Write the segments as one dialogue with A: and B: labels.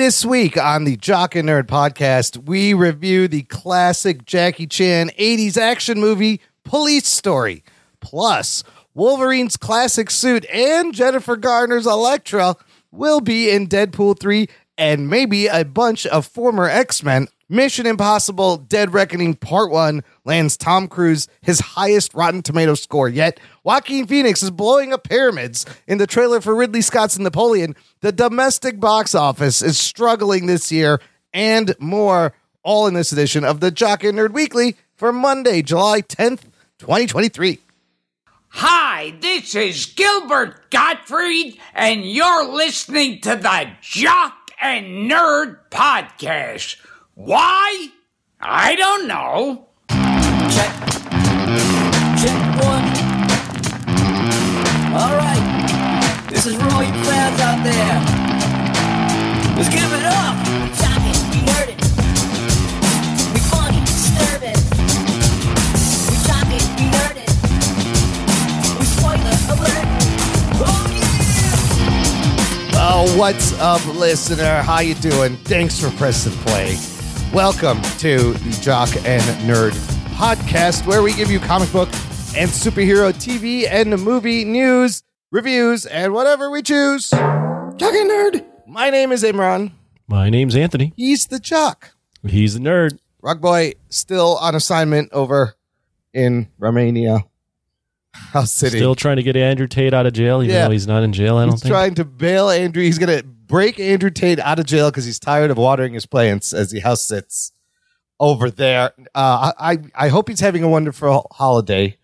A: This week on the Jock and Nerd podcast, we review the classic Jackie Chan 80s action movie Police Story. Plus, Wolverine's classic suit and Jennifer Garner's Elektra will be in Deadpool 3 and maybe a bunch of former X Men. Mission Impossible Dead Reckoning Part 1 lands Tom Cruise his highest Rotten Tomato score yet. Joaquin Phoenix is blowing up pyramids in the trailer for Ridley Scott's Napoleon. The domestic box office is struggling this year and more, all in this edition of the Jock and Nerd Weekly for Monday, July 10th, 2023.
B: Hi, this is Gilbert Gottfried, and you're listening to the Jock and Nerd Podcast. Why? I don't know.
C: Check. Check one. All right. This is for all you fans out there. Let's give it up.
D: Chop it, we nerd it. We funny, disturb it. We chop it, we nerd it. We spoiler alert.
C: Oh yeah.
A: Oh, what's up, listener? How you doing? Thanks for pressing play. Welcome to the Jock and Nerd podcast, where we give you comic book and superhero TV and movie news, reviews, and whatever we choose. Jock and Nerd. My name is Imran.
E: My name's Anthony.
A: He's the Jock.
E: He's the nerd.
A: Rock Boy still on assignment over in Romania. House City.
E: Still trying to get Andrew Tate out of jail, even
A: Yeah.
E: though he's not in jail. I don't
A: He's
E: think.
A: trying to bail Andrew. He's going to break Andrew Tate out of jail because he's tired of watering his plants as he house sits over there. Uh, I I hope he's having a wonderful holiday.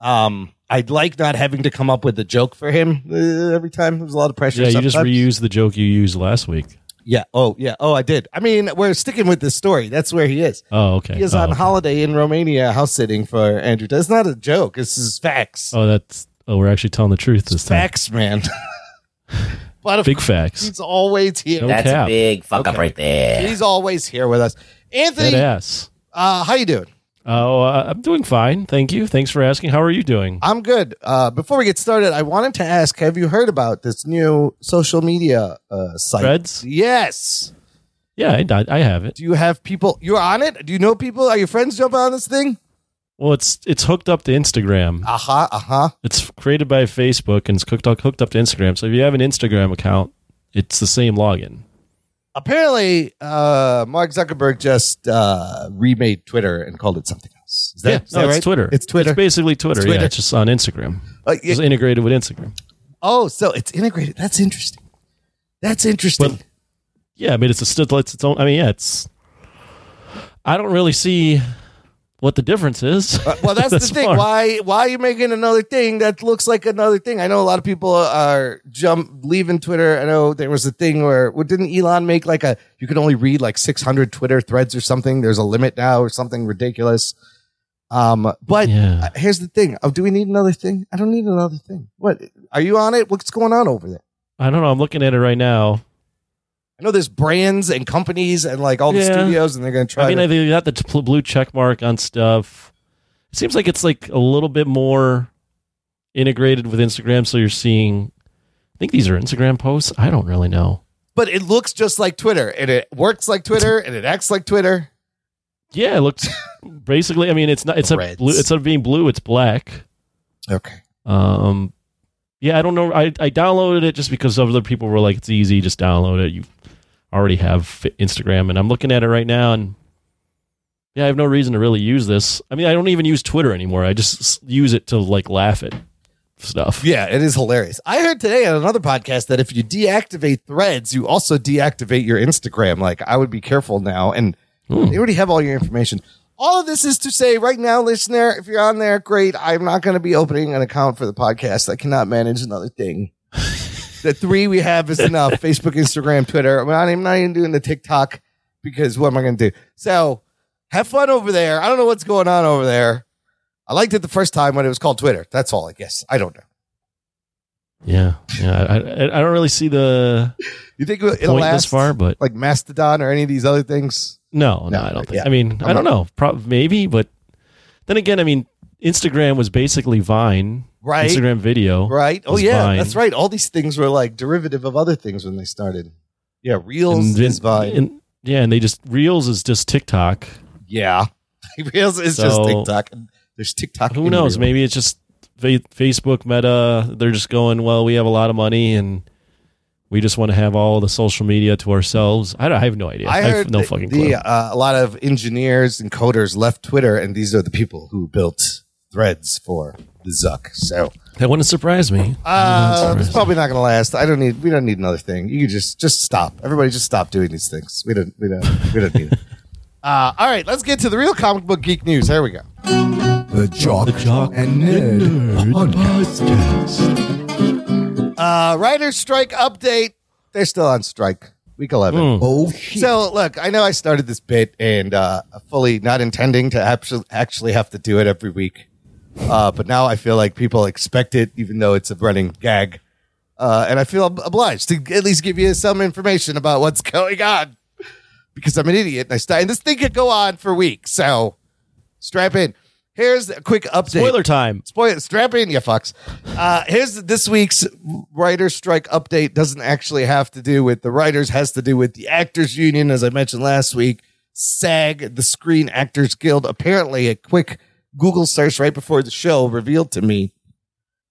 A: Um, I'd like not having to come up with a joke for him uh, every time. There's a lot of pressure.
E: yeah, you just
A: sometimes.
E: reused the joke you used last week.
A: Yeah. Oh, yeah. Oh, I did. I mean, we're sticking with this story. That's where he is.
E: Oh, okay.
A: He is
E: oh,
A: on
E: okay.
A: holiday in Romania, house sitting for Andrew. That's not a joke. This is facts.
E: Oh, that's. Oh, we're actually telling the truth this time.
A: facts, man. but of
E: Big
A: course,
E: facts.
A: he's always here.
E: No
F: That's
E: cap.
F: a big fuck up
A: Okay.
F: right there.
A: He's always here with us. Anthony,
E: Dead ass.
A: uh, how you doing?
E: Oh, uh, I'm doing fine. Thank you. Thanks for asking. How are you doing?
A: I'm good. Uh, before we get started, I wanted to ask: Have you heard about this new social media uh, site?
E: Threads?
A: Yes.
E: Yeah, I, I have it.
A: Do you have people? You're on it. Do you know people? Are your friends jumping on this thing?
E: Well, it's it's hooked up to Instagram.
A: Uh huh. Uh huh.
E: It's created by Facebook and it's hooked up, hooked up to Instagram. So if you have an Instagram account, it's the same login.
A: Apparently, uh, Mark Zuckerberg just uh, remade Twitter and called it something else. Is that,
E: yeah,
A: is
E: no,
A: that
E: it's
A: right?
E: Twitter.
A: It's Twitter.
E: It's basically Twitter.
A: Twitter.
E: Yeah, it's just on Instagram.
A: Uh,
E: It's integrated with Instagram.
A: oh, so it's integrated. That's interesting. That's interesting.
E: But- Yeah, I mean it's a still it's its own. I mean, yeah, it's. I don't really see what the difference is.
A: Uh, well, that's, the thing.
E: far.
A: Why why are you making another thing that looks like another thing? I know a lot of people are jump leaving Twitter. I know there was a thing where well, didn't Elon make like a you could only read like 600 Twitter threads or something. There's a limit now or something ridiculous. Um, but
E: Yeah.
A: uh, here's the thing. Oh, do we need another thing? I don't need another thing. What are you on it? What's going on over there?
E: I don't know. I'm looking at it right now.
A: I know there's brands and companies and like all the
E: Yeah.
A: studios, and they're going to try.
E: I mean,
A: to,
E: they got the t- blue check mark on stuff. It seems like it's like a little bit more integrated with Instagram. So you're seeing. I think these are Instagram posts. I don't really know.
A: but it looks just like Twitter, and it works like Twitter, and it acts like Twitter.
E: Yeah, it looks basically. I mean, it's not. It's a blue. Instead of being blue, it's black.
A: Okay.
E: Um, yeah, I don't know. I, I downloaded it just because other people were like, it's easy, just download it. You already have Instagram, and I'm looking at it right now, and yeah, I have no reason to really use this. I mean, I don't even use Twitter anymore. I just use it to like laugh at stuff.
A: Yeah, it is hilarious. I heard today on another podcast that if you deactivate threads, you also deactivate your Instagram. Like, I would be careful now. And
E: Hmm.
A: they already have all your information. All of this is to say right now, listener, if you're on there, great. I'm not going to be opening an account for the podcast. I cannot manage another thing. The three we have is enough Facebook, Instagram, Twitter. I'm not, I'm not even doing the TikTok because what am I going to do? So have fun over there. I don't know what's going on over there. I liked it the first time when it was called Twitter. That's all, I guess. I don't know.
E: Yeah, yeah. I, I, I don't really see the
A: You think it'll last
E: this far, but
A: like Mastodon or any of these other things?
E: no, no,
A: No,
E: I don't think.
A: yeah.
E: I mean, I
A: I'm
E: don't know. Pro- maybe, but then again, I mean, Instagram was basically Vine,
A: Right.
E: Instagram video,
A: Right? Oh yeah,
E: Vine.
A: that's right. All these things were like derivative of other things when they started. Yeah, Reels
E: And
A: is Vine.
E: and- yeah, and they just Reels is just TikTok.
A: yeah, Reels is just TikTok. There's TikTok.
E: Who knows?
A: Reels.
E: Maybe it's just Facebook Meta. They're just going, well, we have a lot of money and we just want to have all the social media to ourselves. I, don't, I have no idea.
A: I
E: have
A: heard
E: no
A: the,
E: fucking
A: the,
E: clue.
A: uh, a lot of engineers and coders left Twitter, and these are the people who built Threads for the Zuck. So
E: that wouldn't surprise me.
A: uh, it's probably not going to last. I don't need. We don't need another thing. You can just just stop. Everybody, just stop doing these things. We don't. We don't. We don't need it. Uh, all right, let's get to the real comic book geek news. Here we go.
F: The Jock,
E: Jock
F: and Nerd, podcast.
A: Uh, writers' strike update. They're still on strike. Week eleven.
F: Oh shit!
A: So look, I know I started this bit and uh, fully not intending to actually actually have to do it every week, uh, but now I feel like people expect it, even though it's a running gag, uh, and I feel ob- obliged to at least give you some information about what's going on because I'm an idiot and I start, and this thing could go on for weeks. So strap in. Here's a quick update.
E: Spoiler time.
A: Spoiler, strap in, you fucks. Uh, here's this week's writer's strike update. Doesn't actually have to do with the writers, has to do with the Actors Union, as I mentioned last week. SAG, the Screen Actors Guild. Apparently, a quick Google search right before the show revealed to me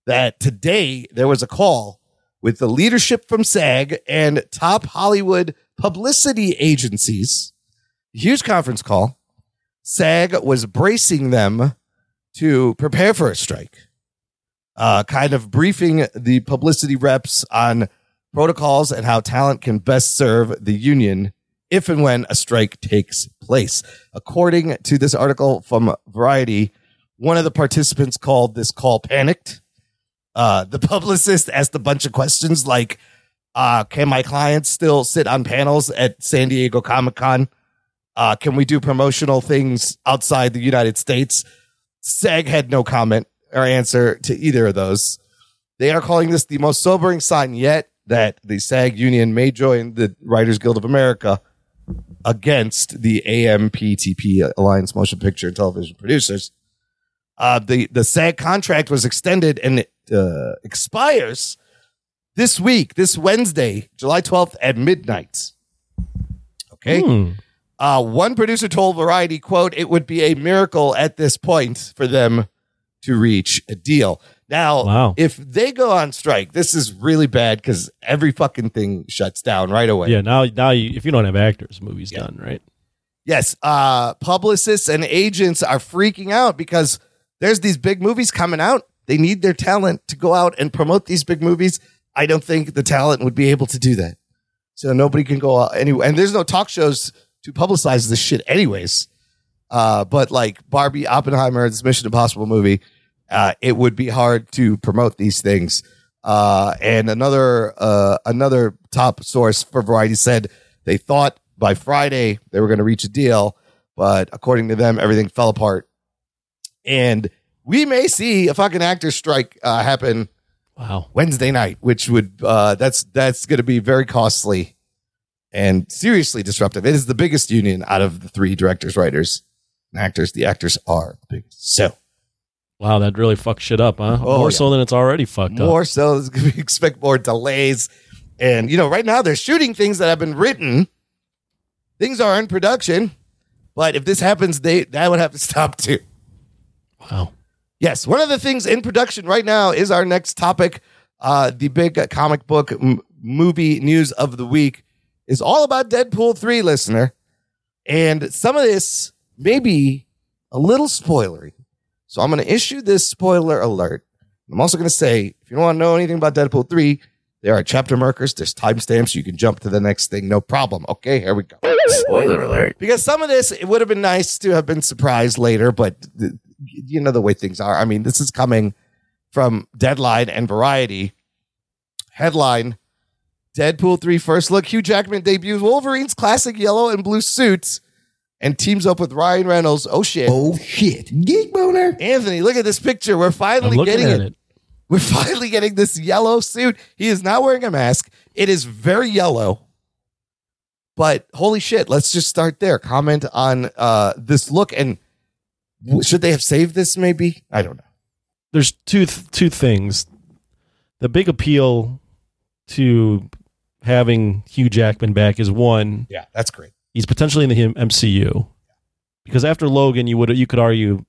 A: that today there was a call with the leadership from SAG and top Hollywood publicity agencies. Huge conference call. SAG was bracing them to prepare for a strike, uh, kind of briefing the publicity reps on protocols and how talent can best serve the union if and when a strike takes place. According to this article from Variety, one of the participants called this call panicked. Uh, the publicist asked a bunch of questions like, uh, can my clients still sit on panels at San Diego Comic Con? Uh, can we do promotional things outside the United States? SAG had no comment or answer to either of those. They are calling this the most sobering sign yet that the SAG union may join the Writers Guild of America against the AMPTP Alliance Motion Picture and Television Producers. Uh, the the SAG contract was extended and it uh, expires this week, this Wednesday, July 12th at midnight. Okay.
E: Hmm.
A: Uh, one producer told Variety, quote, it would be a miracle at this point for them to reach a deal. Now,
E: Wow.
A: if they go on strike, this is really bad because every fucking thing shuts down right away.
E: Yeah, now now you, if you don't have actors, movie's done, right?
A: Yes, uh, publicists and agents are freaking out because there's these big movies coming out. They need their talent to go out and promote these big movies. I don't think the talent would be able to do that. So nobody can go out anyway. And there's no talk shows to publicize this shit, anyways. Uh, but like Barbie, Oppenheimer, this Mission Impossible movie, uh, it would be hard to promote these things. Uh, and another uh, another top source for Variety said they thought by Friday they were going to reach a deal, but according to them, everything fell apart. And we may see a fucking actor strike uh, happen
E: Wow.
A: Wednesday night, which would uh, that's that's going to be very costly and seriously disruptive. It is the biggest union out of the three directors, writers, and actors. The actors are the biggest. So
E: Wow, that really fucked shit up, huh?
A: Oh,
E: More
A: yeah.
E: so than it's already fucked up.
A: more so, we expect more delays. And you know, right now they're shooting things that have been written. Things are in production, but if this happens, they that would have to stop too.
E: Wow.
A: Yes, one of the things in production right now is our next topic. Uh, the big comic book m- movie news of the week is all about Deadpool 3, listener. And some of this may be a little spoilery. So I'm going to issue this spoiler alert. I'm also going to say if you don't want to know anything about Deadpool 3, there are chapter markers, there's timestamps. You can jump to the next thing, no problem. Okay, here we go
C: Spoiler alert.
A: because some of this it would have been nice to have been surprised later but th- you know the way things are i mean this is coming from deadline and variety headline deadpool 3 first look hugh jackman debuts wolverine's classic yellow and blue suits and teams up with ryan reynolds oh shit
F: Oh shit! Geek boner.
A: anthony look at this picture we're
E: I'm
A: finally getting
E: at
A: it.
E: it.
A: we're finally getting this yellow suit he is not wearing a mask it is very yellow but holy shit, let's just start there. Comment on uh, this look and w- should they have saved this? Maybe I don't know.
E: There's two th- two things. The big appeal to having Hugh Jackman back is one,
A: Yeah, that's great.
E: He's potentially in the MCU because after Logan, you would you could argue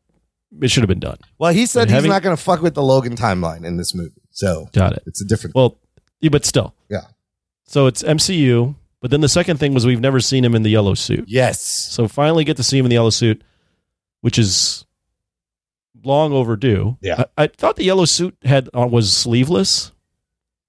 E: it should have been done.
A: Well, he said
E: And
A: he's
E: having-
A: not going to fuck with the Logan timeline in this movie, so
E: Got it.
A: it's a different.
E: Well, yeah, but still,
A: Yeah.
E: So it's MCU, but then the second thing was we've never seen him in the yellow suit.
A: yes,
E: So finally get to see him in the yellow suit, which is long overdue.
A: Yeah.
E: I, I thought the yellow suit had uh, was sleeveless.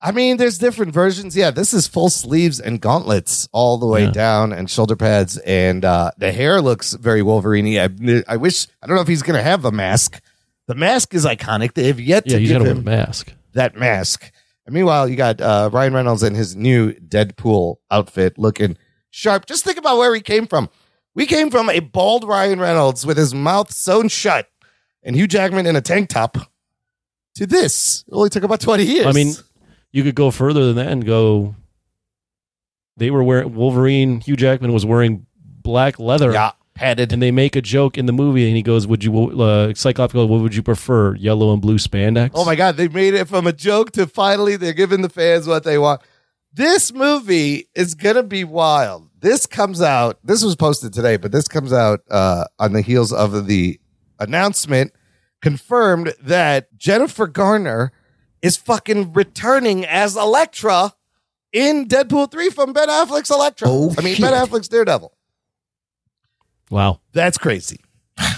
A: I mean, there's different versions. Yeah, this is full sleeves and gauntlets all the way
E: Yeah.
A: down, and shoulder pads, and uh, the hair looks very Wolverine. I, I wish I don't know if he's going to have a mask. The mask is iconic. They have yet
E: Yeah,
A: to give him
E: mask.
A: that mask. And meanwhile, you got uh, Ryan Reynolds in his new Deadpool outfit, looking sharp. Just think about where he came from. We came from a bald Ryan Reynolds with his mouth sewn shut, and Hugh Jackman in a tank top. To this, it only took about twenty years.
E: I mean, you could go further than that and go. They were wearing Wolverine. Hugh Jackman was wearing black leather.
A: yeah, padded.
E: And they make a joke in the movie, and he goes, "Would you, uh, Cyclops goes, what would you prefer, yellow and blue spandex?"
A: Oh my god, they made it from a joke to finally they're giving the fans what they want. This movie is gonna be wild. This comes out. This was posted today, but this comes out uh, on the heels of the announcement confirmed that Jennifer Garner is fucking returning as Elektra in Deadpool three from Ben Affleck's Elektra.
F: Oh,
A: I mean
F: shit.
A: Ben Affleck's Daredevil.
E: Wow.
A: That's crazy.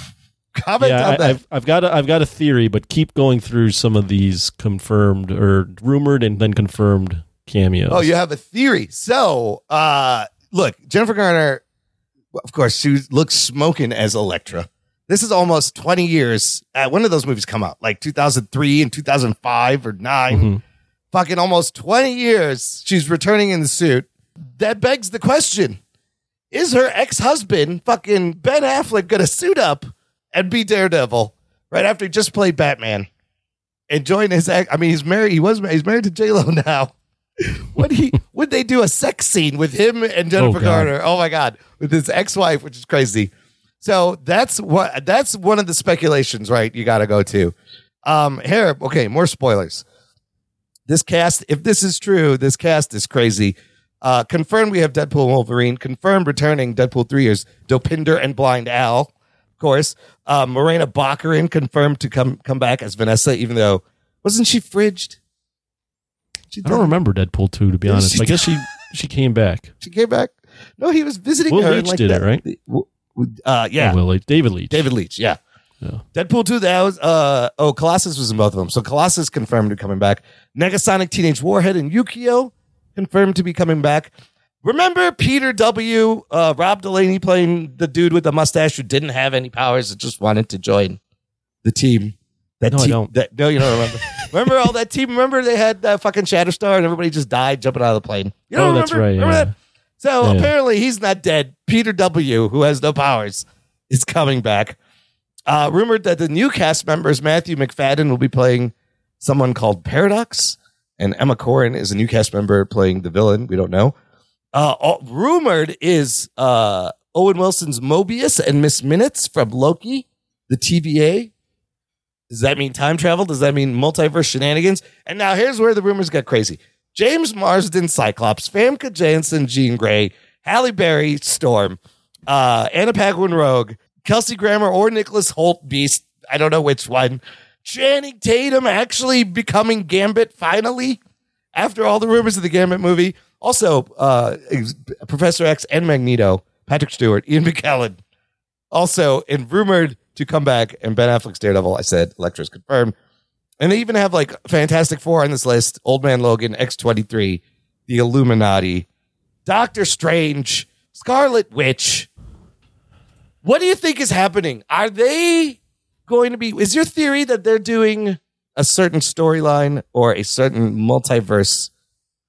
A: Comment
E: yeah,
A: on
E: I,
A: that.
E: I've, I've got a, I've got a theory, but keep going through some of these confirmed or rumored and then confirmed cameos.
A: Oh, you have a theory. So, uh, look, Jennifer Garner, of course, she looks smoking as Elektra. This is almost 20 years. Uh, when did those movies come out? Like 2003 and 2005 or 9?
E: Mhm.
A: Fucking almost 20 years. She's returning in the suit. That begs the question Is her ex husband, fucking Ben Affleck, going to suit up and be Daredevil right after he just played Batman? And join his act. I mean, he's married. He was. He's married to J Lo now. would he would they do a sex scene with him and Jennifer
E: Oh,
A: Garner? Oh my god, with his ex-wife, which is crazy. So that's what that's one of the speculations, right? You got to go to. Um, here, okay, more spoilers. This cast, if this is true, this cast is crazy. Uh, confirmed we have Deadpool and Wolverine. Confirmed returning Deadpool three years. Dopinder and Blind Al, of course. Uh, Morena Baccarin confirmed to come come back as Vanessa, even though wasn't she fridged? She
E: I don't remember Deadpool two to be
A: Yeah,
E: honest. I guess she she came back.
A: She came back. No, he was visiting
E: Will
A: her.
E: Leitch
A: like
E: did it,
A: that-
E: right?
A: The- w- w- Uh, yeah,
E: Oh, David Leitch.
A: David Leitch. Yeah.
E: Yeah.
A: Deadpool two. That was uh oh Colossus was in both of them. So Colossus confirmed to coming back. Negasonic Teenage Warhead and Yukio confirmed to be coming back. Remember Peter W. Uh, Rob Delaney playing the dude with the mustache who didn't have any powers and just wanted to join the team. That
E: No, I don't.
A: That, no, you don't remember. remember all that team? Remember they had uh, fucking Shatterstar and everybody just died jumping out of the plane. You don't
E: Oh, that's right,
A: Remember
E: yeah.
A: that? So
E: Yeah.
A: apparently he's not dead. Peter W., who has no powers, is coming back. Uh, rumored that the new cast members, Matthew Macfadyen, will be playing someone called Paradox, and Emma Corrin is a new cast member playing the villain. We don't know. Uh, all- rumored is uh, Owen Wilson's Mobius and Miss Minutes from Loki, the TVA. Does that mean time travel? Does that mean multiverse shenanigans? And now here's where the rumors got crazy. James Marsden, Cyclops, Famke Janssen, Jean Grey, Halle Berry, Storm, uh, Anna Paquin, Rogue, Kelsey Grammer, or Nicholas Hoult, Beast. I don't know which one. Channing Tatum actually becoming Gambit finally after all the rumors of the Gambit movie. Also, uh, Professor X and Magneto, Patrick Stewart, Ian McKellen, also and rumored to come back. And Ben Affleck's Daredevil, I said, Elektra's confirmed. And they even have like Fantastic Four on this list: Old Man Logan, X twenty three, the Illuminati, Doctor Strange, Scarlet Witch. What do you think is happening? Are they going to be? Is your theory that they're doing a certain storyline or a certain multiverse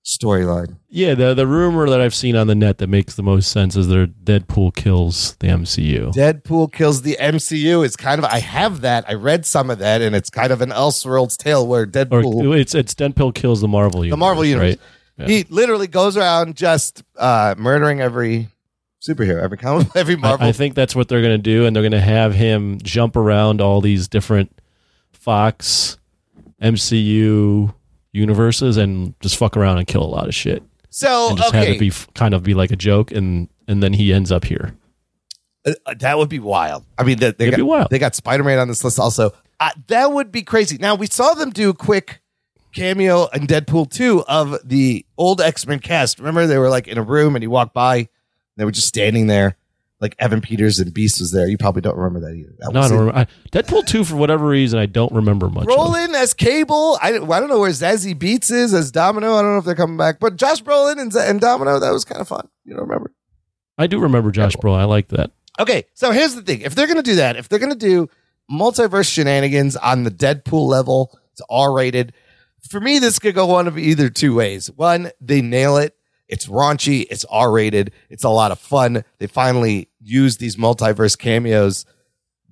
A: storyline?
E: Yeah, the the rumor that I've seen on the net that makes the most sense is that Deadpool kills the MCU.
A: Deadpool kills the MCU is kind of. I have that. I read some of that, and it's kind of an Elseworlds tale where
E: Or
A: Deadpool,
E: it's it's Deadpool kills the Marvel universe.
A: the Marvel universe,
E: right? Yeah.
A: he literally goes around just uh, murdering every superhero, every comic, every Marvel.
E: I, I think that's what they're going to do, and they're going to have him jump around all these different Fox MCU universes and just fuck around and kill a lot of shit.
A: So
E: and just have
A: okay,
E: it be kind of be like a joke, and and then he ends up here.
A: Uh, that would be wild. I mean, they got
E: be wild.
A: they got Spider Man on this list also. Uh, that would be crazy. Now we saw them do a quick cameo in Deadpool two of the old X Men cast. Remember, they were like in a room and he walked by, and they were just standing there. Like Evan Peters and Beast was there. You probably don't remember that either. That
E: No, I don't remember. I, Deadpool two for whatever reason I don't remember much.
A: Brolin as Cable. I, I don't know where Zazie Beetz is as Domino. I don't know if they're coming back, but Josh Brolin and, Z- and Domino that was kind of fun. You don't remember?
E: I do remember Josh Brolin. I like that.
A: Okay, so here's the thing: if they're going to do that, if they're going to do multiverse shenanigans on the Deadpool level, it's R rated. For me, this could go one of either two ways. One, they nail it. It's raunchy. It's R rated. It's a lot of fun. They finally use these multiverse cameos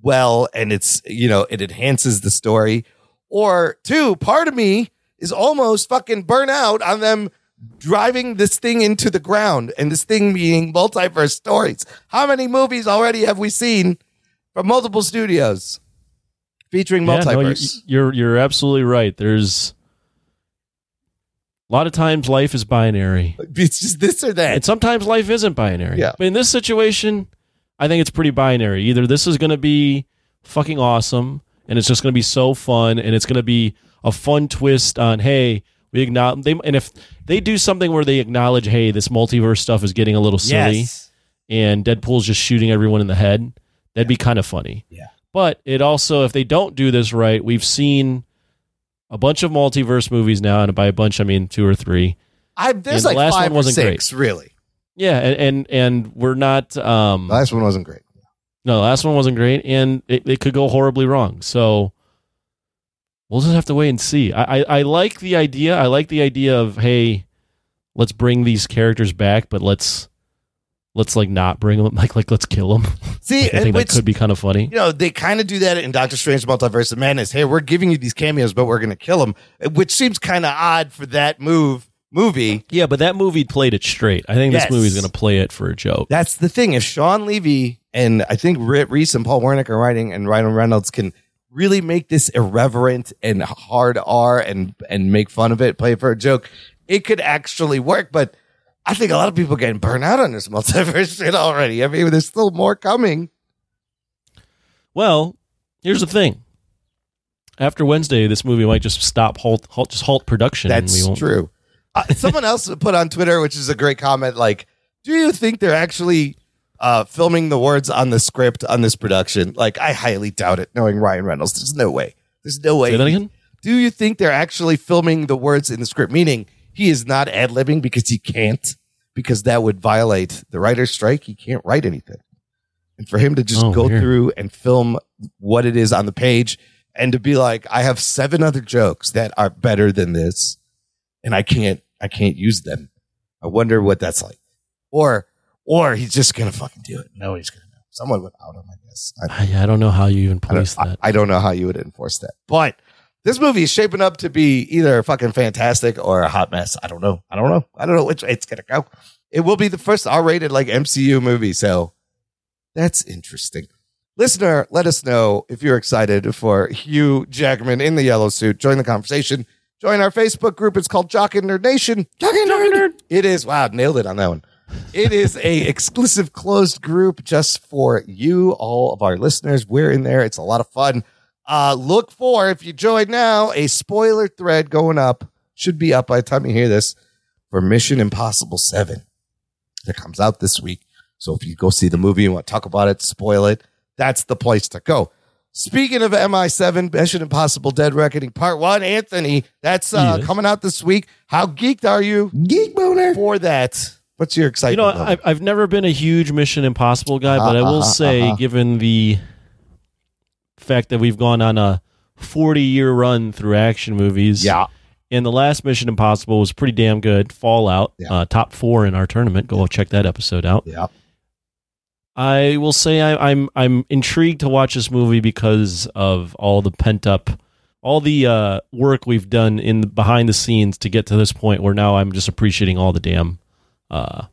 A: well, and it's you know it enhances the story. Or two, part of me is almost fucking burnt out on them driving this thing into the ground and this thing being multiverse stories. How many movies already have we seen from multiple studios featuring
E: Yeah, no,
A: multiverse?
E: you're you're absolutely right. There's a lot of times life is binary,
A: it's just this or that.
E: and sometimes life isn't binary.
A: Yeah.
E: But in this situation, I think it's pretty binary. Either this is going to be fucking awesome, and it's just going to be so fun, and it's going to be a fun twist on hey. We acknowledge they, and if they do something where they acknowledge, hey, this multiverse stuff is getting a little silly,
A: yes.
E: and Deadpool's just shooting everyone in the head, that'd be kind of funny.
A: Yeah.
E: But it also, if they don't do this right, we've seen a bunch of multiverse movies now, and by a bunch I mean two or three.
A: I, there's
E: And the
A: like
E: last
A: five
E: one wasn't
A: or six, really.
E: Yeah, and and, and we're not. Um,
A: The last one wasn't great.
E: no, the last one wasn't great, and it, it could go horribly wrong. So we'll just have to wait and see. I, I I like the idea. I like the idea of hey, let's bring these characters back, but let's let's like not bring them. Like like let's kill them.
A: See,
E: I think
A: which
E: that could be kind of funny.
A: you know, they kind of do that in Doctor Strange Multiverse of Madness. Hey, we're giving you these cameos, but we're going to kill them, eh, which seems kind of odd for that move movie.
E: Yeah, but that movie played it straight. I think
A: Yes.
E: this movie's going to play it for a joke.
A: That's the thing. If Shawn Levy and I think Reese and Paul Wernick are writing, and Ryan Reynolds can really make this irreverent and hard R and and make fun of it, play it for a joke, it could actually work. But I think a lot of people are getting burnt out on this multiverse shit already. I mean, there's still more coming.
E: Well, here's the thing. After Wednesday, this movie might just stop, halt, halt just halt production.
A: That's
E: we won't-
A: true. Uh, someone else put on Twitter, which is a great comment, like, do you think they're actually uh, filming the words on the script on this production? Like, I highly doubt it, knowing Ryan Reynolds. There's no way. There's no way.
E: Say that again.
A: Do you think they're actually filming the words in the script? Meaning he is not ad libbing because he can't, because that would violate the writer's strike. He can't write anything. And for him to just
E: Oh,
A: go
E: weird.
A: through and film what it is on the page and to be like, I have seven other jokes that are better than this and I can't, I can't use them. I wonder what that's like. Or, or he's just going to fucking do it. No, he's going to know. Someone would out him, I guess. I,
E: I, I don't know how you even police
A: don't,
E: that.
A: I, I don't know how you would enforce that. But this movie is shaping up to be either fucking fantastic or a hot mess. I don't know. I don't know. I don't know which way it's gonna go. It will be the first R-rated like MCU movie, so that's interesting. Listener, let us know if you're excited for Hugh Jackman in the yellow suit. Join the conversation. Join our Facebook group. It's called Jock and Nerd Nation. Jock and Nerd. It is wow, nailed it on that one. It is a exclusive closed group just for you, all of our listeners. We're in there. It's a lot of fun. Uh, look for if you join now a spoiler thread going up. Should be up by the time you hear this for Mission Impossible Seven that comes out this week. So if you go see the movie and want to talk about it, spoil it, that's the place to go. Speaking of MI7, Mission Impossible Dead Reckoning Part 1, Anthony, that's uh,
E: Yes.
A: coming out this week. How geeked are you
F: Geek boner.
A: for that? What's your excitement?
E: you know,
A: level?
E: I've, never been a huge Mission Impossible guy, but I
A: Uh-huh,
E: will
A: uh-huh,
E: say,
A: uh-huh.
E: given the fact that we've gone on a 40 year run through action movies,
A: yeah.
E: and the last Mission Impossible was pretty damn good. Fallout,
A: Yeah.
E: uh, top four in our tournament. Go check that episode out.
A: Yeah.
E: I will say I, I'm I'm intrigued to watch this movie because of all the pent up, all the uh, work we've done in the, behind the scenes to get to this point where now I'm just appreciating all the damn uh,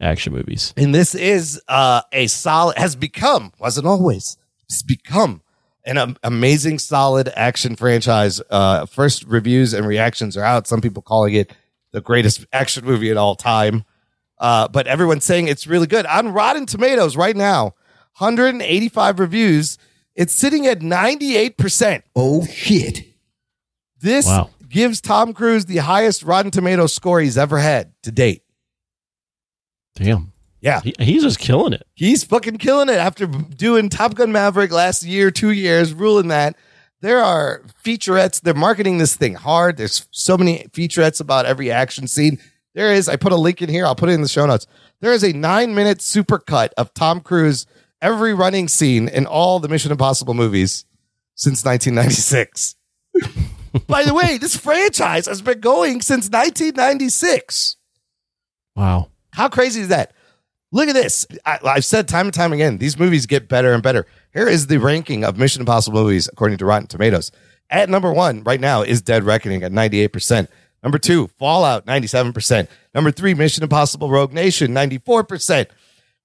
E: action movies.
A: And this is uh, a solid, has become, wasn't always, become an amazing, solid action franchise. Uh, first reviews and reactions are out. Some people calling it the greatest action movie of all time. Uh, but everyone's saying it's really good. On Rotten Tomatoes right now, 185 reviews. It's sitting at 98%.
F: Oh shit.
A: This
E: Wow.
A: gives Tom Cruise the highest Rotten Tomatoes score he's ever had to date.
E: Damn.
A: Yeah.
E: He, he's just killing it.
A: He's fucking killing it after doing Top Gun Maverick last year, two years, ruling that. There are featurettes. They're marketing this thing hard. There's so many featurettes about every action scene. There is, I put a link in here. I'll put it in the show notes. There is a nine minute supercut of Tom Cruise, every running scene in all the Mission Impossible movies since 1996. By the way, this franchise has been going since 1996.
E: Wow.
A: How crazy is that? Look at this. I, I've said time and time again, these movies get better and better. Here is the ranking of Mission Impossible movies according to Rotten Tomatoes. At number one right now is Dead Reckoning at 98%. Number two, Fallout, 97%. Number three, Mission Impossible Rogue Nation, 94%.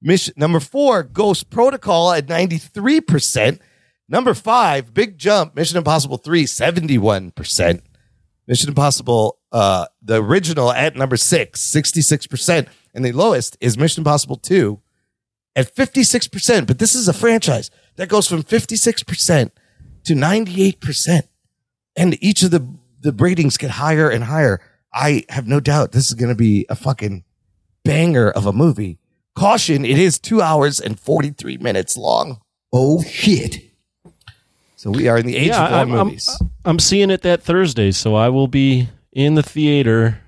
A: Mission, number four, Ghost Protocol at 93%. Number five, Big Jump, Mission Impossible 3, 71%. Mission Impossible, uh, the original at number six, 66%. And the lowest is Mission Impossible 2 at 56%. But this is a franchise that goes from 56% to 98%. And each of the, the ratings get higher and higher. I have no doubt this is going to be a fucking banger of a movie. Caution, it is two hours and 43 minutes long.
F: Oh shit.
A: So we are in the age
E: Yeah,
A: of
E: I'm, I'm,
A: movies.
E: I'm seeing it that Thursday, so I will be in the theater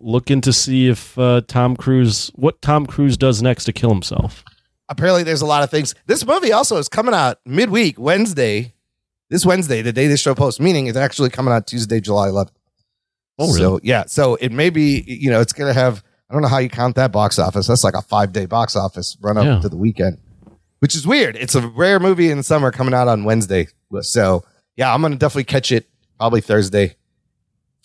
E: looking to see if uh, Tom Cruise, what Tom Cruise does next to kill himself.
A: apparently there's a lot of things. This movie also is coming out midweek, Wednesday. This Wednesday, the day this show posts, meaning it's actually coming out Tuesday, July 11th.
E: Oh, really?
A: So, yeah. So it may be, you know, it's going to have, I don't know how you count that box office. That's like a five day box office run up
E: Yeah.
A: to the weekend, which is weird. It's a rare movie in the summer coming out on Wednesday. So, yeah, I'm going to definitely catch it probably Thursday,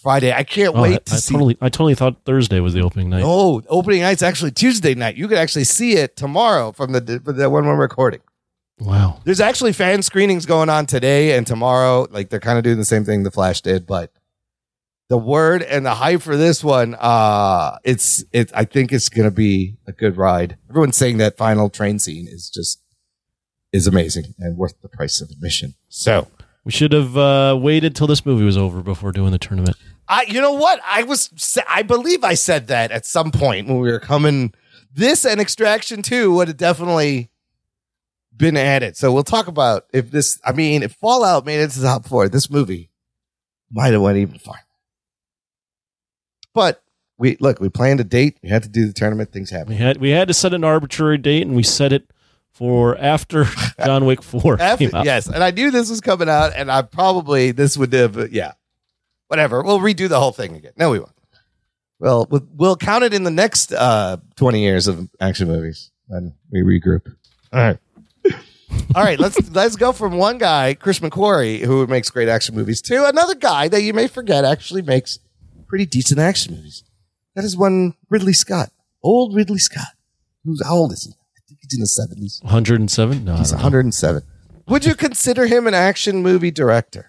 A: Friday. I can't
E: Oh,
A: wait
E: I,
A: to
E: I
A: see.
E: totally, I totally thought Thursday was the opening night.
A: Oh, opening night's actually Tuesday night. You could actually see it tomorrow from the, from the one we're recording.
E: Wow.
A: There's actually fan screenings going on today and tomorrow. Like they're kind of doing the same thing the Flash did, but the word and the hype for this one, uh, it's it. I think it's gonna be a good ride. Everyone's saying that final train scene is just is amazing and worth the price of admission. So
E: We should have uh, waited till this movie was over before doing the tournament.
A: I, you know what? I was, I believe I said that at some point when we were coming. This and Extraction Two would have definitely been added. So we'll talk about if this. I mean, if Fallout made it to the top four, this movie might have went even farther. But we look, we planned a date. We had to do the tournament. Things
E: happened.
A: We
E: had we had to set an arbitrary date, and we set it for after John Wick Four
A: After-
E: came out.
A: yes, and I knew this was coming out, and I probably this would have. Yeah, whatever. We'll redo the whole thing again. No, we won't. Well, we'll, we'll count it in the next uh, twenty years of action movies when we regroup. All right. All right, let's let's go from one guy, Chris McQuarrie, who makes great action movies, to another guy that you may forget actually makes pretty decent action movies. That is one Ridley Scott, old Ridley Scott. Who's how old is he? I think he's in the seventies.
E: 107. No,
A: He's 107. Would you consider him an action movie director?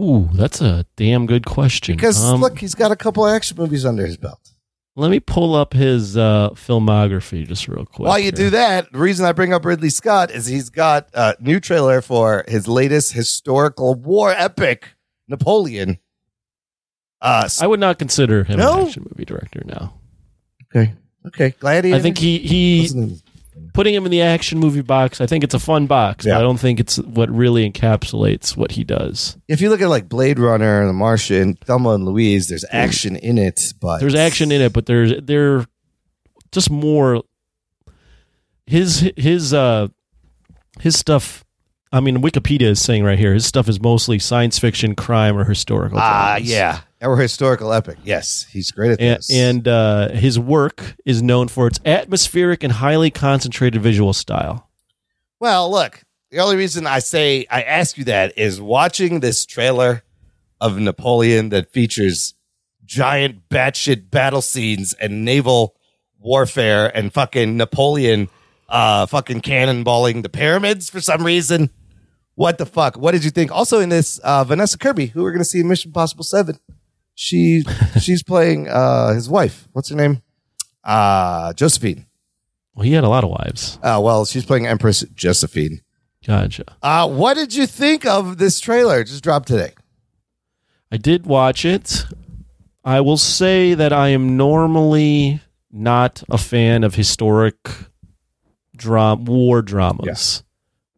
E: Ooh, that's a damn good question.
A: Because
E: Um,
A: look, he's got a couple action movies under his belt.
E: let me pull up his uh, filmography just real quick.
A: While you
E: here.
A: do that, the reason I bring up Ridley Scott is he's got a new trailer for his latest historical war epic, Napoleon. Uh,
E: I would not consider him
A: No?
E: an action movie director now.
A: okay, okay, glad he.
E: I think he he. Putting him in the action movie box. I think it's a fun box,
A: Yeah.
E: but I don't think it's what really encapsulates what he does.
A: If you look at like Blade Runner, and The Martian, Thelma and Louise, there's action in it, but
E: There's action in it, but there's there just more his his uh his stuff. I mean, Wikipedia is saying right here his stuff is mostly science fiction, crime, or historical.
A: Ah,
E: dramas.
A: yeah, or historical epic. Yes, he's great at
E: And,
A: this.
E: and uh, his work is known for its atmospheric and highly concentrated visual style.
A: Well, look, the only reason I say I ask you that is watching this trailer of Napoleon that features giant batshit battle scenes and naval warfare and fucking Napoleon uh fucking cannonballing the pyramids for some reason. What the fuck? What did you think? Also in this, uh Vanessa Kirby, who we're gonna see in Mission Impossible 7. She she's playing uh his wife. What's her name? Uh Josephine.
E: Well, he had a lot of wives.
A: Uh well, she's playing Empress Josephine.
E: Gotcha.
A: Uh what did you think of this trailer? It just dropped today.
E: I did watch it. I will say that I am normally not a fan of historic drama, war dramas,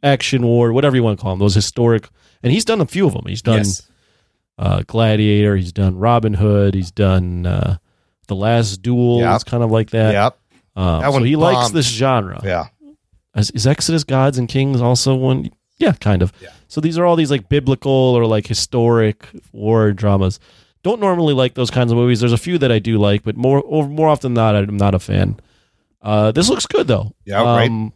E: action war, whatever you want to call them. Those historic, and he's done a few of them. He's done
A: Yes.
E: Uh, Gladiator. He's done Robin Hood. He's done uh, The Last Duel.
A: Yep.
E: It's kind of like that.
A: Yep.
E: Um,
A: That
E: so he likes this genre.
A: Yeah.
E: Is, is Exodus Gods and Kings also one? Yeah, kind of.
A: Yeah.
E: So these are all these like biblical or like historic war dramas. Don't normally like those kinds of movies. There's a few that I do like, but more or more often than not, I'm not a fan. Uh, this looks good though.
A: Yeah, right.
E: Um,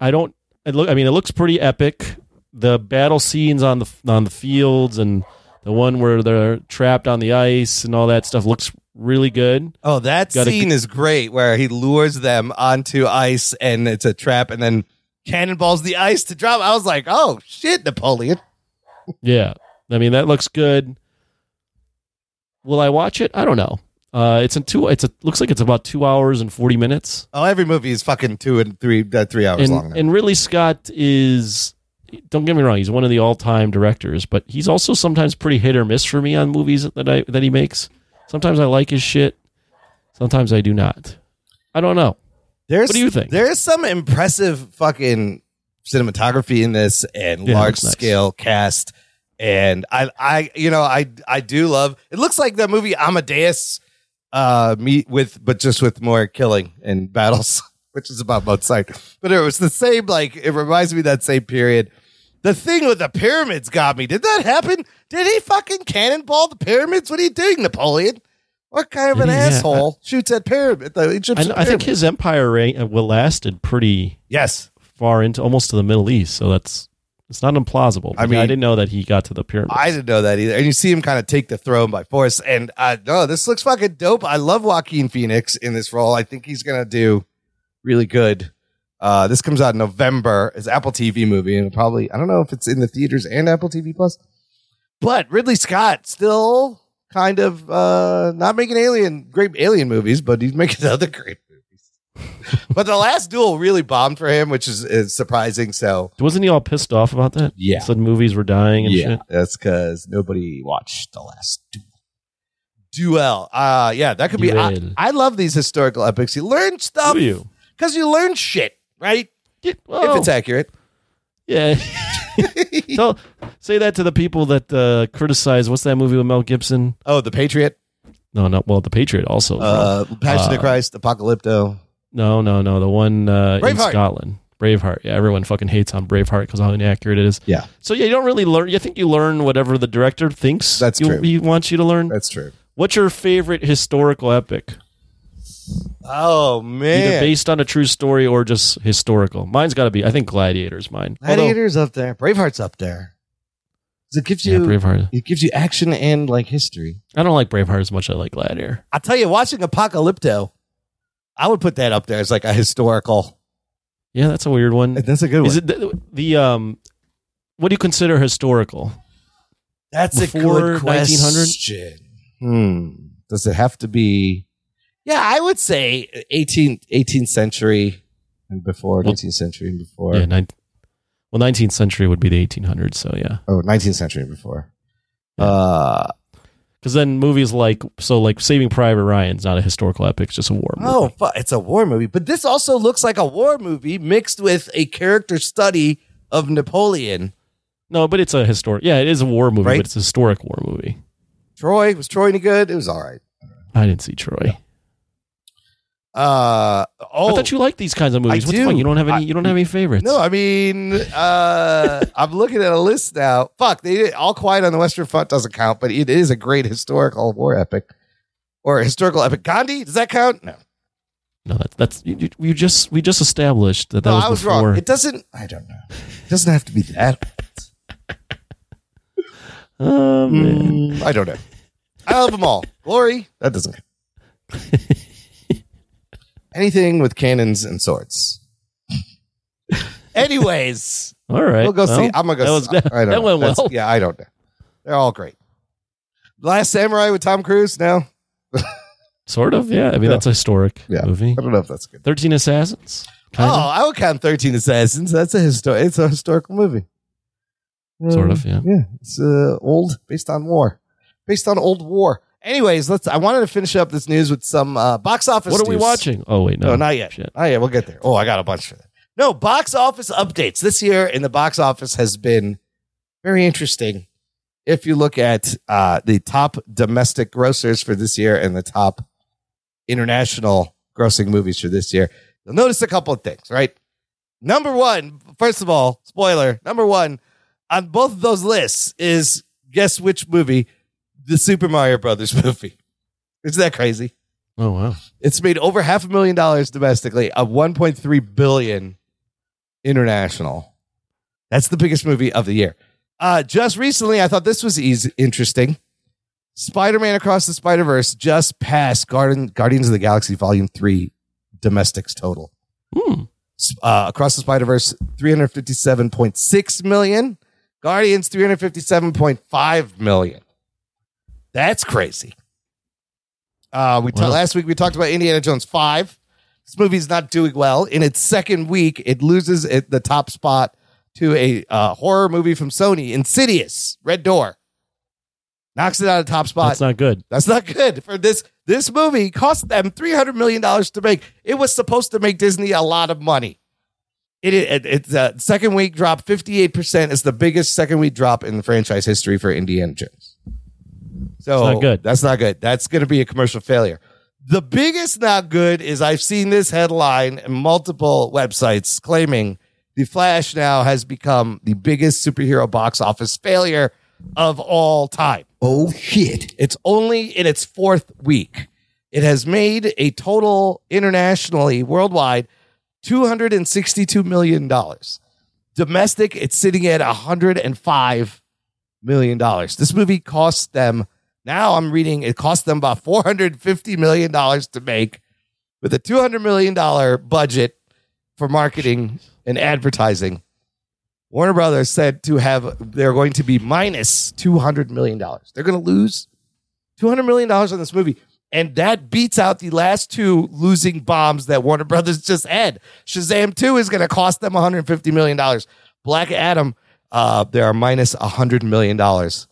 E: I don't. It look. I mean, it looks pretty epic. The battle scenes on the on the fields and the one where they're trapped on the ice and all that stuff looks Ridley good.
A: Oh, that
E: Gotta
A: scene
E: g-
A: is great where he lures them onto ice and it's a trap and then cannonballs the ice to drop. I was like, oh shit, Napoleon.
E: Yeah. I mean, that looks good. Will I watch it? I don't know. Uh, it's in two. It's a looks like it's about two hours and forty minutes.
A: Oh, every movie is fucking two and three, uh, three hours long. Now.
E: and really, Scott is. Don't get me wrong. He's one of the all-time directors, but he's also sometimes pretty hit or miss for me on movies that I that he makes. Sometimes I like his shit. Sometimes I do not. I don't know.
A: There's,
E: what do you think?
A: There's some impressive fucking cinematography in this and
E: Yeah,
A: large
E: nice.
A: scale cast. And I, I, you know, I, I do love. It looks like the movie Amadeus, uh, meet with, but just with more killing and battles, which is about both sides. But it was the same. Like it reminds me of that same period. The thing with the pyramids got me. Did that happen? Did he fucking cannonball the pyramids? What are you doing, Napoleon? What kind of an?
E: Yeah,
A: asshole shoots at pyramid? The
E: I,
A: Egyptian
E: I think his empire reign, uh, will lasted pretty
A: yes.
E: far into almost to the Middle East, so that's it's not implausible.
A: I
E: mean- I didn't know that he got to the pyramids.
A: I didn't know that either. And you see him kind of take the throne by force. And uh, no, this looks fucking dope. I love Joaquin Phoenix in this role. I think he's gonna do really good. Uh, this comes out in November. It's Apple TV movie, and probably I don't know if it's in the theaters and Apple TV Plus. But Ridley Scott still kind of uh, not making alien great alien movies, but he's making other great movies. but the last duel really bombed for him, which is, is surprising. So
E: Wasn't he all pissed off about that?
A: Yeah.
E: said movies were dying and shit.
A: that's because nobody watched the last duel. Duel. Uh yeah, that could be. I, I love these historical epics. You learn stuff
E: Do you?
A: Because you learn shit, right?
E: Yeah,
A: if it's accurate.
E: yeah. Tell, say that to the people that uh, criticize. What's that movie with Mel Gibson?
A: oh, the Patriot,
E: No, not well. The Patriot also.
A: uh, Passion
E: Uh,
A: of Christ, Apocalypto.
E: no, no, no. The one uh, in. Scotland. Braveheart. Yeah, everyone fucking hates on Braveheart because how inaccurate it is.
A: Yeah,
E: So yeah, you don't really learn. You think you learn whatever the director thinks.
A: That's
E: you,
A: true.
E: He wants you to learn.
A: that's true.
E: What's your favorite historical epic?
A: Oh man!
E: Either based on a true story or just historical. Mine's got to be. I think Gladiator's mine. Although-
A: Gladiator's up there. Braveheart's up there. It gives you yeah,
E: Braveheart.
A: it gives you action and like history.
E: I don't like Braveheart as much as I like Gladiator.
A: I'll tell you, watching Apocalypto, I would put that up there as like a historical.
E: Yeah, that's a weird one.
A: That's a good one.
E: Is it the, the um? What do you consider historical?
A: That's
E: Before
A: a good
E: 1900?
A: question. Hmm. Does it have to be? Yeah, I would say 18th, 18th century and before,
E: Well-
A: 19th century and before.
E: Yeah, nine, well, nineteenth century would be the eighteen hundreds. So yeah,
A: Oh, 19th century and before.
E: Yeah.
A: Uh,
E: because then movies like so like Saving Private Ryan's not a historical epic; it's just a war movie.
A: oh, fu- it's a war movie. But this also looks like a war movie mixed with a character study of Napoleon.
E: no, but it's a historic. Yeah, it is a war movie,
A: Right.
E: but it's a historic war movie.
A: Troy, was Troy any good? It was all right.
E: I didn't see Troy.
A: Uh, oh,
E: I thought you liked these kinds of movies.
A: I
E: What's
A: do.
E: fun? You don't have any.
A: I-
E: you don't have any favorites.
A: No, I mean, uh, I'm looking at a list now. Fuck, they did, All Quiet on the Western Front doesn't count, but it is a great historical war epic or historical epic. Gandhi, does that count? No,
E: no, that's that's you, you- just we just established that that
A: no,
E: was
A: I was
E: before.
A: wrong. It doesn't. I don't know. It doesn't have to be that.
E: oh man.
A: Mm, I don't know. I love them all. Glory, that doesn't count. Anything with cannons and swords. Anyways,
E: All right,
A: we'll go see. I'm gonna go.
E: That was
A: see. I don't
E: that went well.
A: Yeah, I don't know. They're all great. Last Samurai with Tom Cruise. No,
E: Sort of, yeah. I mean,
A: Yeah.
E: that's a historic
A: Yeah.
E: movie.
A: I don't know if that's good.
E: Thirteen Assassins.
A: Oh,
E: Kind of.
A: I would count Thirteen Assassins. That's a histor- It's a historical movie.
E: Sort
A: Uh,
E: of, yeah.
A: Yeah, it's uh, old, based on war, based on old war. Anyways, let's. I wanted to finish up this news with some uh, box office.
E: What are we
A: news.
E: watching? Oh wait, no,
A: No, not yet.
E: Shit.
A: Oh yeah, we'll get there. Oh, I got a bunch for that. No, box office updates this year in the box office has been very interesting. If you look at uh, the top domestic grossers for this year and the top international grossing movies for this year, you'll notice a couple of things. Right, number one, first of all, spoiler. Number one on both of those lists is guess which movie? The Super Mario Brothers movie. Isn't that crazy?
E: Oh wow.
A: It's made over half a million dollars domestically, of 1.3 billion international. That's the biggest movie of the year. Uh, just recently, I thought this was easy, interesting. Spider-Man Across the Spider-Verse just passed Garden, Guardians of the Galaxy Volume 3 domestics total.
E: Hmm.
A: Uh, Across the Spider-Verse, 357.6 million. Guardians, 357.5 million. That's crazy. Uh, we ta-
E: Wow.
A: last week we talked about Indiana Jones five. This movie's not doing well. In its second week, it loses it, the top spot to a uh, horror movie from Sony, Insidious, Red Door. Knocks it out of top spot.
E: That's not good.
A: That's not good for this. This movie cost them three hundred million dollars to make. It was supposed to make Disney a lot of money. It, it it's uh, second week drop fifty eight percent. It's the biggest second week drop in the franchise history for Indiana Jones. So
E: It's not good.
A: That's not good. That's going to be a commercial failure. The biggest not good is I've seen this headline in multiple websites claiming the Flash now has become the biggest superhero box office failure of all time.
F: Oh shit.
A: It's only in its fourth week. It has made a total internationally, worldwide, $262 million. Domestic, it's sitting at $105 million. This movie cost them, now I'm reading, it cost them about $450 million to make with a $200 million budget for marketing and advertising. Warner Brothers said to have they're going to be minus minus two hundred million dollars. They're going to lose two hundred million dollars on this movie, and that beats out the last two losing bombs that Warner Brothers just had. Shazam Two is going to cost them one hundred fifty million dollars. Black Adam, uh, they are minus minus hundred million dollars.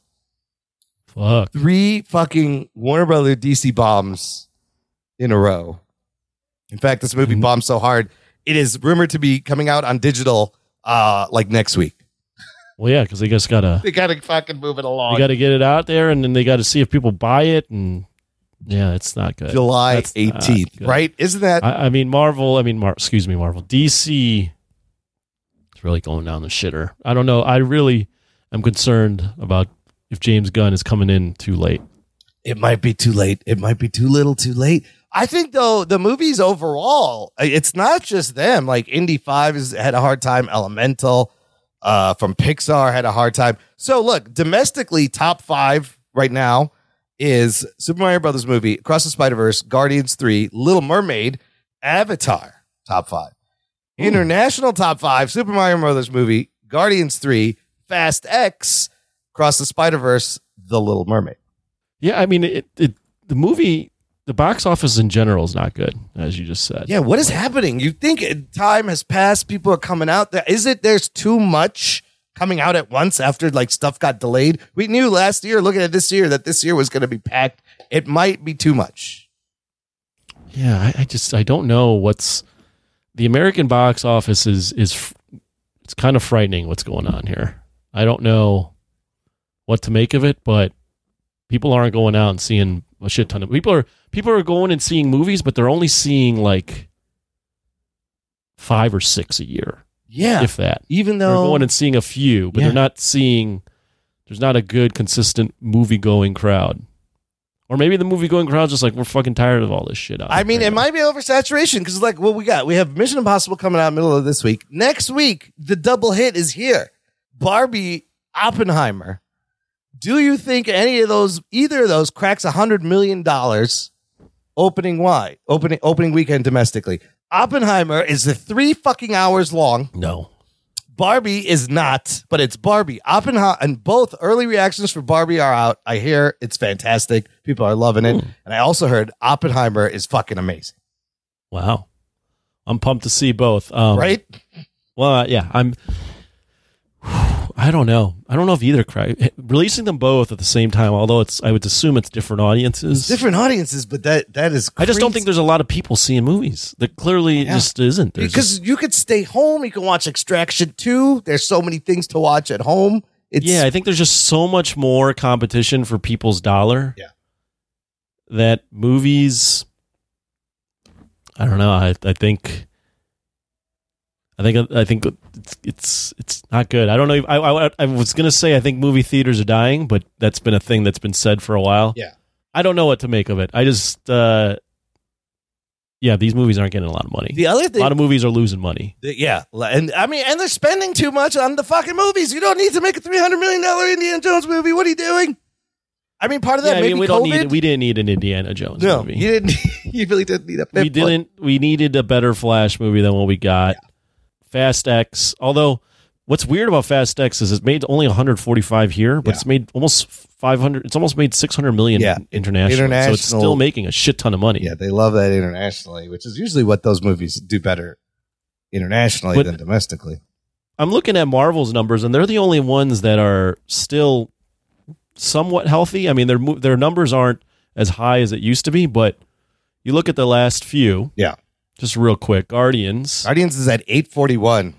E: Fuck.
A: Three fucking Warner Brothers DC bombs in a row. In fact, this movie
E: Mhm.
A: bombed so hard it is rumored to be coming out on digital uh like next week.
E: Well, yeah, because they just gotta
A: They gotta fucking move it along.
E: they gotta get it out there, and then they gotta see if people buy it, and yeah, it's not good.
A: July
E: That's not
A: eighteenth,
E: good.
A: right? Isn't that
E: I, I mean, Marvel. I mean, Mar- excuse me, Marvel. DC is really going down the shitter. I don't know. I really am concerned about if James Gunn is coming in too late.
A: it might be too late. It might be too little too late. I think though the movies overall, it's not just them. Like Indy Five has had a hard time. Elemental uh, from Pixar had a hard time. So look, domestically, top five right now is Super Mario Brothers movie, Across the Spider Verse, Guardians Three, Little Mermaid, Avatar. Top five. International top five: Super Mario Brothers movie, Guardians Three, Fast X, Across the Spider Verse, The Little Mermaid.
E: Yeah, I mean, it, it the movie, the box office in general is not good, as you just said.
A: Yeah, what is happening? You think time has passed? People are coming out. There is it? There's too much coming out at once after like stuff got delayed. We knew last year, looking at this year, that this year was going to be packed. It might be too much.
E: yeah. I, I just I don't know what's the American box office is is it's kind of frightening what's going on here. I don't know what to make of it, but people aren't going out and seeing a shit ton of people are people are going and seeing movies, but they're only seeing like five or six a year,
A: Yeah,
E: if that.
A: even though They're
E: going and seeing a few, but
A: Yeah.
E: they're not seeing. There's not a good, consistent movie going crowd, or maybe the movie going crowd's just like we're fucking tired of all this shit. Out
A: I mean, it might be oversaturation because, like, what we got, we have Mission Impossible coming out middle of this week. Next week, the double hit is here: Barbie, Oppenheimer. Do you think any of those, either of those, cracks a hundred million dollars opening Why opening opening weekend domestically? Oppenheimer is the three fucking hours long.
E: no.
A: Barbie is not, but it's Barbie. Oppenheimer and both early reactions for Barbie are out. I hear it's fantastic. People are loving it. And I also heard Oppenheimer is fucking amazing.
E: Wow. I'm pumped to see both. Um,
A: right?
E: Well, uh, yeah, I'm. I don't know. I don't know if either cry. Releasing them both at the same time, although it's, I would assume it's different audiences.
A: Different audiences, but that that is
E: I just don't think there's a lot of people seeing movies. That clearly
A: Yeah.
E: just isn't. There's
A: because
E: just-
A: you could stay home, you can watch Extraction 2. There's so many things to watch at home. It's
E: yeah, I think there's just so much more competition for people's dollar.
A: Yeah.
E: That movies. I don't know. I I think. I think I think it's it's it's not good. I don't know. If, I, I I was gonna say I think movie theaters are dying, but that's been a thing that's been said for a while.
A: Yeah.
E: I don't know what to make of it. I just uh yeah, these movies aren't getting a lot of money.
A: the other thing, a
E: lot of movies are losing money.
A: Yeah, and I mean, and they're spending too much on the fucking movies. You don't need to make a three hundred million dollar Indiana Jones movie. What are you doing? I mean, part of that
E: Yeah, I mean, we
A: COVID.
E: don't need we didn't need an Indiana Jones
A: no,
E: movie.
A: you didn't. You really didn't need a.
E: we didn't we needed a better flash movie than what we got fast x although what's weird about fast x is it's made only 145 here but
A: Yeah.
E: it's made almost 500 it's almost made 600 million
A: Yeah.
E: internationally so it's still making a shit ton of money
A: Yeah, they love that internationally, which is usually what those movies do better internationally
E: But-
A: than domestically.
E: i'm looking at marvel's numbers and they're the only ones that are still somewhat healthy i mean their their numbers aren't as high as it used to be but you look at the last few
A: Yeah,
E: just real quick guardians
A: Guardians is at eight forty one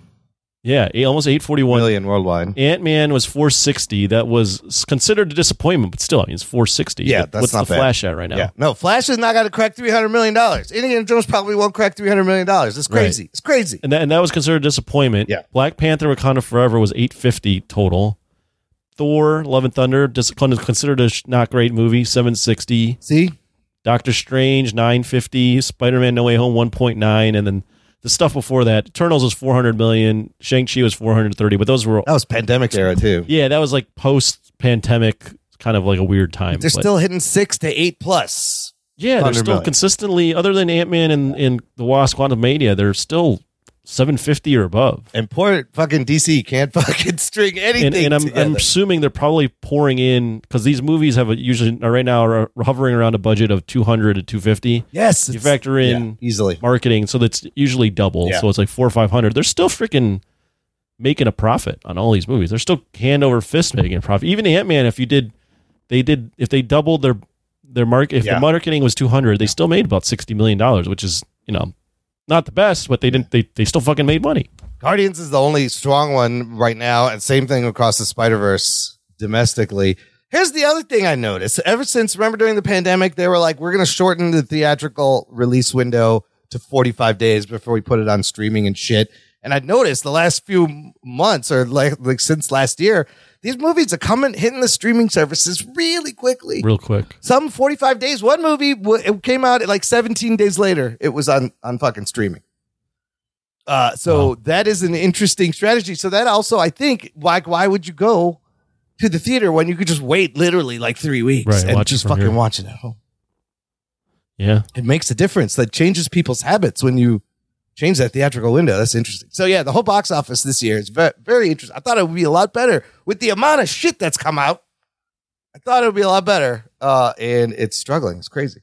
E: yeah eight- almost 841
A: million worldwide.
E: Ant Man was 460. That was considered a disappointment, but still, I mean, it's 460.
A: Yeah, that's
E: what's
A: not
E: the
A: bad.
E: Flash at right now?
A: Yeah, no, Flash is not going to crack three hundred million dollars. Indiana Jones probably won't crack three hundred million dollars. It's
E: Right.
A: crazy. It's crazy.
E: and that and that was considered a disappointment.
A: Yeah.
E: Black Panther: Wakanda Forever was 850 total. Thor: Love and Thunder dis- considered a sh- not great movie, 760.
A: See,
E: Doctor Strange 950. Spider Man No Way Home 1.9, and then the stuff before that, Eternals was 400 million. Shang Chi was 430, but those were
A: that was pandemic era too.
E: yeah, that was like post pandemic, kind of like a weird time.
A: They're
E: but-
A: still hitting six to eight plus.
E: Yeah, they're still
A: million.
E: consistently, other than Ant Man and, and the Wasp Quantumania, they're still 750 or above.
A: And poor fucking DC can't fucking string anything
E: And, and I'm. I'm assuming they're probably pouring in because these movies have a, usually right now are hovering around a budget of 200 to 250.
A: yes,
E: You factor in
A: yeah, easily.
E: marketing, so that's usually double.
A: Yeah.
E: So it's like four or 500. They're still freaking making a profit on all these movies. They're still hand over fist making a profit. Even Ant Man, if you did, they did, if they doubled their their market, if
A: Yeah.
E: the marketing was 200, they still made about 60 million dollars, which is you know not the best, but they didn't. They they still fucking made money.
A: Guardians is the only strong one right now, and same thing across the Spider Verse domestically. Here's the other thing I noticed. Ever since, remember during the pandemic, they were like, we're going to shorten the theatrical release window to 45 days before we put it on streaming and shit. And I noticed the last few months, or like, like since last year, these movies are coming, hitting the streaming services really quickly.
E: Real quick,
A: Some 45 days. One movie, it came out like 17 days later. It was on, on fucking streaming. Uh, so
E: Wow.
A: that is an interesting strategy. So that also, I think, why, why would you go to the theater when you could just wait literally like three weeks
E: Right,
A: and just fucking
E: here.
A: watch it at home?
E: yeah,
A: It makes a difference. That changes people's habits when you change that theatrical window. That's interesting. So yeah, the whole box office this year is very, very interesting. I thought it would be a lot better with the amount of shit that's come out. I thought it would be a lot better. Uh, and it's struggling. It's crazy.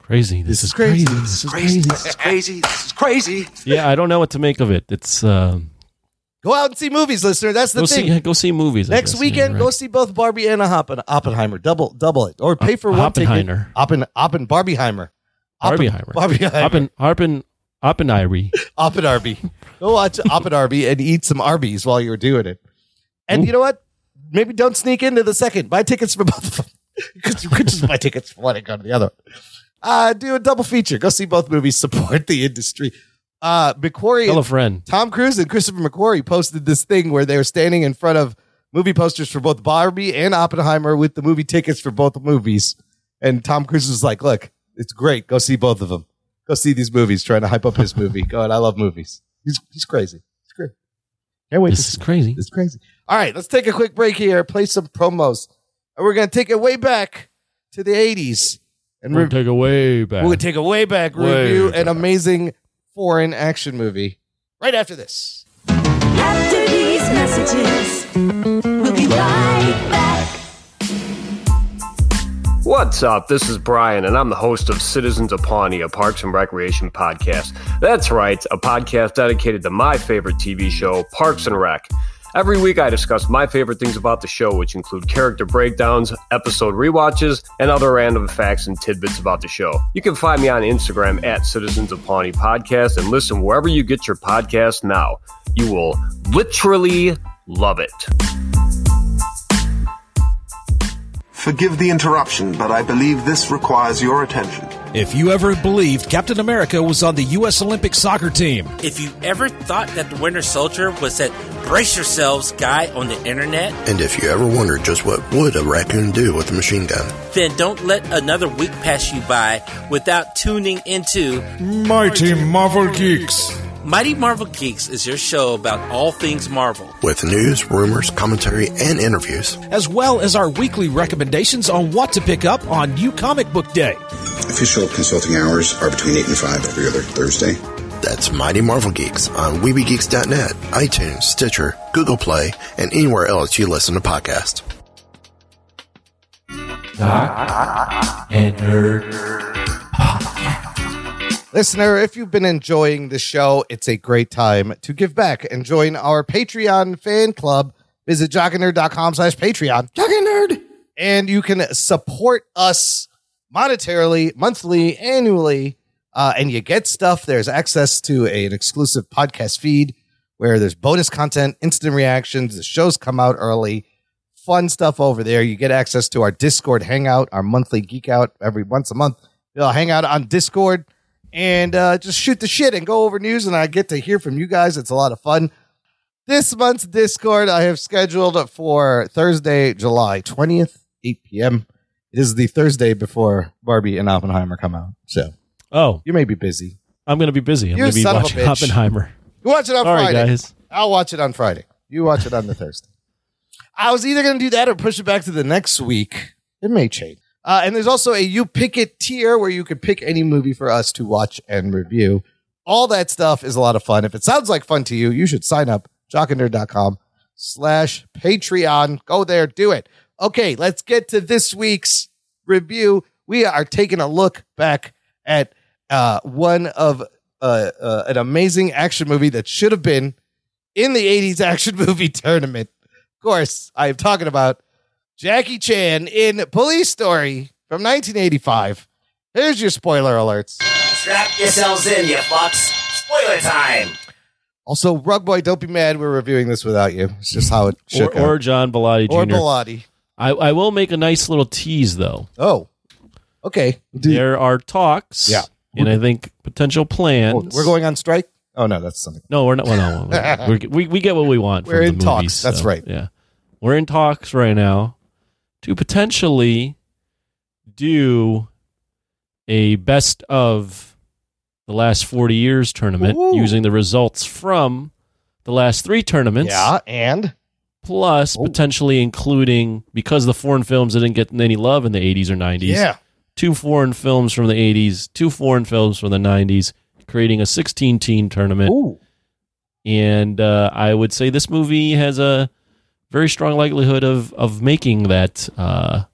E: crazy. This, is crazy. This is crazy.
G: This is crazy. This is crazy.
E: yeah, I don't know what to make of it. It's um,
A: Go out and see movies, listener. That's the
E: go
A: thing.
E: see go see movies
A: Next
E: guess.
A: weekend,
E: Yeah,
A: go see both Barbie and Oppen- Oppenheimer. Double, double it, or pay for
E: Uh,
A: one ticket. Oppen, Oppen, Barbieheimer. Oppen-
E: Barbieheimer.
A: Barbieheimer.
E: Oppen Oppenheimer.
A: Oppenarby. Go watch Oppenarby and eat some Arby's while you're doing it. And you know what? Maybe don't sneak into the second. Buy tickets for both of them because you could just buy tickets for one and go to the other. Uh, do a double feature. Go see both movies. Support the industry. Uh, McQuarrie.
E: Tell a friend.
A: Tom Cruise and Christopher McQuarrie posted this thing where they were standing in front of movie posters for both Barbie and Oppenheimer with the movie tickets for both movies. And Tom Cruise was like, look, it's great. Go see both of them. Go see these movies, trying to hype up his movie. God, I love movies. He's, he's crazy. He's great. Can't wait
E: This is crazy.
A: it's crazy. All right, let's take a quick break here, play some promos. And we're going to take it way back to the 80s. And
E: We're
A: re-
E: gonna take it way back.
A: we're going to take a way back
E: Way
A: review an amazing foreign action movie right after this.
H: these messages. We'll be right back.
I: What's up? This is Brian, and I'm the host of Citizens of Pawnee, a Parks and Recreation podcast. That's right, a podcast dedicated to my favorite TV show, Parks and Rec. Every week, I discuss my favorite things about the show, which include character breakdowns, episode rewatches, and other random facts and tidbits about the show. You can find me on Instagram at Citizens of Pawnee Podcast and listen wherever you get your podcast now. You will literally love it.
J: Forgive the interruption, but I believe this requires your attention.
K: If you ever believed Captain America was on the U.S. Olympic soccer team,
L: If you ever thought that the Winter Soldier was that brace yourselves guy on the internet,
M: And if you ever wondered just what would a raccoon do with a machine gun,
L: then don't let another week pass you by without tuning into
K: Mighty Marvel Geeks.
L: Mighty Marvel Geeks is your show about all things Marvel.
M: with news, rumors, commentary, and interviews,
K: as well as our weekly recommendations on what to pick up on New Comic Book Day.
N: Official consulting hours are between 8 and 5 every other Thursday.
M: that's Mighty Marvel Geeks on WeebyGeeks.net, iTunes, Stitcher, Google Play, and anywhere else you listen to podcasts.
E: and nerd.
A: Listener, if you've been enjoying the show, it's a great time to give back and join our Patreon fan club. Visit jockandnerd.com slash Patreon. Jockandnerd! And you can support us monetarily, monthly, annually, uh, and you get stuff. There's access to a- an exclusive podcast feed where there's bonus content, instant reactions, the shows come out early, fun stuff over there. You get access to our Discord hangout, our monthly geek out every once a month. You'll hang out on Discord and uh, just shoot the shit and go over news. And I get to hear from you guys. It's a lot of fun. This month's Discord I have scheduled for Thursday, July 20th, 8 p.m. It is the Thursday before Barbie and Oppenheimer come out. So
E: Oh,
A: you may be busy.
E: I'm going to be busy. I'm going to be watching. Oppenheimer.
A: You watch it on Friday.
E: guys.
A: I'll watch it on Friday. You watch it on the Thursday. I was either going to do that or push it back to the next week. It may change. Uh, and there's also a You Pick It tier where you could pick any movie for us to watch and review. All that stuff is a lot of fun. If it sounds like fun to you, you should sign up, jockandnerd.com slash Patreon. Go there, do it. Okay, let's get to this week's review. We are taking a look back at uh, one of uh, uh, an amazing action movie that should have been in the 80s action movie tournament. Of course, I am talking about Jackie Chan in Police Story from 1985. Here's your spoiler alerts.
C: Strap yourselves in, you fucks. Spoiler time.
A: Also, Rug Boy, don't be mad. We're reviewing this without you. It's just how it
E: Or,
A: should
E: or John Bellotti Jr.
A: Or Bellotti.
E: I, I will make a nice little tease, though.
A: Oh, okay. Do-
E: there are talks.
A: Yeah.
E: And I think potential plans.
A: Oh, we're going on strike? Oh, no, that's something.
E: No, we're not. Well, no, we're, we we get what we want.
A: We're
E: from
A: in
E: the
A: talks.
E: movies,
A: That's
E: so,
A: right.
E: Yeah, we're in talks right now to potentially do a best of the last forty years tournament
A: Ooh.
E: using the results from the last three tournaments.
A: Yeah, and
E: plus potentially including because the foreign films didn't get any love in the 80s or 90s.
A: Yeah.
E: Two foreign films from the 80s, two foreign films from the 90s, creating a 16 team tournament. And uh, I would say this movie has a very strong likelihood of of making that uh,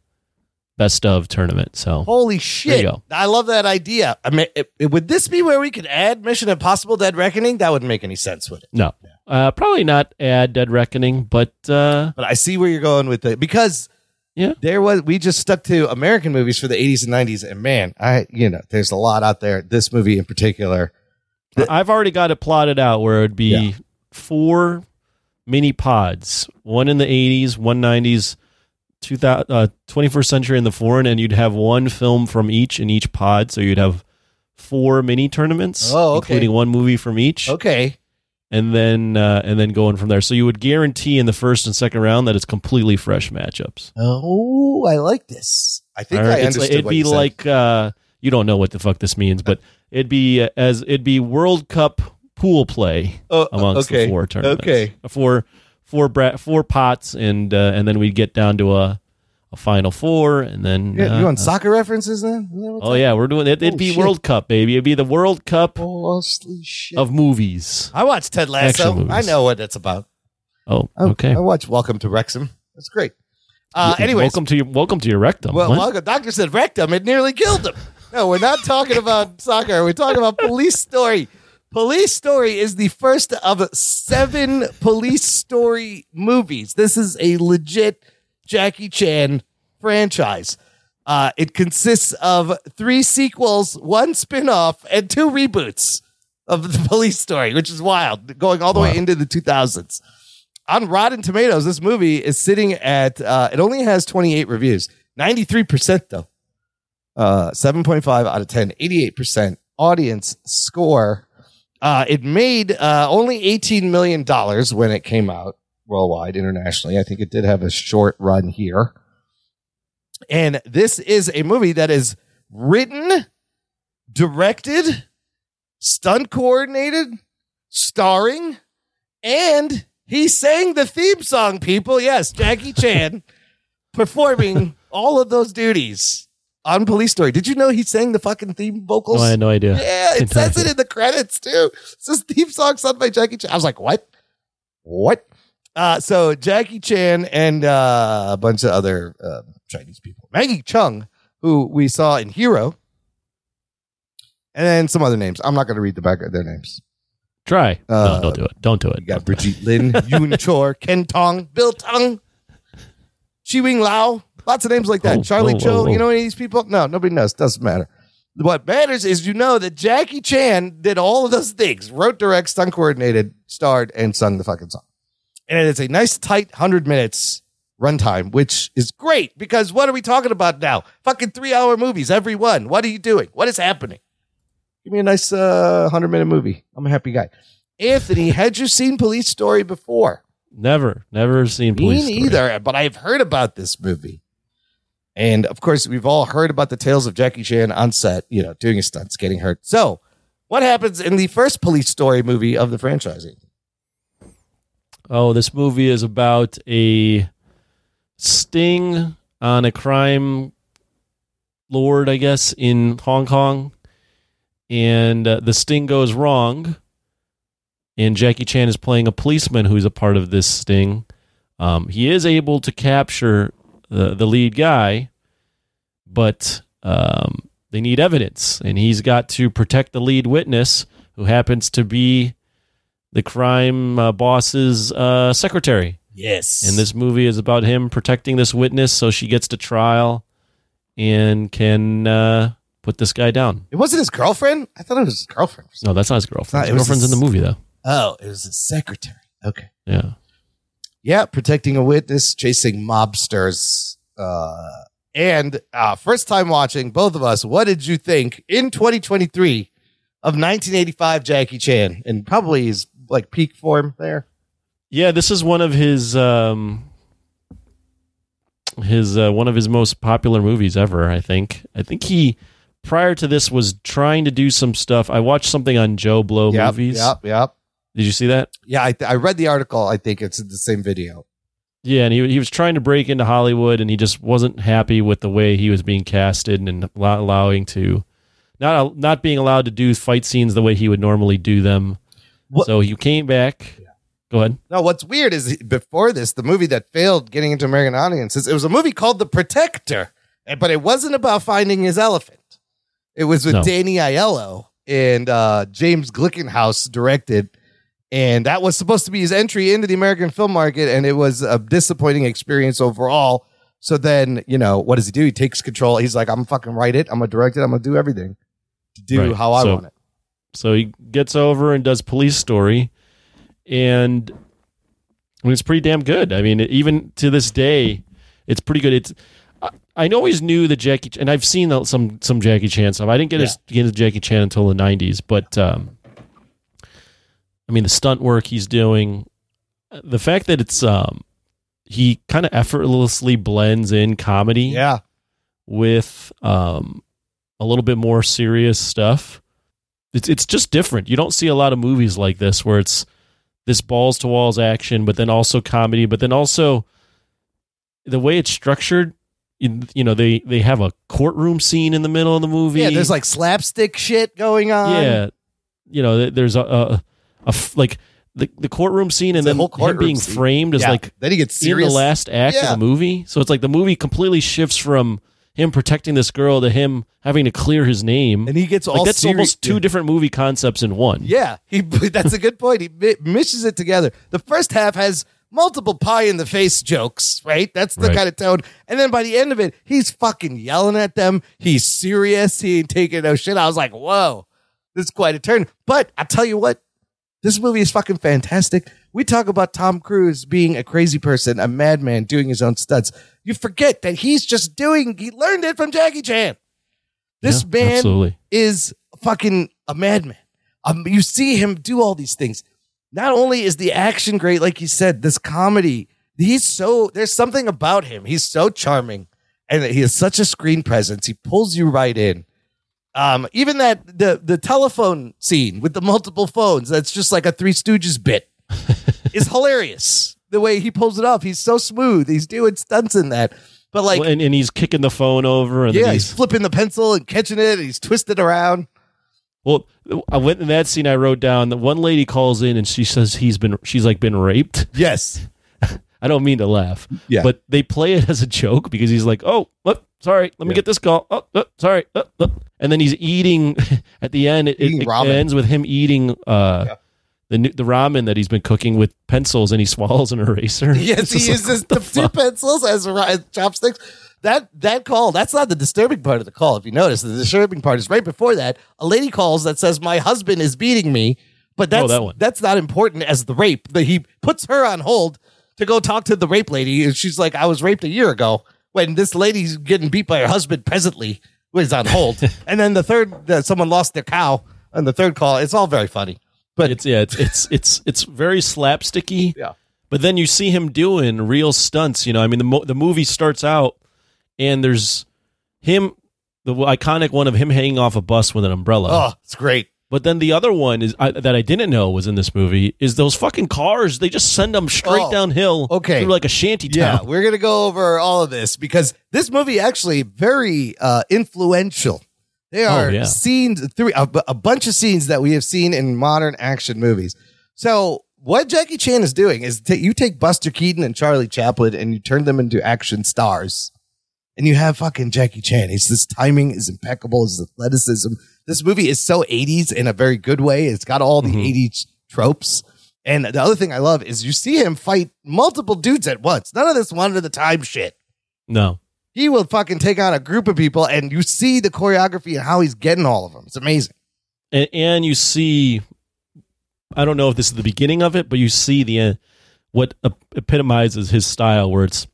E: best of tournament. So
A: Holy shit. I love that idea. I mean, it, it- would this be where we could add Mission Impossible Dead Reckoning? That wouldn't make any sense, would it?
E: no, uh, probably not add Dead Reckoning, but uh,
A: But I see where you're going with it because
E: yeah,
A: there was we just stuck to American movies for the 80s and 90s, and man, I you know, there's a lot out there. This movie in particular,
E: I've already got it plotted out where it'd be four mini pods, one in the 80s, one 90s, 2000, uh, 21st century in the foreign, and you'd have one film from each in each pod. So you'd have four mini tournaments,
A: Oh, okay.
E: including one movie from each.
A: Okay.
E: And then uh, and then going from there. So you would guarantee in the first and second round that it's completely fresh matchups.
A: Oh, I like this. I think
E: right?
A: I understood
E: like- it'd be
A: you
E: like uh, you don't know what the fuck this means, but it'd be uh, as it'd be World Cup pool play
A: Oh,
E: amongst
A: okay.
E: the four tournaments.
A: Okay.
E: four four bra- four pots, and uh, and then we'd get down to a a final four, and then
A: Yeah,
E: uh,
A: you on
E: uh,
A: soccer references then? Is that what's
E: Oh yeah, we're doing it. It'd
A: Oh,
E: be
A: shit.
E: World Cup, baby. It'd be the World Cup
A: Holy shit.
E: of movies.
A: I watched Ted Lasso. I know what it's about.
E: Oh, okay.
A: I watched Welcome to Wrexham. That's great. Uh, anyways,
E: welcome to your welcome to your rectum.
A: well,
E: What?
A: welcome. Doctor said rectum. It nearly killed him. No, we're not talking about soccer. We're talking about Police Story. Police Story is the first of seven Police Story movies. This is a legit Jackie Chan franchise. Uh, it consists of three sequels, one spin-off, and two reboots of the Police Story, which is wild, going all the way into the 2000s. On Rotten Tomatoes, this movie is sitting at, uh, it only has 28 reviews, 93% though. Uh, 7.5 out of 10, 88% audience score. Uh, it made uh, only $18 million when it came out worldwide, internationally. I think it did have a short run here. And this is a movie that is written, directed, stunt coordinated, starring, and he sang the theme song, people. Yes, Jackie Chan performing all of those duties on Police Story. Did you know he sang the fucking theme vocals?
E: No, I had no idea.
A: Yeah, it says it in the credits too. It says theme song sung by Jackie Chan. I was like, what? What? Uh, so Jackie Chan and uh, a bunch of other uh, Chinese people. Maggie Cheung, who we saw in Hero, and then some other names. I'm not going to read the back of their names.
E: Try.
A: Uh,
E: no, don't do it. Don't do it.
A: You got Brigitte Lin, Yoon Chor, Ken Tong, Bill Tung, Chi Wing Lao. Lots of names like that.
E: Whoa,
A: Charlie
E: whoa,
A: Cho.
E: whoa.
A: You know any of these people? No, nobody knows. Doesn't matter. What matters is you know that Jackie Chan did all of those things wrote, direct, stunt coordinated, starred, and sung the fucking song. And it's a nice, tight 100 minutes runtime, which is great because what are we talking about now? Fucking three hour movies, every one. What are you doing? What is happening? Give me a nice uh, 100 minute movie. I'm a happy guy. Anthony, had you seen Police Story before?
E: Never, never seen
A: Me
E: police. Story.
A: neither, but I've heard about this movie. And of course, we've all heard about the tales of Jackie Chan on set, you know, doing his stunts, getting hurt. So, what happens in the first Police Story movie of the franchise?
E: Oh, this movie is about a sting on a crime lord, I guess, in Hong Kong. And uh, the sting goes wrong. And Jackie Chan is playing a policeman who's a part of this sting. Um, he is able to capture the, the lead guy, but um, they need evidence. And he's got to protect the lead witness, who happens to be the crime uh, boss's uh, secretary.
A: Yes.
E: And this movie is about him protecting this witness so she gets to trial and can uh, put this guy down.
A: It wasn't his girlfriend? I thought it was his girlfriend.
E: No, that's not his girlfriend.
A: Not-
E: His girlfriend's
A: his-
E: in the movie, though.
A: Oh, it was his secretary. Okay.
E: Yeah.
A: Yeah, protecting a witness, chasing mobsters. Uh, and uh, first time watching, both of us, what did you think in 2023 of 1985 Jackie Chan and probably his like peak form there?
E: Yeah, this is one of his um his uh, one of his most popular movies ever, I think. I think he prior to this was trying to do some stuff. I watched something on JoBlo
A: Yep,
E: movies.
A: Yep, yep.
E: Did you see that?
A: Yeah, I, I read the article. I think it's in the same video.
E: Yeah, and he he was trying to break into Hollywood, and he just wasn't happy with the way he was being casted and not allowing to, not not being allowed to do fight scenes the way he would normally do them. So he came back. Go ahead.
A: No, what's weird is before this, the movie that failed getting into American audiences, it was a movie called The Protector, but it wasn't about finding his elephant. It was with
E: No.
A: Danny Aiello and uh, James Glickenhaus directed, and that was supposed to be his entry into the American film market, and it was a disappointing experience overall. So then, you know, what does he do? He takes control. He's like, I'm fucking write it. I'm gonna direct it. I'm gonna do everything to do
E: Right.
A: how I
E: So-
A: want it.
E: So he gets over and does Police Story, and I mean, it's pretty damn good. I mean, even to this day, it's pretty good. It's I, I always knew that Jackie, and I've seen some some Jackie Chan stuff. I didn't get, get into Jackie Chan until the '90s, but um, I mean, the stunt work he's doing, the fact that it's um, he kind of effortlessly blends in comedy,
A: yeah,
E: with um, a little bit more serious stuff it's it's just different. You don't see a lot of movies like this where it's this balls to walls action, but then also comedy, but then also the way it's structured. You, you know, they they have a courtroom scene in the middle of the movie.
A: Yeah, there's like slapstick shit going on.
E: yeah, you know, there's a, a, a f- like the, the courtroom scene and
A: The
E: then
A: whole
E: him being
A: scene.
E: framed is
A: Yeah.
E: like
A: Then he gets serious.
E: in the last act
A: Yeah.
E: of the movie. So it's like the movie completely shifts from him protecting this girl to him having to clear his name,
A: and he gets
E: like
A: all
E: that's
A: seri-
E: almost two different movie concepts in one.
A: Yeah, he. That's a good point. He mi- mishes it together. The first half has multiple pie in the face jokes, right? That's the
E: Right.
A: kind of tone. And then by the end of it, he's fucking yelling at them. He's serious. He ain't taking no shit. I was like, whoa, this is quite a turn. But I tell you what, this movie is fucking fantastic. We talk about Tom Cruise being a crazy person, a madman doing his own stunts. You forget that he's just doing. He learned it from Jackie Chan. This
E: Yeah,
A: man
E: absolutely.
A: is fucking a madman. Um, you see him do all these things. Not only is the action great, like you said, this comedy, he's so, there's something about him. He's so charming and he has such a screen presence. He pulls you right in. Um, even that, the, the telephone scene with the multiple phones, that's just like a Three Stooges bit, is hilarious. The way he pulls it off. He's so smooth. He's doing stunts in that. But like,
E: Well, and, and he's kicking the phone over, and
A: yeah, he's
E: he's
A: flipping the pencil and catching it. And he's twisted around.
E: well. I went in that scene. I wrote down that one lady calls in and she says he's been she's like been raped.
A: Yes.
E: I don't mean to laugh.
A: Yeah.
E: But they play it as a joke because he's like, oh, what? sorry, let me
A: Yeah.
E: get this call. Oh, oh, sorry. Oh, oh. And then he's eating at the end. It, it- it ends with him eating uh, the new- the ramen that he's been cooking with pencils, and he swallows an eraser.
A: Yes, he
E: like,
A: uses the two pencils as, as chopsticks. That that call, that's not the disturbing part of the call. If you notice, the disturbing part is right before that. A lady calls that says, "My husband is beating me," but that's
E: Oh, that one.
A: that's not important as the rape. That he puts her on hold to go talk to the rape lady, and she's like, "I was raped a year ago." When this lady's getting beat by her husband presently, was on hold, and then the third, uh, someone lost their cow, and the third call. It's all very funny. But
E: it's yeah, it's it's it's it's very slapsticky.
A: Yeah.
E: But then you see him doing real stunts. You know, I mean, the mo- the movie starts out and there's him, the iconic one of him hanging off a bus with an umbrella.
A: oh, it's great.
E: But then the other one is I, that I didn't know was in this movie is those fucking cars. They just send them straight
A: Oh,
E: downhill.
A: okay.
E: through like a shanty town.
A: Yeah, we're gonna go over all of this because this movie actually very uh, influential. There
E: Oh,
A: are
E: yeah.
A: scenes, through a, a bunch of scenes that we have seen in modern action movies. So what Jackie Chan is doing is ta- you take Buster Keaton and Charlie Chaplin and you turn them into action stars, and you have fucking Jackie Chan. His this timing is impeccable. His athleticism. This movie is so 80s in a very good way. It's got all the
E: Mm-hmm.
A: 80s tropes. And the other thing I love is you see him fight multiple dudes at once. None of this one at a time shit.
E: No,
A: He will fucking take on a group of people, and you see the choreography and how he's getting all of them. It's amazing.
E: and, and you see, I don't know if this is the beginning of it, but you see the uh, what epitomizes his style, where it's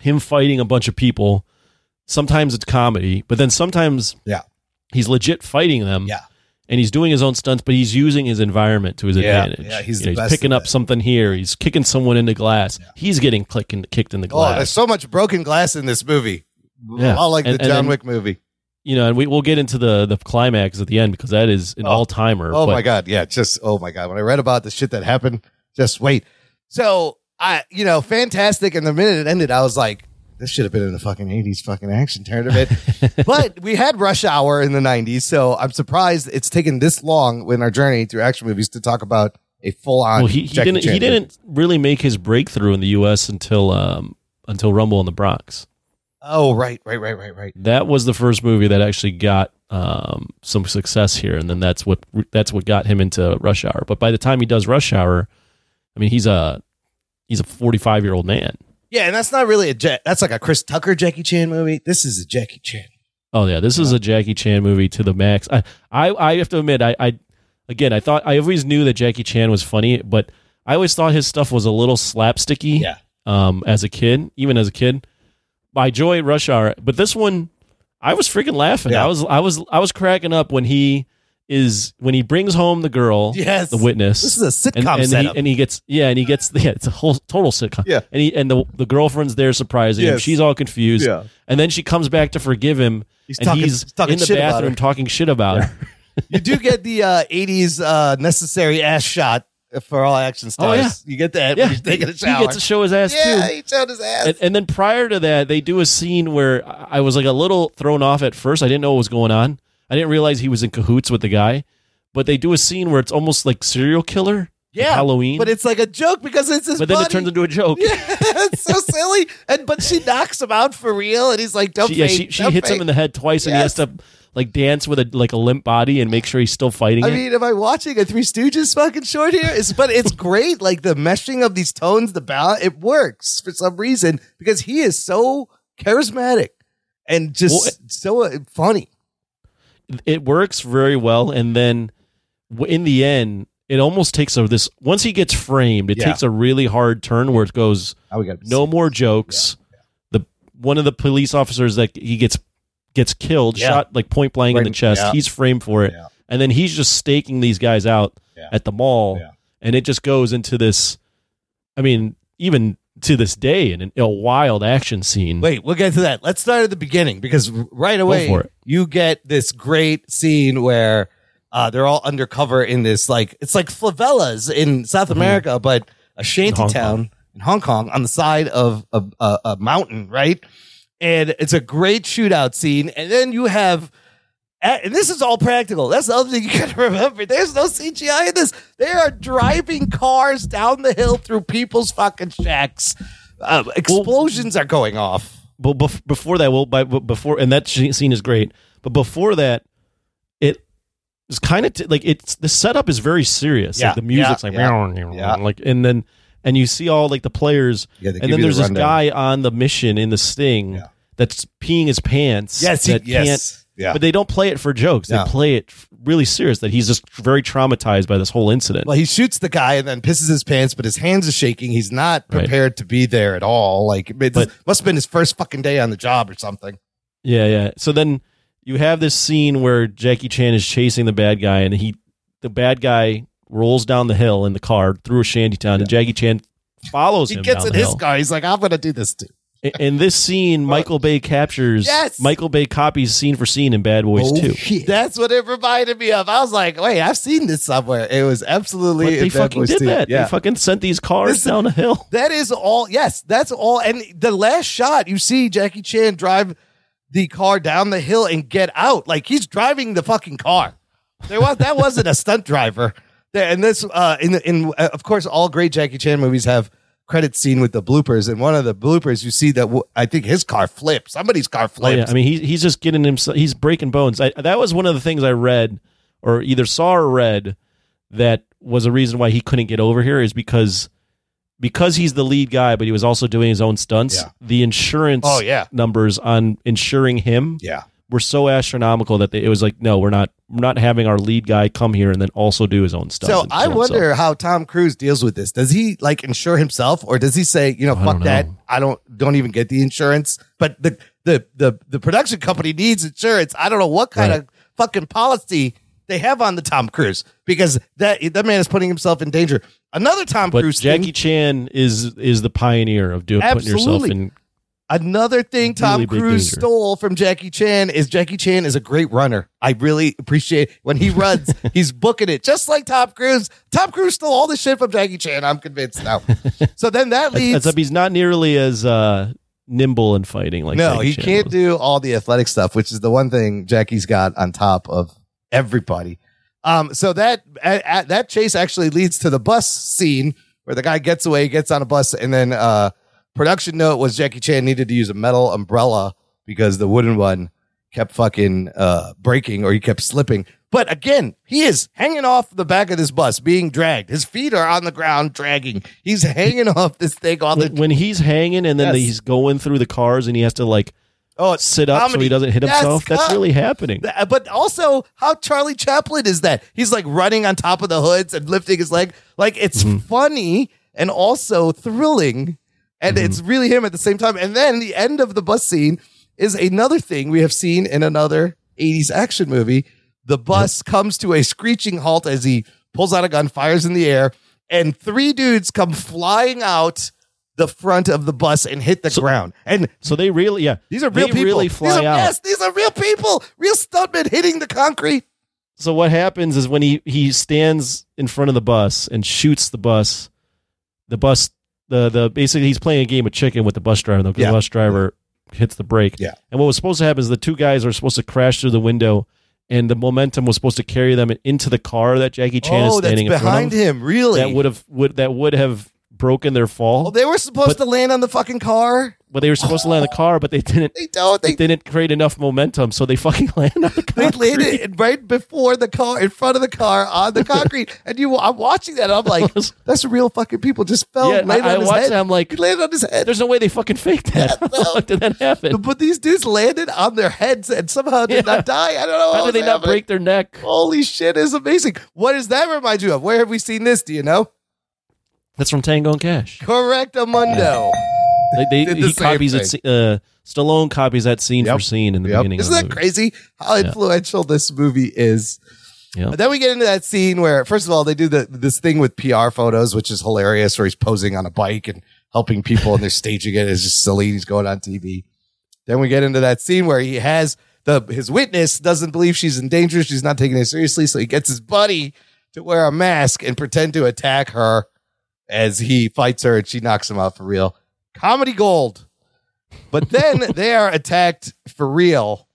E: him fighting a bunch of people. Sometimes it's comedy, but then sometimes
A: Yeah.
E: He's legit fighting them.
A: Yeah.
E: And he's doing his own stunts, but he's using his environment to his
A: Yeah,
E: advantage.
A: yeah, he's
E: You know,
A: best
E: picking up something here. He's kicking someone into glass. He's getting clicking, kicked in the
A: Oh,
E: glass.
A: there's so much broken glass in this movie.
E: Yeah.
A: All like
E: And-
A: the John
E: then-
A: Wick movie.
E: you know, and we, we'll get into the the climax at the end because that is an oh. all timer.
A: Oh my god, yeah, just oh my god. When I read about the shit that happened, just wait. So I, you know, fantastic. And the minute it ended, I was like, this should have been in the fucking eighties fucking action tournament. but we had Rush Hour in the nineties, so I'm surprised it's taken this long in our journey through action movies to talk about a full on.
E: Well, he, he didn't he didn't really make his breakthrough in the U.S. until um until Rumble in the Bronx.
A: Oh right, right, right, right, right.
E: That was the first movie that actually got um, some success here, and then that's what that's what got him into Rush Hour. But by the time he does Rush Hour, I mean he's a he's a forty five year old man.
A: Yeah, and that's not really a Jack. That's like a Chris Tucker Jackie Chan movie. This is a Jackie Chan.
E: Oh yeah, this is a Jackie Chan movie to the max. I I, I have to admit, I, I again I thought I always knew that Jackie Chan was funny, but I always thought his stuff was a little slapsticky.
A: Yeah.
E: Um, as a kid, even as a kid, I enjoy Rush Hour, but this one, I was freaking laughing.
A: Yeah.
E: I was I was I was cracking up when he is when he brings home the girl,
A: Yes.
E: the witness.
A: This is a sitcom
E: and, and he,
A: setup.
E: and he gets yeah, and he gets yeah, it's a whole total sitcom.
A: Yeah.
E: and he and the the girlfriend's there surprising him. She's all confused.
A: Yeah.
E: and then she comes back to forgive him.
A: He's
E: and
A: talking-
E: he's
A: he's talking
E: in the
A: shit about
E: bathroom
A: her.
E: talking shit about her.
A: you do get the uh, 80s uh, necessary ass shot for all action stars.
E: Oh, yeah.
A: You get that
E: Yeah,
A: when he's taking a
E: he gets to show his ass too.
A: yeah,
E: too.
A: he showed his ass.
E: And, and then prior to that, they do a scene where I I was like a little thrown off at first. I didn't know what was going on. I didn't realize he was in cahoots with the guy. But they do a scene where it's almost like serial killer
A: Yeah,
E: Halloween.
A: but it's like a joke because it's his
E: but then
A: buddy.
E: it turns into a joke.
A: Yeah, it's so silly. And but she knocks him out for real, and he's like, "Don't
E: she, yeah, she, she hits him in the head twice, and he has to like dance with a like a limp body and make sure he's still fighting
A: I
E: it.
A: mean, am I watching a Three Stooges fucking short here? It's, but it's great. Like the meshing of these tones, the balance, it works for some reason because he is so charismatic and just
E: Well,
A: so funny.
E: It works very well and then in the end it almost takes a this once he gets framed it
A: Yeah.
E: takes a really hard turn where it goes no more jokes. The one of the police officers that he gets gets killed
A: Yeah.
E: shot like point blank in the chest.
A: yeah.
E: he's framed for it. And then he's just staking these guys out at the mall. And it just goes into this i mean even to this day in an- a wild action scene
A: Wait, we'll get to that. Let's start at the beginning because right away you get this great scene where uh, they're all undercover in this like it's like favelas in South America, but a shanty
E: Mm-hmm.
A: Town in Hong Kong on the side of a, a, a mountain, right? And it's a great shootout scene, and then you have. And this is all practical. That's the other thing you got to remember. There's no CGI in this. They are driving cars down the hill through people's fucking shacks. Uh, explosions are going off.
E: but before that, well, by, before and that scene is great. But before that, it is kind of t- like it's the setup is very serious.
A: Yeah,
E: like the music's
A: yeah,
E: like
A: yeah, yeah.
E: like and then and you see all like the players,
A: Yeah,
E: and then there's
A: the
E: this guy on the mission in the Sting that's peeing his pants.
A: Yes, he-
E: that
A: yes,
E: can't.
A: Yeah.
E: But they don't play it for jokes.
A: No.
E: They play it really serious. That he's just very traumatized by this whole incident.
A: Well, he shoots the guy and then pisses his pants, but his hands are shaking. He's not
E: Right.
A: prepared to be there at all. Like it
E: But-
A: must have been his first fucking day on the job or something.
E: Yeah, yeah. So then you have this scene where Jackie Chan is chasing the bad guy, and he, the bad guy, rolls down the hill in the car through a shantytown, and Jackie Chan follows
A: He
E: him.
A: He
E: gets
A: in his
E: hill.
A: car. He's like, I'm gonna do this too.
E: In this scene, Michael Bay captures.
A: Yes!
E: Michael Bay copies scene for scene in Bad Boys
A: Oh,
E: 2.
A: That's what it reminded me of. I was like, wait, I've seen this somewhere. It was absolutely.
E: But
A: in
E: they
A: Bad
E: fucking
A: Boys
E: did
A: 2.
E: that.
A: Yeah.
E: They fucking sent these cars
A: Listen,
E: down a hill.
A: That is all. Yes, that's all. And the last shot, you see Jackie Chan drive the car down the hill and get out. Like he's driving the fucking car. There was that wasn't a stunt driver. There and this uh in in uh, of course all great Jackie Chan movies have credit scene with the bloopers. And one of the bloopers, you see that w- I think his car flipped. Somebody's car
E: Oh,
A: flipped.
E: yeah. I mean, he's he's just getting himself. He's breaking bones. I, that was one of the things I read, or either saw or read, that was a reason why he couldn't get over here is because because he's the lead guy, but he was also doing his own stunts.
A: Yeah.
E: The insurance
A: Oh, yeah.
E: numbers on insuring him
A: yeah.
E: were so astronomical that they, it was like, no, we're not not having our lead guy come here and then also do his own stuff.
A: So I
E: kill himself.
A: wonder how Tom Cruise deals with this. Does he like insure himself, or does he say, you know,
E: I
A: fuck
E: don't
A: that,
E: know.
A: I don't don't even get the insurance? But the the the the production company needs insurance. I don't know what kind
E: Right.
A: of fucking policy they have on the Tom Cruise because that that man is putting himself in danger. Another Tom
E: But
A: Cruise
E: Jackie
A: thing,
E: Chan is is the pioneer of doing putting yourself
A: Absolutely.
E: in.
A: Another thing Tom
E: Really
A: Cruise stole from Jackie Chan is Jackie Chan is a great runner. I really appreciate when he runs, he's booking it just like Tom Cruise. Tom Cruise stole all the shit from Jackie Chan. I'm convinced now. So then that leads
E: Except he's not nearly as uh, nimble in fighting like
A: no,
E: Jackie
A: he
E: Chan
A: can't
E: was.
A: do all the athletic stuff, which is the one thing Jackie's got on top of everybody. Um, so that at, at- that chase actually leads to the bus scene where the guy gets away, gets on a bus, and then uh, production note was Jackie Chan needed to use a metal umbrella because the wooden one kept fucking uh, breaking or he kept slipping. But again, he is hanging off the back of this bus, being dragged. His feet are on the ground, dragging. He's hanging off this thing on the
E: When, when he's hanging and then
A: Yes.
E: he's going through the cars and he has to like
A: oh,
E: sit up so he doesn't hit himself. That's really happening.
A: But also, how Charlie Chaplin is that? He's like running on top of the hoods and lifting his leg. Like it's
E: Mm-hmm.
A: funny and also thrilling. And
E: Mm-hmm.
A: it's really him at the same time. And then the end of the bus scene is another thing we have seen in another 80s action movie. The bus comes to a screeching halt as he pulls out a gun, fires in the air, and three dudes come flying out the front of the bus and hit the ground. And
E: So they really, yeah,
A: these are real
E: they
A: people.
E: really
A: these are,
E: out.
A: Yes, these are real people. Real stuntmen hitting the concrete.
E: So what happens is when he he stands in front of the bus and shoots the bus, the bus the the basically he's playing a game of chicken with the bus driver. The
A: Yeah.
E: bus driver hits the brake.
A: Yeah.
E: And what was supposed to happen is the two guys are supposed to crash through the window and the momentum was supposed to carry them into the car that Jackie Chan is
A: Oh, that's
E: standing
A: behind
E: of.
A: him. Really?
E: That would have would that would have broken their fall.
A: Oh, they were supposed to land on the fucking car.
E: but they were supposed to land in the car, but they didn't.
A: They don't. They,
E: They didn't create enough momentum, so they fucking land on the
A: they landed right before the car, in front of the car, on the concrete. and you, I'm watching that. And I'm like, that's real fucking people just fell.
E: Yeah,
A: landed
E: I, I
A: on his
E: watched
A: head.
E: I'm like,
A: He landed on his head.
E: there's no way they fucking faked that. How did that happen?
A: But these dudes landed on their heads and somehow did
E: Yeah.
A: not die. I don't know
E: How did they
A: was
E: not
A: happening.
E: break their neck?
A: Holy shit, is amazing. What does that remind you of? Where have we seen this? Do you know?
E: That's from Tango and Cash.
A: Correct, Amundo.
E: They, they
A: Did the
E: he
A: same
E: copies it. Uh, Stallone copies that scene for scene in the
A: Yep.
E: beginning.
A: Isn't
E: of the
A: that
E: movie.
A: crazy how influential this movie is?
E: Yeah.
A: Then we get into that scene where, first of all, they do the this thing with PR photos, which is hilarious, where he's posing on a bike and helping people, and they're staging it. It's just silly. He's going on TV. Then we get into that scene where he has the his witness doesn't believe she's in danger. She's not taking it seriously, so he gets his buddy to wear a mask and pretend to attack her as he fights her, and she knocks him out for real. Comedy gold. But then they are attacked for real,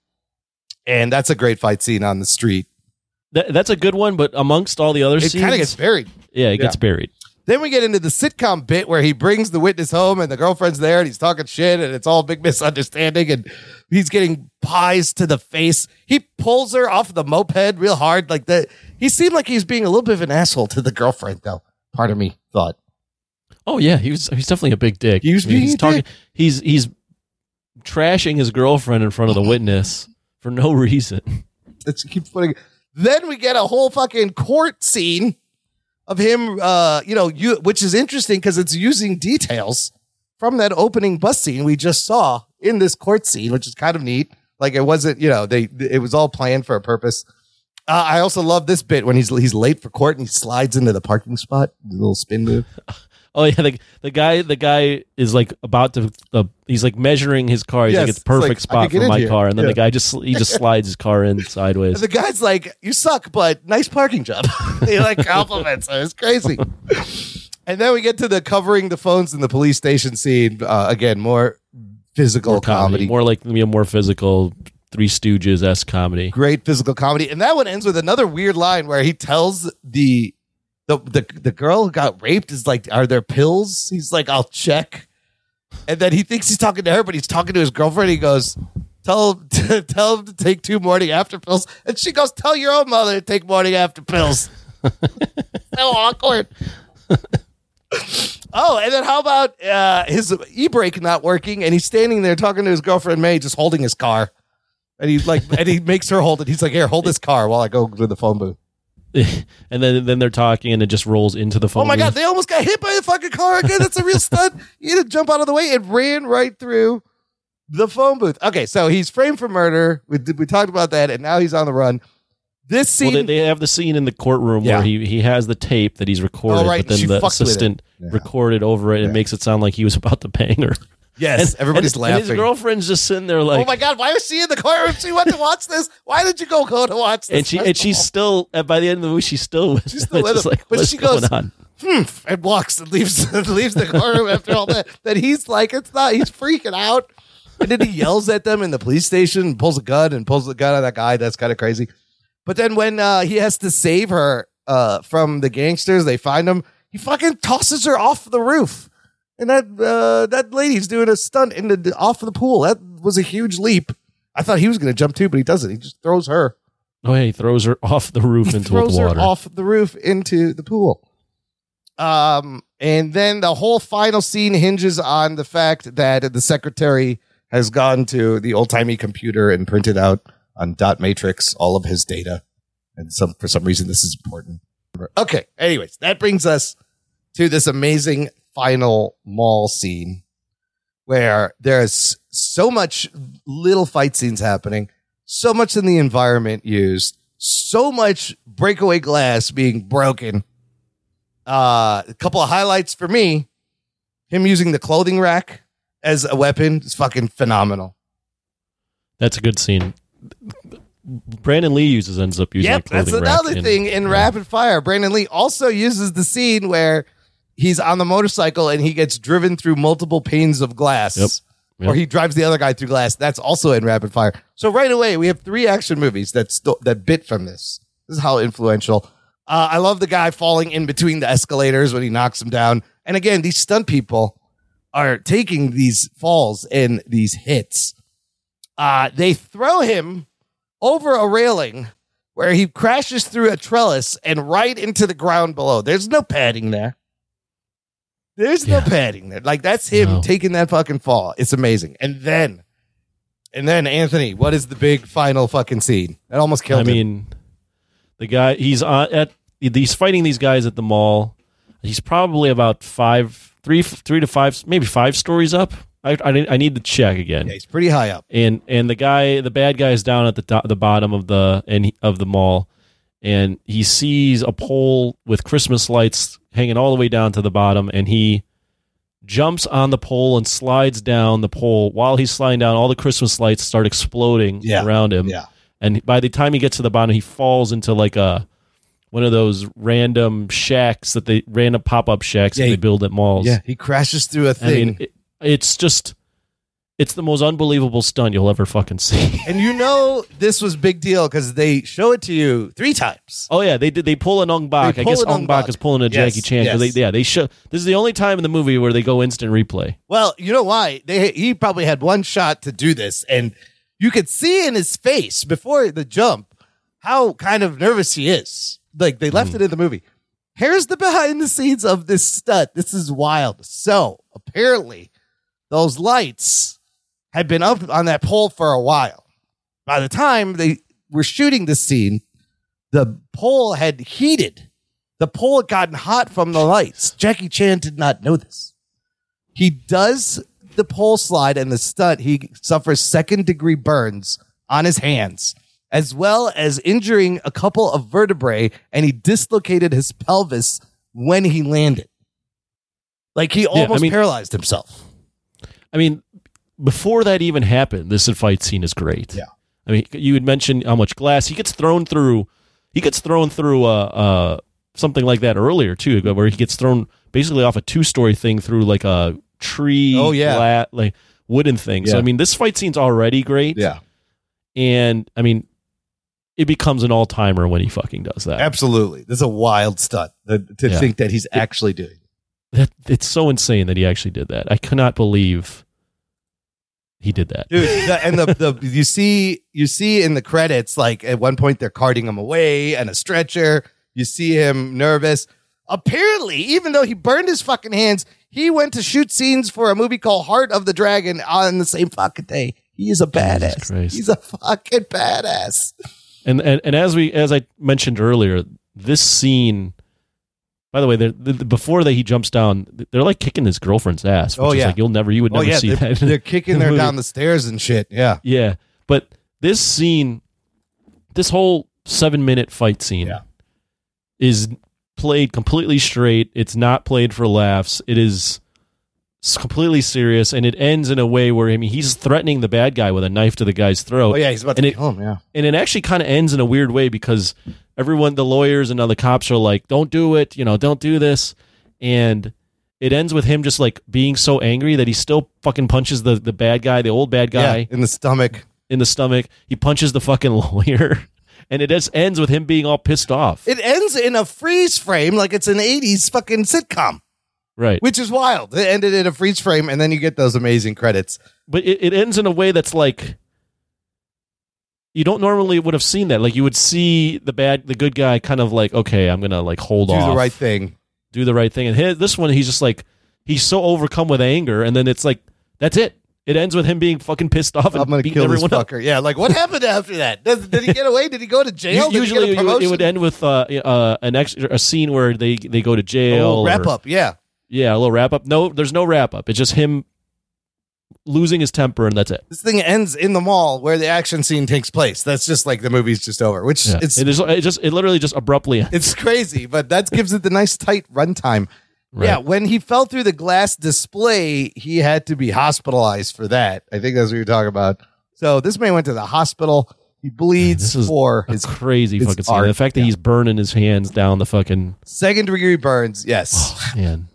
A: and that's a great fight scene on the street.
E: That, that's a good one, but amongst all the other scenes.
A: It
E: scenes,
A: kind of gets buried.
E: yeah, it gets
A: Yeah.
E: buried.
A: Then we get into the sitcom bit where he brings the witness home and the girlfriend's there and he's talking shit and it's all a big misunderstanding and he's getting pies to the face. He pulls her off the moped real hard like that. He seemed like he's being a little bit of an asshole to the girlfriend though. Part of me thought.
E: Oh yeah, he was he's definitely a big dick.
A: He was
E: I mean,
A: being
E: he's talking
A: dick.
E: he's he's trashing his girlfriend in front of the witness for no reason.
A: Let's keep putting. Then we get a whole fucking court scene of him, uh, you know, you, which is interesting because it's using details from that opening bus scene we just saw in this court scene, which is kind of neat. Like it wasn't, you know, they it was all planned for a purpose. Uh, I also love this bit when he's he's late for court and he slides into the parking spot, the little spin move.
E: Oh yeah, the, the guy the guy is like about to uh, he's like measuring his car. He's
A: Yes,
E: like it's
A: it's
E: perfect
A: like,
E: spot for my
A: here.
E: car, and then
A: Yeah.
E: the guy just he just slides his car in sideways.
A: And the guy's like, "You suck, but nice parking job." he like compliments her. It's crazy. and then we get to the covering the phones in the police station scene. Uh, again, more physical
E: more comedy,
A: comedy.
E: more like know, more physical Three Stooges s comedy.
A: Great physical comedy, and that one ends with another weird line where he tells the the the, the girl who got raped is like, "Are there pills?" He's like, "I'll check," and then he thinks he's talking to her, but he's talking to his girlfriend. He goes. Tell him, to, tell him to take two morning after pills. And she goes, Tell your own mother to take morning after pills. so awkward. oh, and then how about uh, his e brake not working? And he's standing there talking to his girlfriend May, just holding his car. And he like, and he makes her hold it. He's like, "Here, hold this car while I go to the phone booth."
E: and then then they're talking, and it just rolls into the phone.
A: oh my god, they almost got hit by a fucking car again. That's a real stunt. He had to jump out of the way. It ran right through the phone booth. Okay, so he's framed for murder. We we talked about that, and now he's on the run. This scene,
E: Well, they, they have the scene in the courtroom
A: Yeah.
E: where he, he has the tape that he's recorded,
A: Oh, right,
E: but then
A: she
E: the
A: fucked with it.
E: assistant
A: Yeah.
E: recorded over it and makes it sound like he was about to bang her.
A: Yes, everybody's
E: and, And his girlfriend's just sitting there like,
A: oh my god, why was she in the courtroom? She went to watch this. Why did you go go to watch this?
E: and she and she's still and by the end of the movie she's still with
A: She's
E: him.
A: still
E: It's
A: with
E: just
A: him.
E: like,
A: but she
E: going
A: goes,
E: on?
A: hmm, and walks and leaves leaves the courtroom after all that. That he's like, it's not. He's freaking out, and then he yells at them in the police station, and pulls a gun and pulls the gun on that guy. That's kind of crazy. But then when uh, he has to save her uh, from the gangsters, they find him. He fucking tosses her off the roof, and that uh, that lady's doing a stunt in the off of the pool. That was a huge leap. I thought he was going to jump too, but he doesn't. He just throws her
E: Oh, yeah, he throws her off the roof into the
A: throws her
E: water.
A: off the roof into the pool. Um, and then the whole final scene hinges on the fact that the secretary has gone to the old timey computer and printed out on dot matrix all of his data. And some for some reason this is important. Okay. Anyways, that brings us to this amazing final mall scene where there's so much little fight scenes happening, so much in the environment used, so much breakaway glass being broken. Uh, a couple of highlights for me: him using the clothing rack as a weapon is fucking phenomenal.
E: That's a good scene. Brandon Lee uses ends up using
A: Yep, that's another
E: in-
A: thing in Rapid Fire. Brandon Lee also uses the scene where he's on the motorcycle and he gets driven through multiple panes of glass.
E: Yep. Yep.
A: or he drives the other guy through glass. That's also in rapid fire. So right away, we have three action movies that sto- that bit from this. This is how influential. Uh, I love the guy falling in between the escalators when he knocks him down. And again, these stunt people are taking these falls and these hits. Uh, they throw him over a railing where he crashes through a trellis and right into the ground below. There's no padding there. There's no padding there. Like that's him
E: No.
A: taking that fucking fall. It's amazing. And then, and then Anthony, what is the big final fucking scene? That almost killed
E: I
A: him.
E: mean, the guy he's on at he's fighting these guys at the mall. He's probably about five, three, three to five, maybe five stories up. I I, I need to check again.
A: Yeah, he's pretty high up.
E: And and the guy, the bad guy, is down at the top, the bottom of the and he- of the mall, and he sees a pole with Christmas lights hanging all the way down to the bottom, and he jumps on the pole and slides down the pole. While he's sliding down, all the Christmas lights start exploding
A: Yeah.
E: around him.
A: Yeah.
E: And by the time he gets to the bottom, he falls into like a one of those random shacks that they random pop up shacks
A: Yeah,
E: that they build at malls.
A: Yeah, he crashes through a thing.
E: mean, it, it's just it's the most unbelievable stunt you'll ever fucking see.
A: and you know this was big deal because they show it to you three times.
E: Oh yeah, they did. They pull an Ong Bak.
A: They
E: I
A: pull
E: guess
A: an
E: Ong
A: Ong
E: Bak
A: Bak.
E: is pulling a
A: Yes,
E: Jackie Chan. 'cause
A: yes.
E: They, yeah, they show. This is the only time in the movie where they go instant replay.
A: Well, you know why? They he probably had one shot to do this, and you could see in his face before the jump how kind of nervous he is. Like they left mm. it in the movie. Here's the behind the scenes of this stunt. This is wild. So apparently, those lights had been up on that pole for a while. By the time they were shooting this scene, the pole had heated. The pole had gotten hot from the lights. Jackie Chan did not know this. He does the pole slide and the stunt. He suffers second degree burns on his hands, as well as injuring a couple of vertebrae, and he dislocated his pelvis when he landed. Like he
E: I
A: almost
E: mean-
A: paralyzed himself.
E: I mean, before that even happened, this fight scene is great.
A: Yeah.
E: I mean, you had mentioned how much glass he gets thrown through. He gets thrown through uh, uh, something like that earlier too, where he gets thrown basically off a two-story thing through like a tree.
A: Oh, yeah.
E: gla- like wooden thing. So I mean, this fight scene's already great.
A: Yeah.
E: and I mean, it becomes an all-timer when he fucking does that.
A: Absolutely. This is a wild stunt to, to
E: Yeah.
A: think that he's actually doing.
E: That it's so insane that he actually did that. I cannot believe he did that.
A: dude the, and the, the you see you see in the credits like at one point they're carting him away and a stretcher. You see him nervous. Apparently even though he burned his fucking hands he went to shoot scenes for a movie called heart of the dragon on the same fucking day. He is a badass. He's a fucking badass.
E: And, and and as we as I mentioned earlier, this scene. By the way, they're, the, the- before that he jumps down, they're like kicking his girlfriend's ass. Oh, which
A: Oh,
E: is
A: yeah.
E: like you'll never, you would
A: oh
E: never
A: yeah
E: see
A: they're,
E: that.
A: they're kicking
E: in
A: her down the stairs and shit yeah
E: Yeah, but this scene, this whole seven minute fight scene, is played completely straight. It's not played for laughs. It is completely serious, and it ends in a way where I mean he's threatening the bad guy with a knife to the guy's throat.
A: oh yeah he's about
E: and
A: to
E: it,
A: kill him yeah
E: and it actually kind of ends in a weird way because everyone, the lawyers and other cops are like, "Don't do it," you know, "Don't do this," and it ends with him just like being so angry that he still fucking punches the the bad guy, the old bad guy,
A: yeah in the stomach
E: in the stomach. He punches the fucking lawyer, and it just ends with him being all pissed off.
A: it ends in a freeze frame like it's an 80s fucking sitcom
E: right,
A: which is wild. It ended in a freeze frame, and then you get those amazing credits.
E: but it, it ends in a way that's like. You don't normally would have seen that. Like you would see the bad, the good guy, kind of like, okay, I'm gonna like hold on.
A: Do
E: off,
A: the right thing.
E: do the right thing. And his, this one, he's just like he's so overcome with anger, and then it's like that's it. It ends with him being fucking pissed off and
A: I'm gonna
E: beating
A: kill this
E: everyone up.
A: Yeah, like what happened after that? Did, did he get away? Did he go to jail? Did
E: Usually, it would- end with uh, uh, an extra a scene where they they go to jail.
A: wrap
E: or-
A: up. Yeah,
E: Yeah, a little wrap up. No, there's no wrap up. It's just him losing his temper, and that's it.
A: this thing ends in the mall where the action scene takes place. That's just like the movie's just over. Which
E: Yeah.
A: it's
E: it, is, it just it literally just abruptly ends.
A: it's crazy, but that gives it the nice tight runtime.
E: Right.
A: Yeah, when he fell through the glass display, he had to be hospitalized for that. I think that's what you're talking about. So this man went to the hospital. He bleeds
E: This is
A: for his
E: crazy
A: his
E: fucking scene. The fact that he's burning his hands down the fucking
A: second degree burns. Yes.
E: oh, man.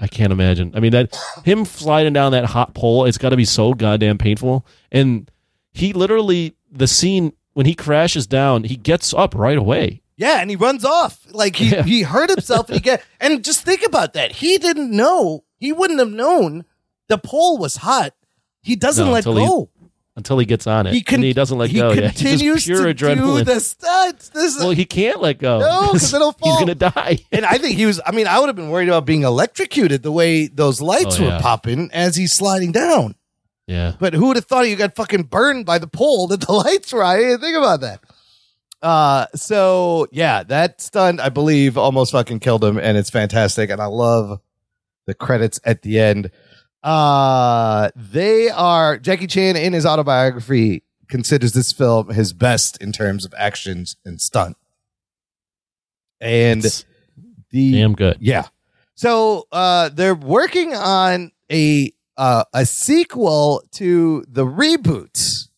E: I can't imagine. I mean that him sliding down that hot pole, it's got to be so goddamn painful. And he literally the scene when he crashes down, he gets up right away.
A: Yeah, and he runs off. Like he,
E: Yeah.
A: he hurt himself and he get and just think about that. He didn't know. He wouldn't have known the pole was hot. He doesn't
E: No,
A: let go.
E: Until he gets on it.
A: He
E: and he doesn't let
A: he
E: go. Yeah, He's
A: continues
E: just pure
A: to do the stunts. This is,
E: well, he can't let go.
A: No, 'cause it'll fall.
E: He's gonna die.
A: and I think he was. I mean, I would have been worried about being electrocuted the way those lights
E: Oh,
A: were
E: yeah.
A: popping as he's sliding down.
E: Yeah.
A: But who would have thought you got fucking burned by the pole that the lights were? I didn't think about that. Uh, so yeah, that stunt I believe almost fucking killed him, and it's fantastic, and I love the credits at the end. Uh, they are Jackie Chan in his autobiography considers this film his best in terms of actions and stunt, and the
E: Damn good.
A: yeah. So uh, they're working on a uh, a sequel to the reboot.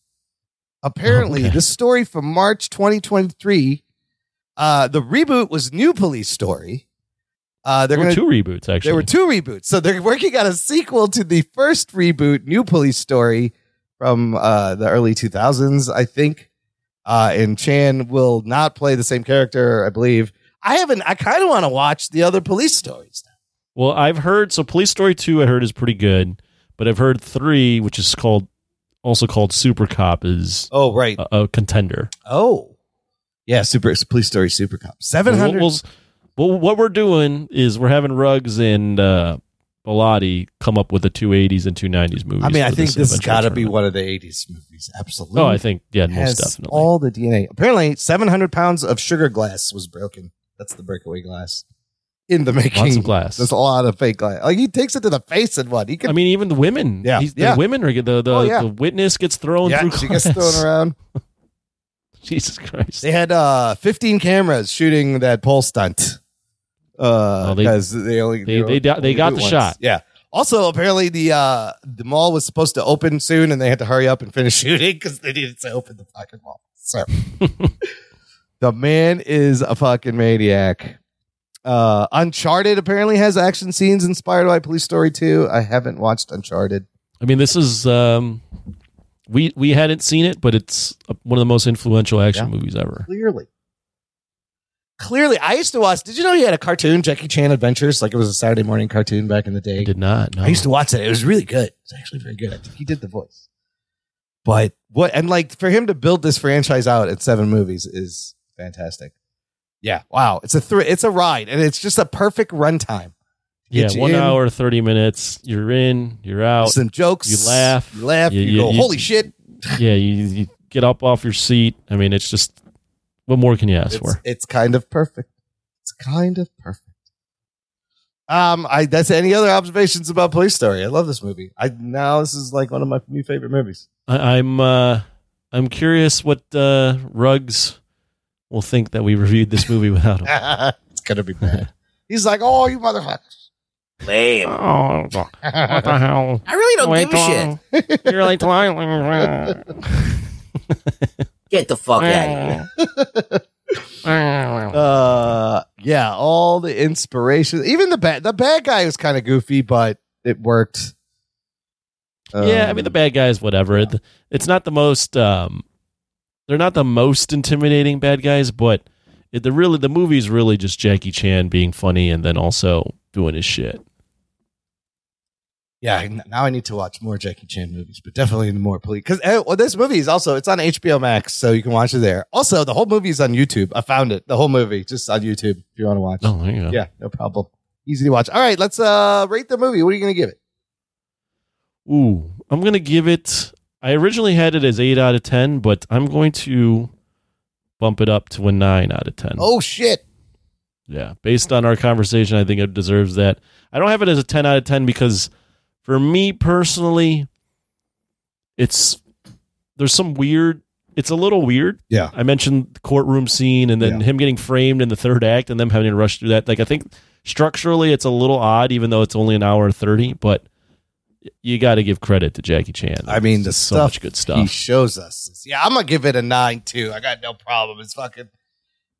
A: Apparently,
E: Okay.
A: the story from March 2023. Uh, the reboot was New Police Story. Uh, they're
E: were
A: gonna,
E: two reboots actually.
A: there were two reboots. So they're working on a sequel to the first reboot, New Police Story, from uh, the early 2000s, I think. Uh, and Chan will not play the same character, I believe. I haven't. I kind of want to watch the other police stories.
E: Well, I've heard so Police Story two. I heard is pretty good, but I've heard three, which is called also called Super Cop, is
A: oh right
E: a, a contender.
A: Oh, yeah, Super Police Story, Super Cop, seven hundred.
E: Well, well, what we're doing is we're having Rugs and uh, Bilotti come up with the two eighties and two nineties movies.
A: I mean, I think this has got to be one of the '80s movies. Absolutely.
E: Oh, I think yeah,
A: It
E: most
A: has
E: definitely.
A: all the DNA. Apparently, seven hundred pounds of sugar glass was broken. That's the breakaway glass in the making.
E: Lots of glass.
A: There's a lot of fake glass. Like he takes it to the face and what he can.
E: I mean, even the women.
A: Yeah,
E: he's-
A: yeah.
E: The women are the the,
A: Oh, yeah.
E: the witness gets thrown
A: yeah,
E: through.
A: she gets thrown around.
E: Jesus Christ!
A: They had uh 15 cameras shooting that pole stunt. Uh,
E: Oh, they-
A: because they, only
E: they- they got- they got the
A: once.
E: shot.
A: Yeah. Also, apparently the uh the mall was supposed to open soon, and they had to hurry up and finish shooting because they needed to open the fucking mall. So the man is a fucking maniac. Uh, Uncharted apparently has action scenes inspired by Police Story 2. I haven't watched Uncharted.
E: I mean, this is um, we we hadn't seen it, but it's uh, one of the most influential action
A: Yeah.
E: movies ever.
A: Clearly. Clearly, I used to watch. Did you know he had a cartoon, Jackie Chan Adventures? Like it was a Saturday morning cartoon back in the day.
E: I did not. No.
A: I used to watch it. It was really good. It's actually very good. I think he did the voice. But what and like for him to build this franchise out at seven movies is fantastic. Yeah, wow. It's a thr- it's a ride, and it's just a perfect runtime.
E: Yeah, one
A: in,
E: hour, thirty minutes. You're in. You're out.
A: Some jokes.
E: You laugh.
A: You laugh. You, go, holy shit!
E: Yeah, you, you get up off your seat. I mean, it's just what more can you ask
A: It's,
E: for?
A: it's kind of perfect. It's kind of perfect. Um, I that's any other observations about Police Story? I love this movie. I now this is like one of my new favorite movies.
E: I, I'm uh, I'm curious what uh, Ruggs will think that we reviewed this movie without him.
A: it's gonna be bad. He's like, oh, you motherfuckers.
L: Lame.
E: Oh, what the hell?
L: I really don't
E: Wait
L: give a shit.
E: You're like
L: Get the fuck out of here.
A: Uh, yeah, all the inspiration, even the bad, the bad guy was kind of goofy, but it worked.
E: yeah, I
A: Um,
E: mean the bad guys, whatever. It- It's not the most. Um, they're not the most intimidating bad guys, but it, the really the movie's really just Jackie Chan being funny and then also doing his shit.
A: Yeah. Now I need to watch more Jackie Chan movies, but definitely the more police. Because well, this movie is also it's on HBO Max, so you can watch it there. Also, the whole movie is on YouTube. I found it, the whole movie, just on YouTube. If you want to watch,
E: Oh, there you go.
A: yeah, no problem. Easy to watch. All right, let's uh rate the movie. What are you gonna give it?
E: Ooh, I'm gonna give it. I originally had it as eight out of ten, but I'm going to bump it up to a nine out of ten.
A: Oh shit!
E: Yeah, based on our conversation, I think it deserves that. I don't have it as a 10 out of 10 because for me personally, it's there's some weird it's a little weird.
A: Yeah.
E: I mentioned the courtroom scene and then
A: Yeah.
E: him getting framed in the third act and them having to rush through that. Like I think structurally it's a little odd even though it's only an hour and 30, but you got to give credit to Jackie Chan.
A: I mean, the
E: so
A: stuff
E: much good stuff he
A: shows us. Yeah, I'm gonna give it a nine too. I got no problem. It's fucking.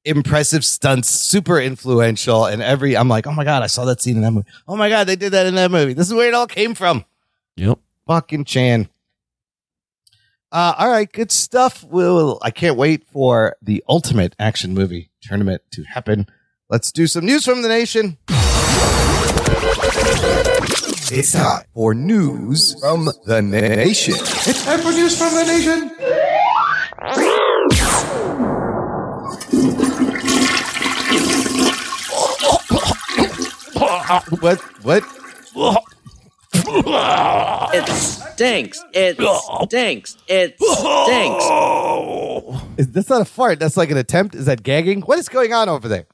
A: Impressive stunts, super influential, and every I'm like, oh my god, I saw that scene in that movie. Oh my god, they did that in that movie. This is where it all came from.
E: Yep.
A: Fucking Chan. Uh, all right, good stuff. We'll, I can't wait for the ultimate action movie tournament to happen. Let's do some news from the nation.
F: It's time
A: for news from the nation. It's time for news from the nation. What? What?
O: It stinks. It stinks. It stinks.
A: Is that's not a fart? That's like an attempt. Is that gagging? What is going on over there?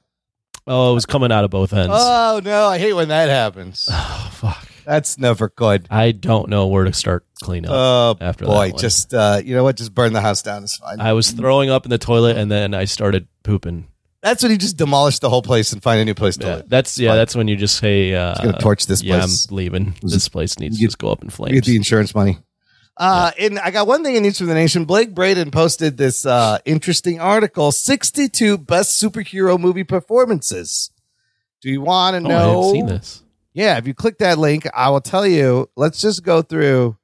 E: Oh, it was coming out of both ends.
A: Oh no, I hate when that happens. Oh fuck. That's never good.
E: I don't know where to start cleaning up.
A: Oh
E: after
A: boy,
E: that one.
A: just uh, you know what? Just burn the house down. It's fine.
E: I was throwing up in the toilet and then I started pooping.
A: That's when you just demolish the whole place and find a new place to
E: Yeah,
A: live.
E: that's yeah. That's when you just say, uh,
A: gonna torch this
E: yeah,
A: place."
E: I'm leaving. This place needs to just go up in flames.
A: get the insurance money. Uh, and I got one thing in News from the Nation. Blake Braden posted this uh, interesting article 62 best superhero movie performances. Do you want to
E: Oh, I
A: know?
E: haven't seen this.
A: Yeah, if you click that link, I will tell you. Let's just go through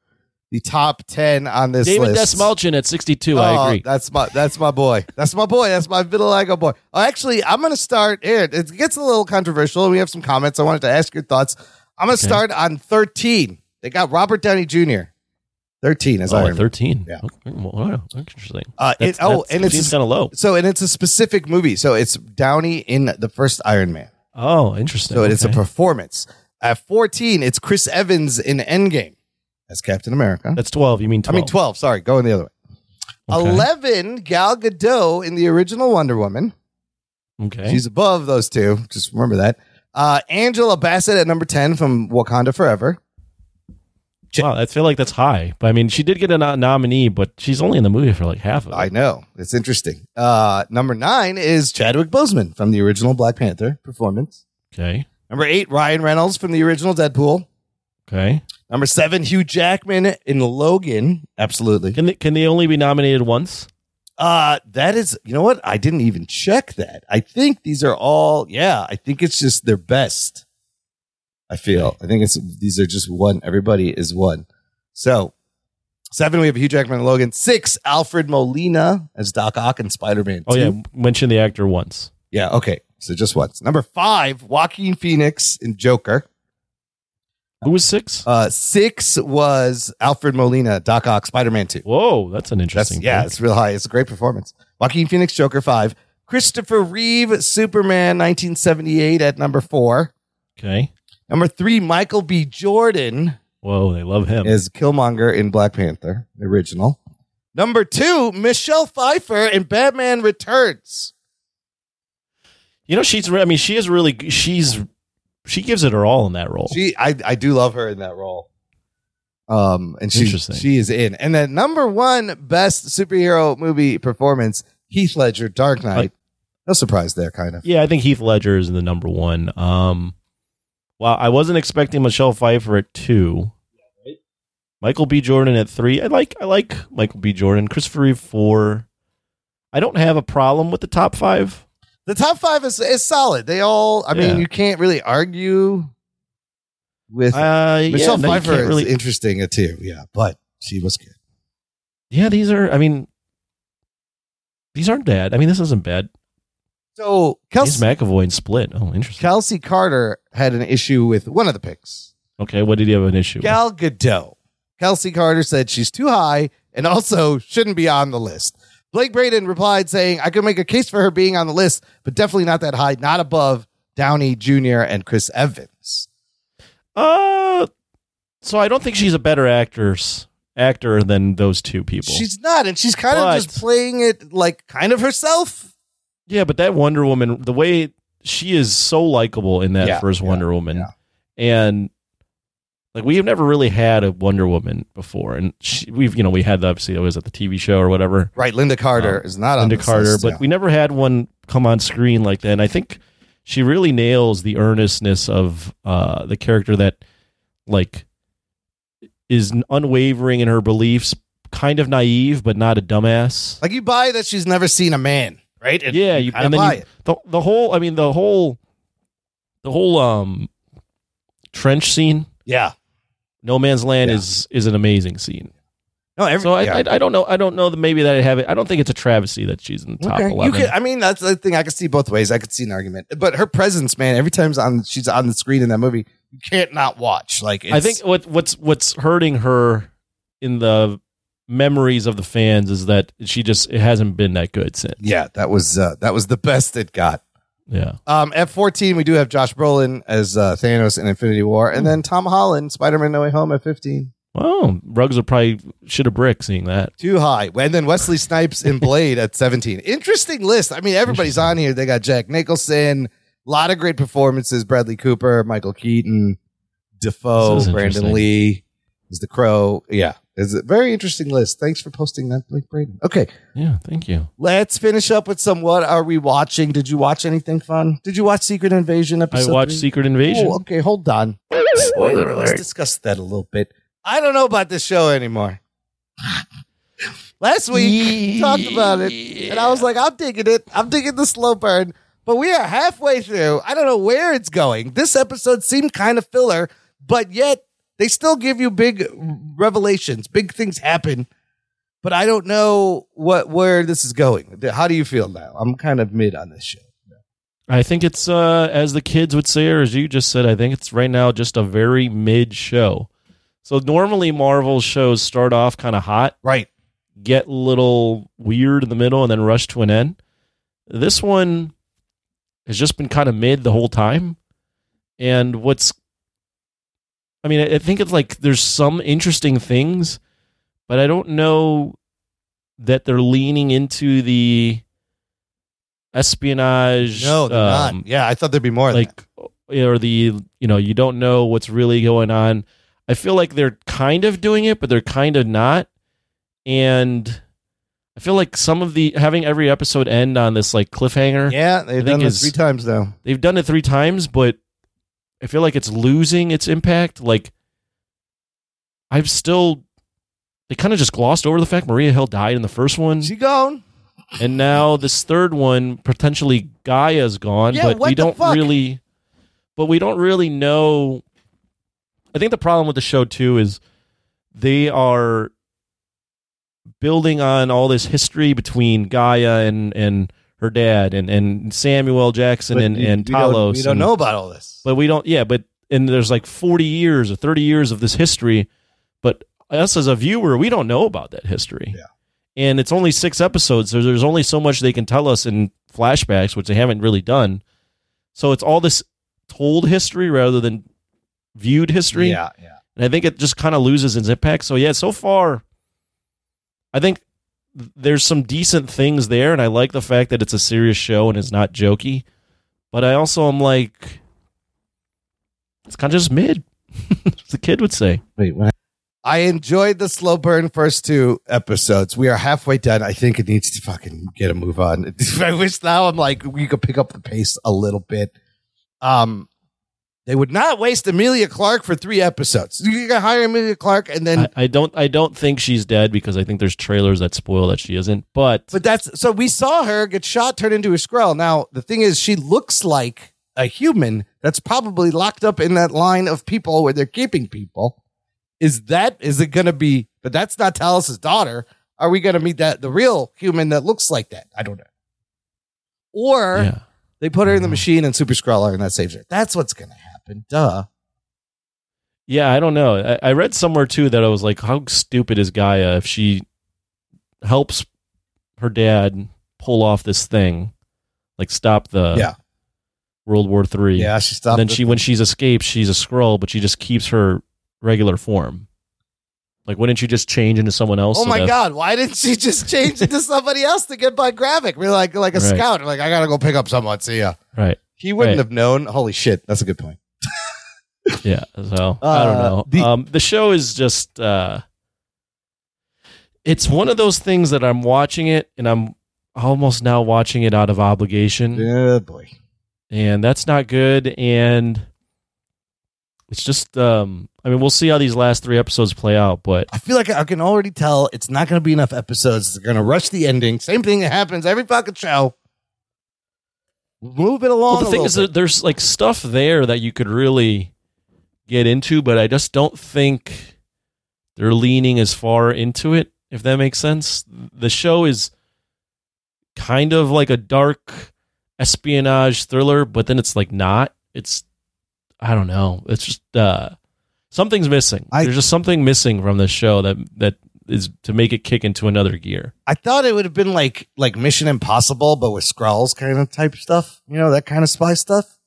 A: the top 10 on this
E: David
A: list.
E: Desmalchin at 62.
A: Oh,
E: I agree.
A: That's my that's my boy. That's my boy. That's my vitiligo boy. Oh, actually, I'm gonna start here. It gets a little controversial. We have some comments. I wanted to ask your thoughts. I'm gonna
E: Okay.
A: start on 13. They got Robert Downey Jr. 13 as
E: Oh,
A: Iron Man.
E: 13.
A: Yeah.
E: Okay, wow, interesting.
A: Uh, it, oh, and it's
E: kind of low.
A: So, and it's a specific movie. So it's Downey in the first Iron Man.
E: Oh, interesting.
A: So it's a performance. At 14, it's Chris Evans in Endgame as Captain America.
E: That's 12. You mean 12?
A: I mean 12. Sorry, going the other way.
E: Okay.
A: 11, Gal Gadot in the original Wonder Woman.
E: Okay.
A: She's above those two. Just remember that. Uh, Angela Bassett at number 10 from Wakanda Forever.
E: wow, I feel like that's high. But I mean, she did get a nominee, but she's only in the movie for like half of it.
A: I know. It's interesting. Uh, number nine is Chadwick Boseman from the original Black Panther performance.
E: Okay.
A: Number eight, Ryan Reynolds from the original Deadpool.
E: Okay.
A: Number seven, Hugh Jackman in Logan. Absolutely.
E: Can they, can they only be nominated once?
A: Uh, that is, you know what? I didn't even check that. I think these are all, yeah, I think it's just their best. I feel. I think it's, these are just one. Everybody is one. So, seven, we have Hugh Jackman and Logan. Six, Alfred Molina as Doc Ock and Spider Man.
E: Oh, yeah. Mention the actor once.
A: Yeah, okay. So just once. Number five, Joaquin Phoenix in Joker.
E: Who was six?
A: Uh, six was Alfred Molina, Doc Ock, Spider Man 2.
E: Whoa, that's an
A: That's,
E: interesting.
A: yeah,
E: pick.
A: it's real high. It's a great performance. Joaquin Phoenix, Joker 5. Christopher Reeve, Superman 1978 at number four.
E: Okay.
A: Number three, Michael B. Jordan
E: Whoa, they love him.
A: is Killmonger in Black Panther, the original. Number two, Michelle Pfeiffer in Batman Returns.
E: You know, she's. I mean, she is really. She's. She gives it her all in that role.
A: She, I, I do love her in that role. Um, and she,
E: Interesting.
A: she is in. And the number one, best superhero movie performance, Heath Ledger, Dark Knight. no surprise there, kind of.
E: Yeah, I think Heath Ledger is the number one. Um, well, I wasn't expecting Michelle Pfeiffer at two. Michael B. Jordan at three. I like. I like Michael B. Jordan. Christopher Reeve four. I don't have a problem with the top five.
A: The top five is, is solid. They all, I
E: Yeah.
A: mean, you can't really argue with
E: Uh, yeah,
A: Michelle
E: no, you
A: Pfeiffer.
E: can't
A: is
E: really-
A: interesting uh, too, yeah, but she was good.
E: Yeah, these are. I mean, these aren't bad. I mean, this isn't bad.
A: So Kelsey,
E: McAvoy and Split. Oh, interesting.
A: Kelsey Carter had an issue with one of the picks.
E: Okay, what did he have an issue? with?
A: Gal Gadot. Kelsey Carter said she's too high and also shouldn't be on the list. Blake Braden replied saying, I could make a case for her being on the list, but definitely not that high, not above Downey Jr. and Chris Evans.
E: Uh, so I don't think she's a better actress actor than those two people.
A: She's not, and she's kind
E: But-
A: of just playing it like kind of herself.
E: Yeah, but that Wonder Woman, the way she is so likable in that
A: Yeah,
E: first Wonder Woman, and like we have never really had a Wonder Woman before, and she, we've you know we had the, obviously it was at the TV show or whatever.
A: Right, Lynda Carter
E: Um,
A: is not on Lynda
E: Carter,
A: list,
E: but
A: yeah.
E: we never had one come on screen like that. And I think she really nails the earnestness of uh, the character that like is unwavering in her beliefs, kind of naive but not a dumbass.
A: Like you buy that she's never seen a man. right? And
E: yeah, you, and then
A: buy
E: you,
A: it.
E: the the whole. I mean, the whole, the whole um, trench scene.
A: Yeah,
E: No Man's Land is is an amazing scene.
A: No, every,
E: So I,
A: yeah.
E: I I don't know I don't know that maybe that I have it. I don't think it's a travesty that she's in the top
A: Okay. You
E: eleven.
A: could, I mean, that's the thing. I could see both ways. I could see an argument, but her presence, man, every time on she's on the screen in that movie, you can't not watch. Like, it's,
E: I think what what's what's hurting her in the memories of the fans is that she just it hasn't been that good since.
A: yeah, that was uh, that was the best it got.
E: Yeah.
A: Um, F fourteen, we do have Josh Brolin as uh, Thanos in Infinity War,
E: Hmm.
A: and then Tom Holland, Spider Man No Way Home at fifteen.
E: Well, rugs will probably shit a brick seeing that.
A: Too high. And then Wesley Snipes in Blade at 17. Interesting list. I mean, everybody's on here. They got Jack Nicholson, a lot of great performances. Bradley Cooper, Michael Keaton,
E: Dafoe,
A: Brandon. Lee, is the Crow. Yeah, it's a very interesting list. Thanks for posting that, Blake Braden. Okay,
E: Yeah, thank you.
A: let's finish up with some. What are we watching? Did you watch anything fun? Did you watch Secret Invasion episode?
E: I watched
A: three?
E: Secret Invasion.
A: Oh, okay, hold on.
O: Spoiler
A: Let's
O: alert.
A: discuss that a little bit. I don't know about this show anymore. Last week we talked about it, and I was like, I'm digging it. I'm digging the slow burn. But we are halfway through. I don't know where it's going. This episode seemed kind of filler, but yet they still give you big revelations. Big things happen. But I don't know what where this is going. How do you feel now? I'm kind of mid on this show.
E: I think it's uh as the kids would say, or as you just said, I think it's right now just a very mid show. So normally Marvel shows start off kind of hot,
A: right?
E: Get a little weird in the middle and then rush to an end. This one has just been kind of mid the whole time. And what's I mean, I I think it's like there's some interesting things, but I don't know that they're leaning into the espionage.
A: No, they're
E: um,
A: not. Yeah, I thought there'd be more.
E: like or the you know you don't know what's really going on i feel like they're kind of doing it but they're kind of not and i feel like some of the having every episode end on this like cliffhanger
A: yeah, they've done
E: is-
A: three times now.
E: they've done it three times but i feel like it's losing its impact like i've still they kind of just glossed over the fact maria hill died in the first one
A: She gone.
E: and now this third one potentially G'iah's gone,
A: Yeah,
E: but we don't
A: fuck?
E: really but we don't really know I think the problem with the show too is they are building on all this history between G'iah and and her dad and and Samuel Jackson
A: But
E: and
A: we-
E: and
A: we don't-
E: Talos.
A: we don't
E: and-
A: know about all this.
E: But we don't yeah, but and there's like 40 years or 30 years of this history, but us as a viewer, we don't know about that history.
A: Yeah.
E: And it's only 6 episodes, so there's only so much they can tell us in flashbacks, which they haven't really done. So it's all this told history rather than viewed history.
A: Yeah, yeah.
E: And I think it just kind of loses its impact. So yeah, so far, I think there's some decent things there, and I like the fact that it's a serious show and it's not jokey. But I also am like, it's kind of just mid, as the kid would say.
A: Wait, what? I enjoyed the slow burn first two episodes. We are halfway done. I think it needs to fucking get a move on. I wish now I'm like we could pick up the pace a little bit. Um, they would not waste Emilia Clarke for three episodes. You can hire Emilia Clarke and then
E: I, I don't, I don't think she's dead because I think there's trailers that spoil that she isn't. But
A: But that's so we saw her get shot, turned into a Skrull. Now the thing is, she looks like a human that's probably locked up in that line of people where they're keeping people. Is that is it going to be? But that's not Talos's daughter. Are we going to meet that the real human that looks like that? I don't know. Or
E: yeah,
A: they put her in the mm-hmm. machine and Super Skrull her, and that saves her. That's what's going to happen. Duh.
E: yeah, I don't know. I, I read somewhere too that I was like, how stupid is G'iah if she helps her dad pull off this thing, like stop the
A: Yeah.
E: World War Three.
A: Yeah, she stopped
E: And then
A: the-
E: she, when she's escaped, she's a Skrull, but she just keeps her regular form. Like, wouldn't you just change into someone else?
A: Oh
E: so
A: my
E: that-
A: God! Why didn't she just change into somebody else to get by Gravik? We're like like a
E: Right.
A: scout. Like I gotta go pick up someone. See ya.
E: Right.
A: He wouldn't
E: Right.
A: have known. Holy shit! That's a good point.
E: Yeah. So I
A: Uh,
E: don't know.
A: the-
E: um, the show is just. uh It's one of those things that I'm watching it, and I'm almost now watching it out of obligation.
A: Yeah, boy.
E: and that's not good and it's just um i mean we'll see how these last three episodes play out but
A: I feel like I can already tell it's not going to be enough episodes. They're going to rush the ending. Same thing that happens every fucking show. move it along.
E: Well, the thing is,
A: bit.
E: that there's like stuff there that you could really get into, but I just don't think they're leaning as far into it. If that makes sense, the show is kind of like a dark espionage thriller, but then it's like not. It's I don't know. It's just uh something's missing. There's just something missing from this show that that is to make it kick into another gear.
A: I thought it would have been like like Mission Impossible, but with Skrulls kind of type stuff. You know that kind of spy stuff.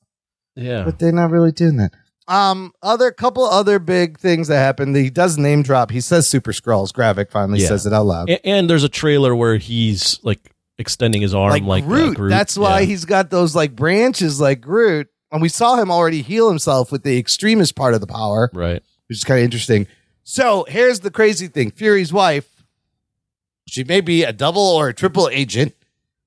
E: Yeah,
A: but they're not really doing that. Um, other couple other big things that happened. He does name drop. He says Super Skrulls. Gravik finally
E: Yeah.
A: says it out loud.
E: A- and there's a trailer where he's like extending his arm like, uh,
A: Groot.
E: Groot.
A: That's why
E: Yeah.
A: he's got those like branches like Groot. And we saw him already heal himself with the Extremis part of the power,
E: right.
A: which is kind of interesting. So here's the crazy thing: Fury's wife, she may be a double or a triple agent.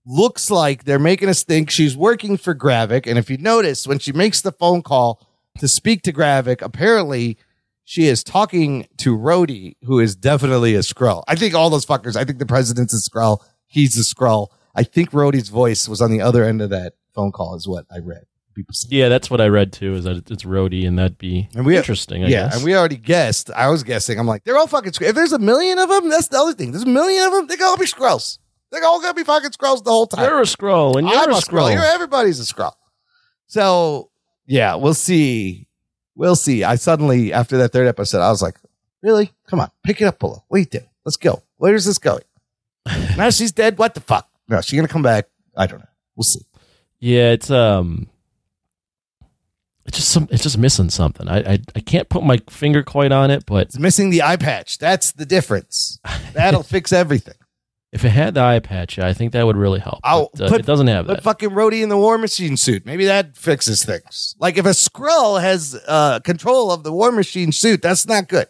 A: Looks like they're making us think she's working for Gravik. And if you notice, when she makes the phone call to speak to Gravik, apparently she is talking to Rhodey, who is definitely a Skrull. I think all those fuckers. I think the president's a Skrull. He's a Skrull. I think Rhodey's voice was on the other end of that phone call, is what I read. People say.
E: Yeah, that's what I read too. Is that it's Rhodey, and that'd be
A: And we
E: interesting. I
A: yeah,
E: guess.
A: and we already guessed. I was guessing. I'm like, they're all fucking. Skrull. If there's a million of them, that's the other thing. There's a million of them. They all be Skrulls. They're all gonna be fucking Skrulls the whole time.
E: You're a Skrull, and you're
A: I'm
E: a
A: a
E: Skrull.
A: You're everybody's a Skrull. So yeah, we'll see. We'll see. I suddenly after that third episode, I was like, really? Come on, pick it up, Pula. What are you doing? Let's go. Where's this going? now she's dead. What the fuck? No, she's gonna come back. I don't know. We'll see.
E: Yeah, it's um, it's just some, it's just missing something. I, I I can't put my finger quite on it, but
A: It's missing the eye patch. That's the difference. That'll fix everything.
E: If it had the eye patch, I think that would really help.
A: I'll
E: But, uh,
A: put-
E: it doesn't have
A: Put
E: that.
A: fucking Rhodey in the War Machine suit. Maybe that fixes things. Like if a Skrull has uh, control of the War Machine suit, that's not good.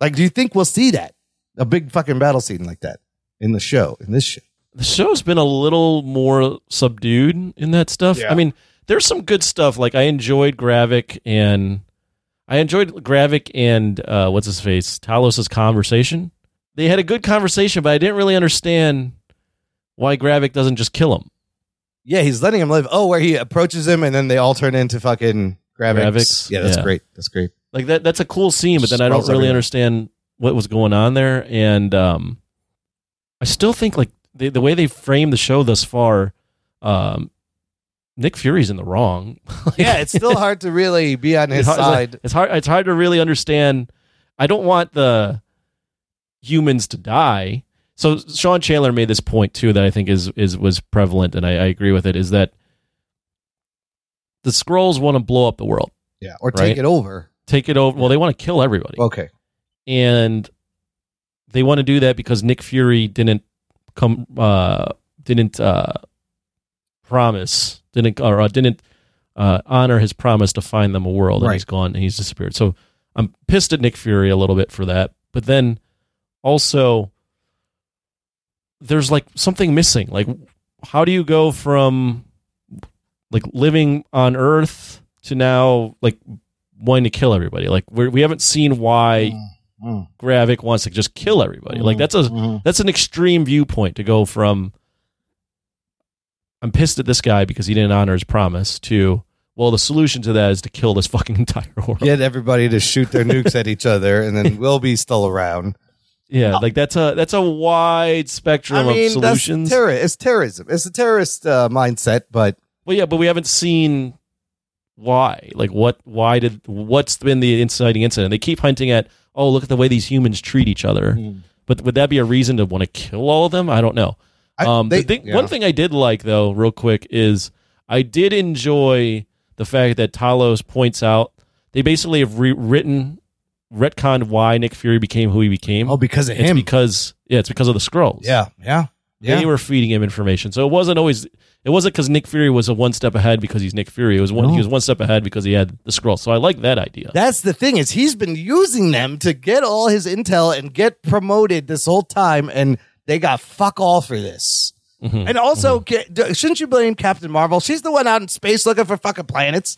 A: Like, do you think we'll see that? A big fucking battle scene like that in the show, in this show.
E: the show's been a little more subdued in that stuff.
A: Yeah.
E: I mean, there's some good stuff. Like I enjoyed Gravik and I enjoyed Gravik and uh, what's his face Talos's conversation. They had a good conversation, but I didn't really understand why Gravik doesn't just kill him.
A: Yeah, he's letting him live. Oh, where he approaches him and then they all turn into fucking Graviks.
E: Graviks,
A: Yeah, that's
E: yeah.
A: great. That's great.
E: Like that that's a cool scene, but then I don't really
A: everything.
E: understand what was going on there. And um I still think like the the way they framed the show thus far, um Nick Fury's in the wrong.
A: Yeah, it's still hard to really be on his
E: it's hard, it's like-
A: side.
E: It's hard. It's hard to really understand. I don't want the humans to die. So Sean Chandler made this point too that I think is is was prevalent, and I, I agree with it. Is that the Skrulls want to blow up the world?
A: Yeah, or take it over.
E: Take it over. Well, they want to kill everybody.
A: Okay.
E: and they want to do that because Nick Fury didn't come, uh, didn't uh, promise, didn't or uh, didn't uh, honor his promise to find them a world, and
A: Right.
E: he's gone and he's disappeared. So I'm pissed at Nick Fury a little bit for that, but then also there's like something missing. Like, how do you go from like living on Earth to now like wanting to kill everybody? Like, we're, we haven't seen why. Mm, mm. Gravik wants to just kill everybody. Like mm, that's a that's an extreme viewpoint to go from I'm pissed at this guy because he didn't honor his promise to well the solution to that is to kill this fucking entire world.
A: Get everybody to shoot their nukes at each other, and then we'll be still around.
E: Yeah, like that's a that's a wide spectrum
A: I mean,
E: of
A: that's
E: solutions.
A: terror. It's terrorism. It's a terrorist uh, mindset, but
E: well, yeah, but we haven't seen why. Like what? Why did? What's been the inciting incident? They keep hinting at, oh, look at the way these humans treat each other. But would that be a reason to want to kill all of them? I don't know. um,
A: they-
E: the thing,
A: yeah.
E: One thing I did like though, real quick, is I did enjoy the fact that Talos points out they basically have rewritten retconned why Nick Fury became who he became.
A: Oh, because of
E: it's
A: him.
E: Because yeah, it's because of the Skrulls.
A: yeah, yeah, yeah.
E: They were feeding him information. So it wasn't always it wasn't because Nick Fury was a one step ahead because he's Nick Fury. It was one
A: No.
E: he was one step ahead because he had the Skrull. So I like that idea.
A: That's the thing is he's been using them to get all his intel and get promoted this whole time, and they got fuck all for this.
E: Mhm.
A: And also, d- shouldn't you blame Captain Marvel? She's the one out in space looking for fucking planets.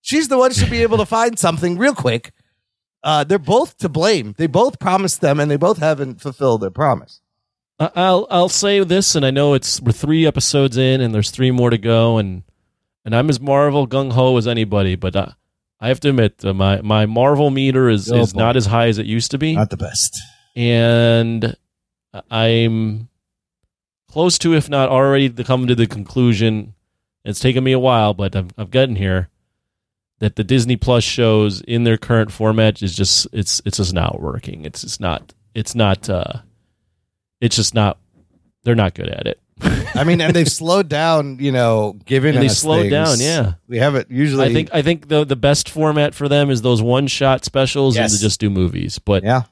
A: She's the one who should be able to find something real quick. Uh, they're both to blame. They both promised them, and they both haven't fulfilled their promise.
E: I- I'll I'll say this, and I know it's we're three episodes in, and there's three more to go, and and I'm as Marvel gung ho as anybody, but uh, I have to admit uh, my my Marvel meter is
A: Oh,
E: is
A: boy.
E: not as high as it used to be,
A: Not the best.
E: and I'm close to, if not already, to come to the conclusion. It's taken me a while, but I've I've gotten here that the Disney Plus shows in their current format is just it's it's just not working. It's just not it's not uh it's just not they're not good at it.
A: I mean, and they've slowed down. You know, giving
E: And they slowed
A: things.
E: down, yeah.
A: we haven't usually.
E: I think I think the the best format for them is those one shot specials and to just do movies. But
A: yeah,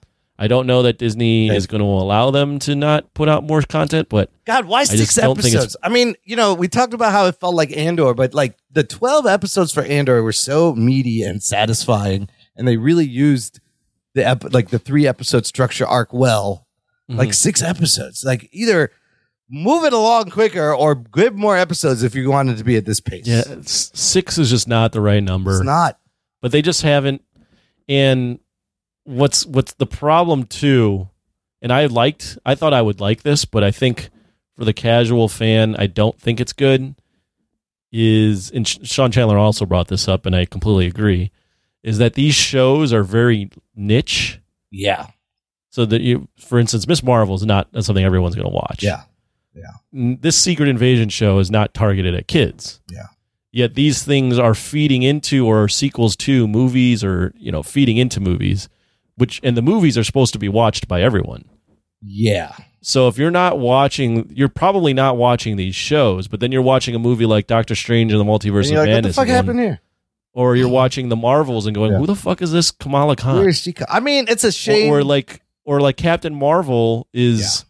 E: I don't know that Disney is going to allow them to not put out more content. But
A: God, why
E: I
A: six
E: just don't think
A: episodes? I mean, you know, we talked about how it felt like Andor, but like the twelve episodes for Andor were so meaty and satisfying, and they really used the ep- like the three episode structure arc well. Like
E: Mhm.
A: six episodes, like either move it along quicker or give more episodes if you wanted to be at this pace.
E: Yeah, six is just not the right number.
A: It's not.
E: But they just haven't. And what's what's the problem too? And I liked, I thought I would like this, but I think for the casual fan, I don't think it's good. Is and Sean Chandler also brought this up, and I completely agree. Is that these shows are very niche.
A: Yeah.
E: So that you, for instance, Miss Marvel is not something everyone's going to watch.
A: Yeah.
E: N- This Secret Invasion show is not targeted at kids.
A: Yeah.
E: Yet these things are feeding into or sequels to movies or, you know, feeding into movies, which, and the movies are supposed to be watched by everyone.
A: Yeah.
E: So if you're not watching, you're probably not watching these shows, but then you're watching a movie like Doctor Strange and the Multiverse
A: And
E: of
A: like, what the fuck
E: going-
A: happened here?
E: Or you're watching the Marvels and going, who the fuck is this Kamala Khan?
A: Where is she? I mean, it's a shame.
E: Or, or like, or like Captain Marvel is.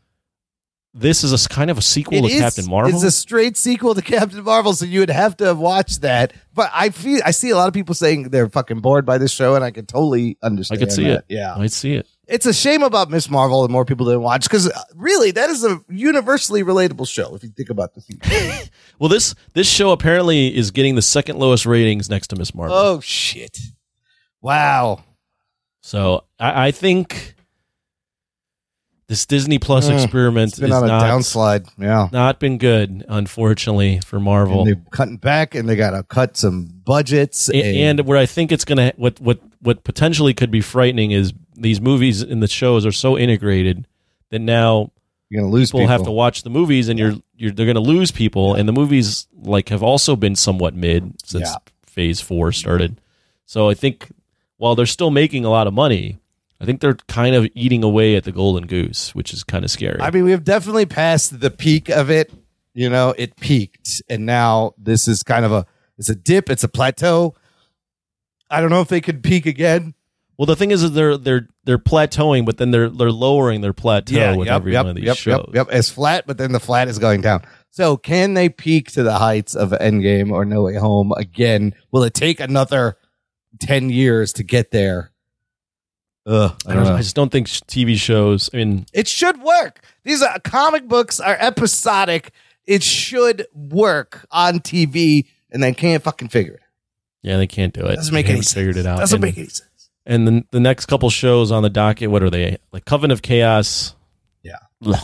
E: This is a kind of a sequel
A: It
E: to
A: is-
E: Captain Marvel.
A: It's a straight sequel to Captain Marvel, so you would have to have watched that. But I feel I see a lot of people saying they're fucking bored by this show, and I can totally understand.
E: I could see
A: that.
E: it.
A: Yeah,
E: I see it.
A: it's a shame about Miss Marvel and more people didn't watch because uh, really that is a universally relatable show if you think about the theme.
E: Well, this this show apparently is getting the second lowest ratings next to Miss Marvel.
A: oh shit! Wow.
E: So I, I think this Disney Plus
A: Mm,
E: experiment
A: it's been
E: is
A: on a
E: not
A: downslide. Yeah.
E: not been good, unfortunately, for Marvel.
A: And they're cutting back, and they got to cut some budgets.
E: A- and, where I think it's gonna what what what potentially could be frightening is these movies and the shows are so integrated that now
A: you're gonna lose
E: people, people. have to watch the movies and you're you're they're gonna lose people and the movies like have also been somewhat mid since
A: Yeah.
E: phase four started. So I think while they're still making a lot of money, I think they're kind of eating away at the golden goose, which is kind of scary.
A: I mean, we have definitely passed the peak of it. You know, it peaked, and now this is kind of a it's a dip, it's a plateau. I don't know if they could peak again.
E: well, the thing is, is they're they're they're plateauing, but then they're they're lowering their plateau with
A: yep,
E: every
A: yep,
E: one of these
A: yep,
E: shows.
A: Yep, yep. It's flat, but then the flat is going down. So, can they peak to the heights of Endgame or No Way Home again? Will it take another ten years to get there? Ugh,
E: I, don't know. I just don't think TV shows. I mean,
A: It should work. These are comic books are episodic. It should work on TV, and they can't fucking figure it.
E: yeah, they can't do it.
A: Doesn't make
E: They
A: any
E: haven't Figured it out.
A: Doesn't
E: And-
A: make any sense.
E: And then the next couple shows on the docket, what are they? Like Coven of Chaos.
A: Yeah.
E: Ugh.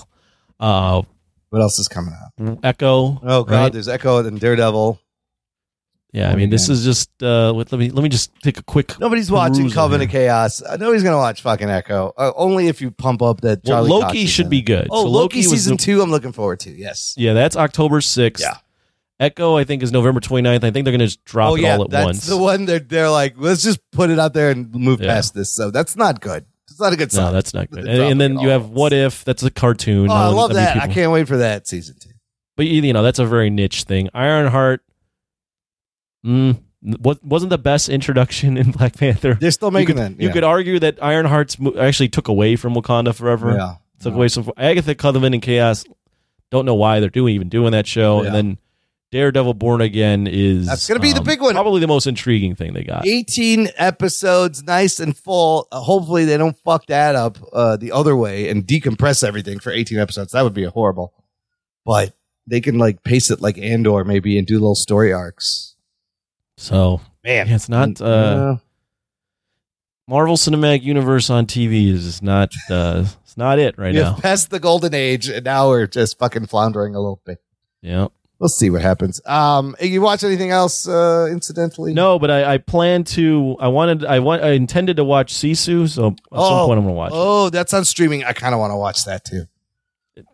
E: Uh,
A: What else is coming out?
E: Echo.
A: Oh god,
E: right?
A: there's Echo and Daredevil.
E: Yeah, I mean, this is just. Uh, let let me let me just take a quick.
A: Nobody's watching
E: perusal
A: Coven
E: here.
A: of Chaos. Uh, nobody's gonna watch fucking Echo. Uh, only if you pump up that
E: Well,
A: Charlie.
E: Loki
A: Cox
E: should be good.
A: Oh,
E: So
A: Loki,
E: Loki was
A: season
E: the-
A: two. I'm looking forward to. Yes.
E: Yeah, that's October sixth.
A: Yeah.
E: Echo, I think, is November 29th. I think they're going to just drop
A: oh
E: it
A: yeah,
E: all at
A: that's
E: once.
A: the one that they're like, let's just put it out there and move
E: Yeah.
A: past this. So that's not good. It's not a good sign.
E: no, that's not good. And, and then you have What If? That's a cartoon.
A: Oh,
E: No
A: I
E: one-
A: love
E: mean,
A: that. I
E: people-
A: can't wait for that season two.
E: But you you know, that's a very niche thing. Ironheart. Mm, what wasn't the best introduction in Black Panther?
A: They're still
E: You
A: making
E: could,
A: that.
E: You could argue that Ironheart's actually took away from Wakanda Forever.
A: Yeah.
E: took away some. Agatha Coven and Chaos. Don't know why they're doing even doing that show.
A: Yeah.
E: And then Daredevil Born Again is
A: That's gonna be the
E: um,
A: big one.
E: Probably the most intriguing thing they got.
A: 18 episodes, nice and full. Uh, hopefully, they don't fuck that up uh, the other way and decompress everything for 18 episodes. That would be horrible. But they can like pace it like Andor maybe and do little story arcs.
E: So
A: Man,
E: yeah, it's not. Uh,
A: Uh,
E: Marvel Cinematic Universe on TV is not uh, it's not it right now.
A: Past the golden age, and now we're just fucking floundering a little bit.
E: Yeah.
A: We'll see what happens. Um, you watch anything else? Uh, incidentally,
E: No, but I, I plan to. I wanted. I want. I intended to watch Sisu, so at some point I'm gonna watch. it.
A: Oh, that's on streaming. I kind of want to watch that too.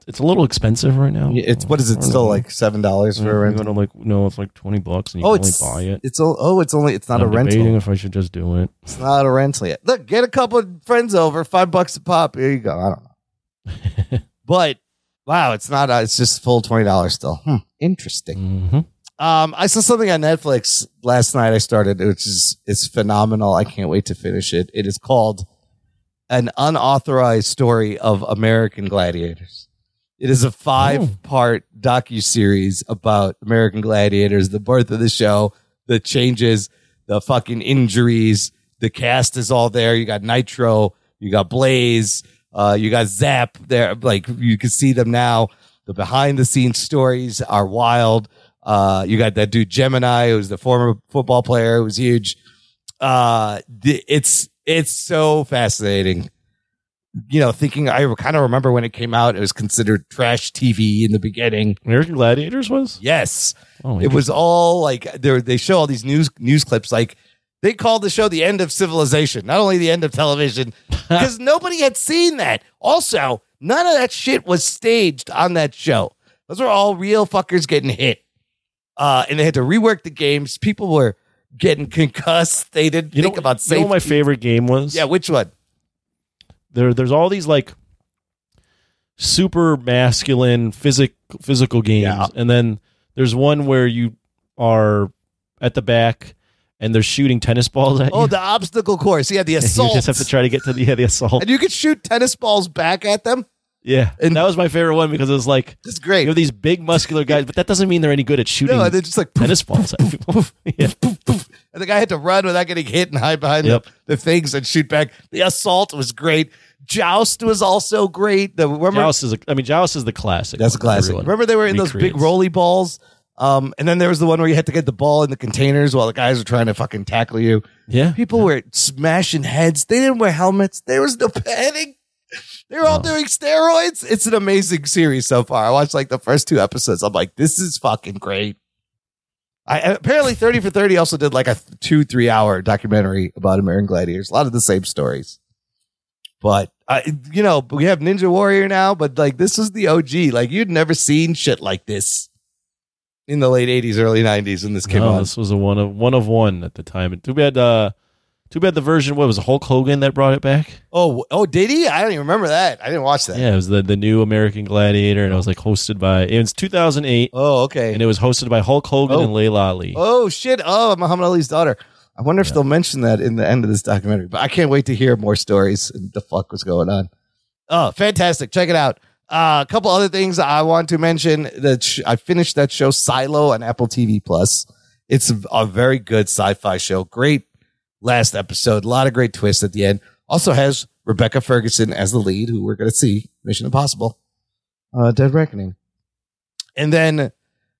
E: It's a little expensive right now.
A: It's what is it? Still
E: know.
A: like seven dollars for a rental?
E: gonna like no, it's like twenty bucks, and you
A: Oh,
E: can only
A: it's
E: buy it.
A: It's o- oh, it's only it's not
E: I'm
A: a rental.
E: if I should just do it.
A: It's not a rental yet. Look, get a couple of friends over, five bucks a pop. Here you go. I don't know, but wow, it's not. Uh, it's just full twenty dollars still. Hmm, interesting.
E: Mm-hmm.
A: Um, I saw something on Netflix last night. I started, which is it's phenomenal. I can't wait to finish it. It is called an unauthorized story of American gladiators. It is a five part docu series about American gladiators, the birth of the show, the changes, the fucking injuries. The cast is all there. You got Nitro, you got Blaze, uh, you got Zap there. Like you can see them now. The behind the scenes stories are wild. Uh, you got that dude Gemini, who's the former football player, who was huge. Uh, it's it's so fascinating. You know, thinking I kind of remember when it came out, it was considered trash TV in the beginning.
E: American Gladiators was
A: Yes,
E: Oh,
A: it was all like they they show all these news news clips like. They called the show the end of civilization, not only the end of television, because nobody had seen that. Also, none of that shit was staged on that show. Those were all real fuckers getting hit. Uh, and they had to rework the games. People were getting concussed. They didn't think about
E: You
A: safety.
E: know what my favorite game was?
A: Yeah, which one?
E: There, there's all these like super masculine physic physical games, and then there's one where you are at the back and they're shooting tennis balls at
A: Oh,
E: you.
A: Oh, the obstacle course. Yeah, the assault.
E: you just have to try to get to the yeah, the assault.
A: and you could shoot tennis balls back at them.
E: Yeah, and that was my favorite one because it was like
A: it's great.
E: You have these big muscular guys, but that doesn't mean they're any good at shooting.
A: No, they're just like
E: tennis balls. at people. yeah.
A: And the guy had to run without getting hit and hide behind
E: Yep.
A: the, the things and shoot back. The assault was great. Joust was also great. The remember
E: Joust is, a, I mean, Joust is the classic.
A: That's a classic.
E: everyone
A: Remember they were in those big
E: recreates.
A: rolly balls. Um, and then there was the one where you had to get the ball in the containers while the guys were trying to fucking tackle you.
E: Yeah,
A: people were smashing heads. They didn't wear helmets. There was no padding. They were all doing steroids. It's an amazing series so far. I watched like the first two episodes. I'm like, this is fucking great. I apparently 30 for 30 also did like a two, three hour documentary about American gladiators. A lot of the same stories. But I, you know, we have Ninja Warrior now, but like this is the OG. Like you'd never seen shit like this in the late 80s, early 90s when this came
E: no,
A: on.
E: this was a one of one of one at the time. Too bad. Uh, too bad the version. What was it, Hulk Hogan that brought it back?
A: Oh, oh, did he? I don't even remember that. I didn't watch that.
E: Yeah, it was the the new American Gladiator, and it was like hosted by. It was 2008.
A: Oh, okay.
E: And it was hosted by Hulk Hogan
A: Oh.
E: and Laila Ali.
A: Oh shit! Oh, Muhammad Ali's daughter. I wonder if they'll mention that in the end of this documentary. But I can't wait to hear more stories and the fuck was going on. Oh, fantastic! Check it out. Uh, a couple other things I want to mention. That sh- I finished that show Silo on Apple TV Plus. It's a, a very good sci-fi show. Great last episode. A lot of great twists at the end. Also has Rebecca Ferguson as the lead, who we're going to see Mission Impossible, uh, Dead Reckoning, and then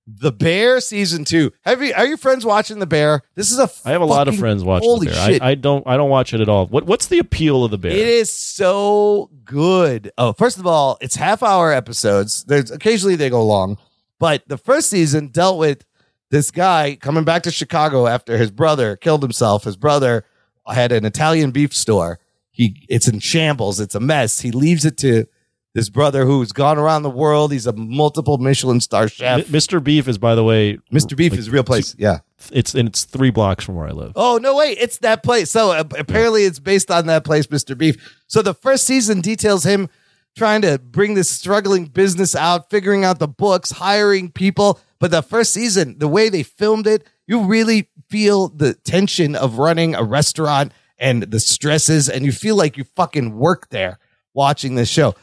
A: The Bear season two. Have you? Are your friends watching The Bear? This is a.
E: I have a lot of
A: fucking-
E: friends watching
A: Holy
E: the bear.
A: shit!
E: I, I don't. I don't watch it at all. What What's the appeal of the bear?
A: It is so good. Oh, first of all, it's half hour episodes. There's occasionally they go long, but the first season dealt with this guy coming back to Chicago after his brother killed himself. His brother had an Italian beef store. He it's in shambles. It's a mess. He leaves it to this brother who's gone around the world. He's a multiple Michelin star chef.
E: Mr. Beef is, by the way,
A: Mr. Beef is a real place. Yeah.
E: It's and it's three blocks from where I live.
A: Oh no, wait! It's that place. So uh, apparently, it's based on that place, Mr. Beef. So the first season details him trying to bring this struggling business out, figuring out the books, hiring people. But the first season, the way they filmed it, you really feel the tension of running a restaurant and the stresses, and you feel like you fucking work there watching this show.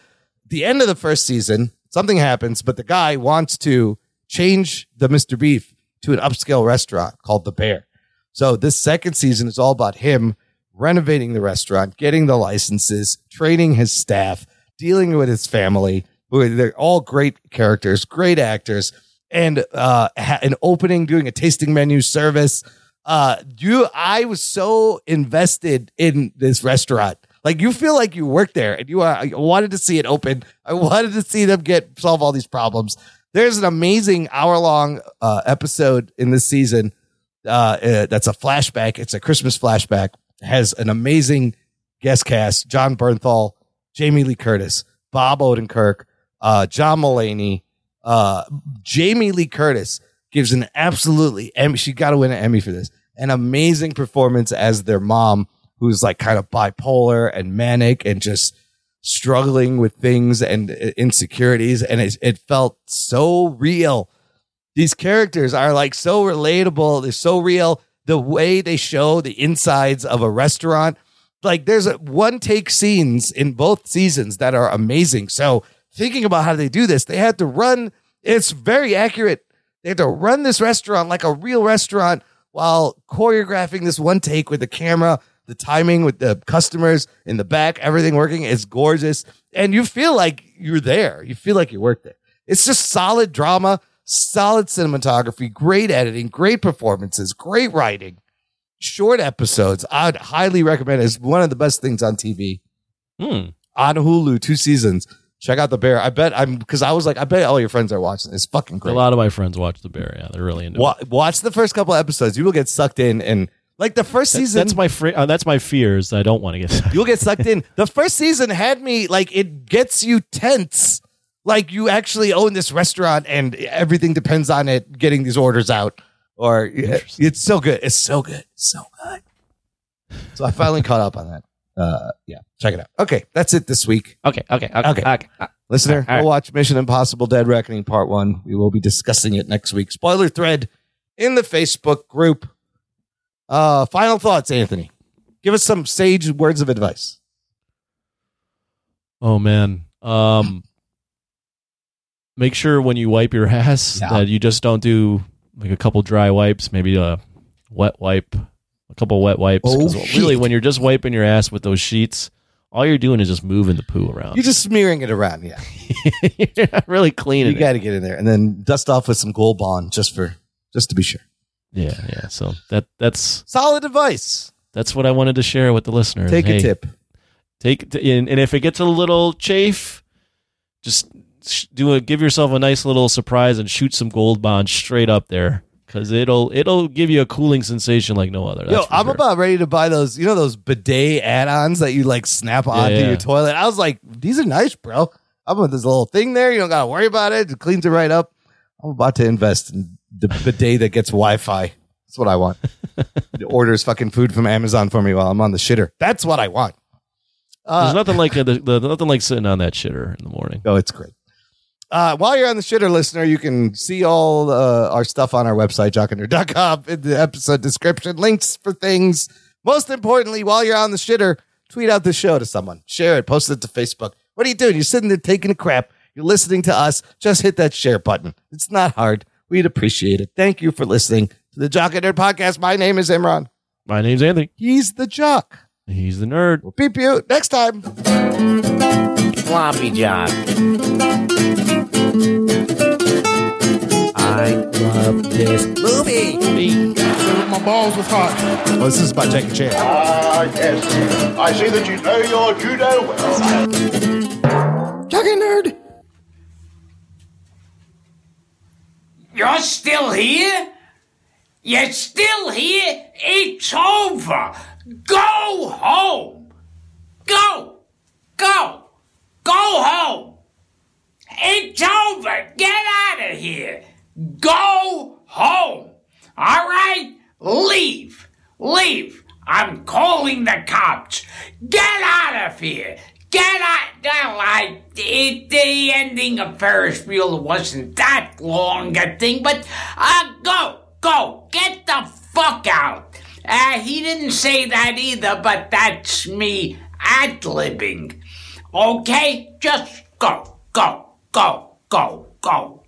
A: The end of the first season, something happens, but the guy wants to change the Mr. Beef to an upscale restaurant called The Bear. So this second season is all about him renovating the restaurant, getting the licenses, training his staff, dealing with his family. who- They're all great characters, great actors, and uh, an opening, doing a tasting menu service. Uh, you, I was so invested in this restaurant. Like you feel like you work there, and you are. I wanted to see it open. I wanted to see them get solve all these problems. There's an amazing hour long uh, episode in this season. Uh, uh, that's a flashback. It's a Christmas flashback. It has an amazing guest cast: Jon Bernthal, Jamie Lee Curtis, Bob Odenkirk, uh, John Mulaney, uh, Jamie Lee Curtis gives an absolutely Emmy. She got to win an Emmy for this. An amazing performance as their mom, who's like kind of bipolar and manic and just struggling with things and uh, insecurities. And it, it felt so real. These characters are like so relatable. They're so real. The way they show the insides of a restaurant, like there's a one take scenes in both seasons that are amazing. So thinking about how they do this, they had to run. It's very accurate. They had to run this restaurant like a real restaurant while choreographing this one take with the camera, the timing with the customers in the back, everything working. It's gorgeous. And you feel like you're there. You feel like you work there. It's just solid drama, solid cinematography, great editing, great performances, great writing, short episodes. I'd highly recommend it. It's one of the best things on TV.
E: Hmm.
A: On Hulu, two seasons. Check out the bear. I bet I'm because I was like, I bet all your friends are watching. It's fucking great.
E: A lot of my friends watch The Bear. Yeah, they're really into it.
A: Watch the first couple episodes. You will get sucked in, and like the first
E: That-
A: season,
E: that's my fr- uh, that's my fears. I don't want to get.
A: you'll get sucked in. The first season had me like it gets you tense, like you actually own this restaurant and everything depends on it getting these orders out. Or it's so good. It's so good. So good. So I finally caught up on that. Uh, yeah, check it out. Okay, that's it this week.
E: Okay, okay, okay,
A: Okay.
E: okay.
A: Listener,
E: All right.
A: go watch Mission Impossible Dead Reckoning Part 1. We will be discussing it next week. Spoiler thread in the Facebook group. Uh, final thoughts, Anthony. Give us some sage words of advice.
E: Oh man. Um make sure when you wipe your ass
A: Yeah.
E: that you just don't do like a couple dry wipes, maybe a wet wipe, a couple wet wipes.
A: Oh,
E: really when you're just wiping your ass with those sheets, all you're doing is just moving the poo around.
A: You're just smearing it around, yeah.
E: you're not really cleaning it.
A: You got to get in there and then dust off with some Gold Bond just for just to be sure.
E: Yeah, yeah. So that that's
A: Solid advice.
E: that's what I wanted to share with the listeners.
A: Take a tip.
E: Take and, and if it gets a little chafe, just do a give yourself a nice little surprise and shoot some gold bond straight up there because it'll it'll give you a cooling sensation like no other.
A: Yo, I'm
E: sure.
A: about ready to buy those, you know, those bidet add-ons that you like snap onto
E: yeah.
A: your toilet. I was like, these are nice, bro. I'm with this little thing there. You don't gotta worry about it. It cleans it right up. I'm about to invest in the bidet that gets Wi-Fi. That's what I want. it orders fucking food from Amazon for me while I'm on the shitter. That's what I want.
E: There's uh, nothing like a, the, the, nothing like sitting on that shitter in the morning.
A: Oh, it's great. Uh, while you're on the shitter listener, you can see all uh, our stuff on our website, jockandnerd.com, in the episode description, links for things. Most importantly, while you're on the shitter, tweet out the show to someone, share it, post it to Facebook. What are you doing? You're sitting there taking a crap. You're listening to us. Just hit that share button. It's not hard. We'd appreciate it. Thank you for listening to the Jock and Nerd podcast. My name is Imran.
E: My name's Anthony.
A: He's the Jock.
E: He's the nerd.
A: We'll beep you next time.
O: Floppy job. I love this movie.
P: My balls was hot.
A: Oh, this is about Jackie Chan.
P: Ah, yes. I see that you know your judo well.
A: Jock and Nerd.
B: You're still here? You're still here? It's over. Go home. Go. Go. Go home. It's over. Get out of here. Go home. All right? Leave. Leave. I'm calling the cops. Get out of here. Get out. Well, I, it, the ending of Ferris Bueller wasn't that long a thing, but uh, go, go, get the fuck out. Uh, he didn't say that either, but that's me ad-libbing. Okay? Just go, go, go, go, go.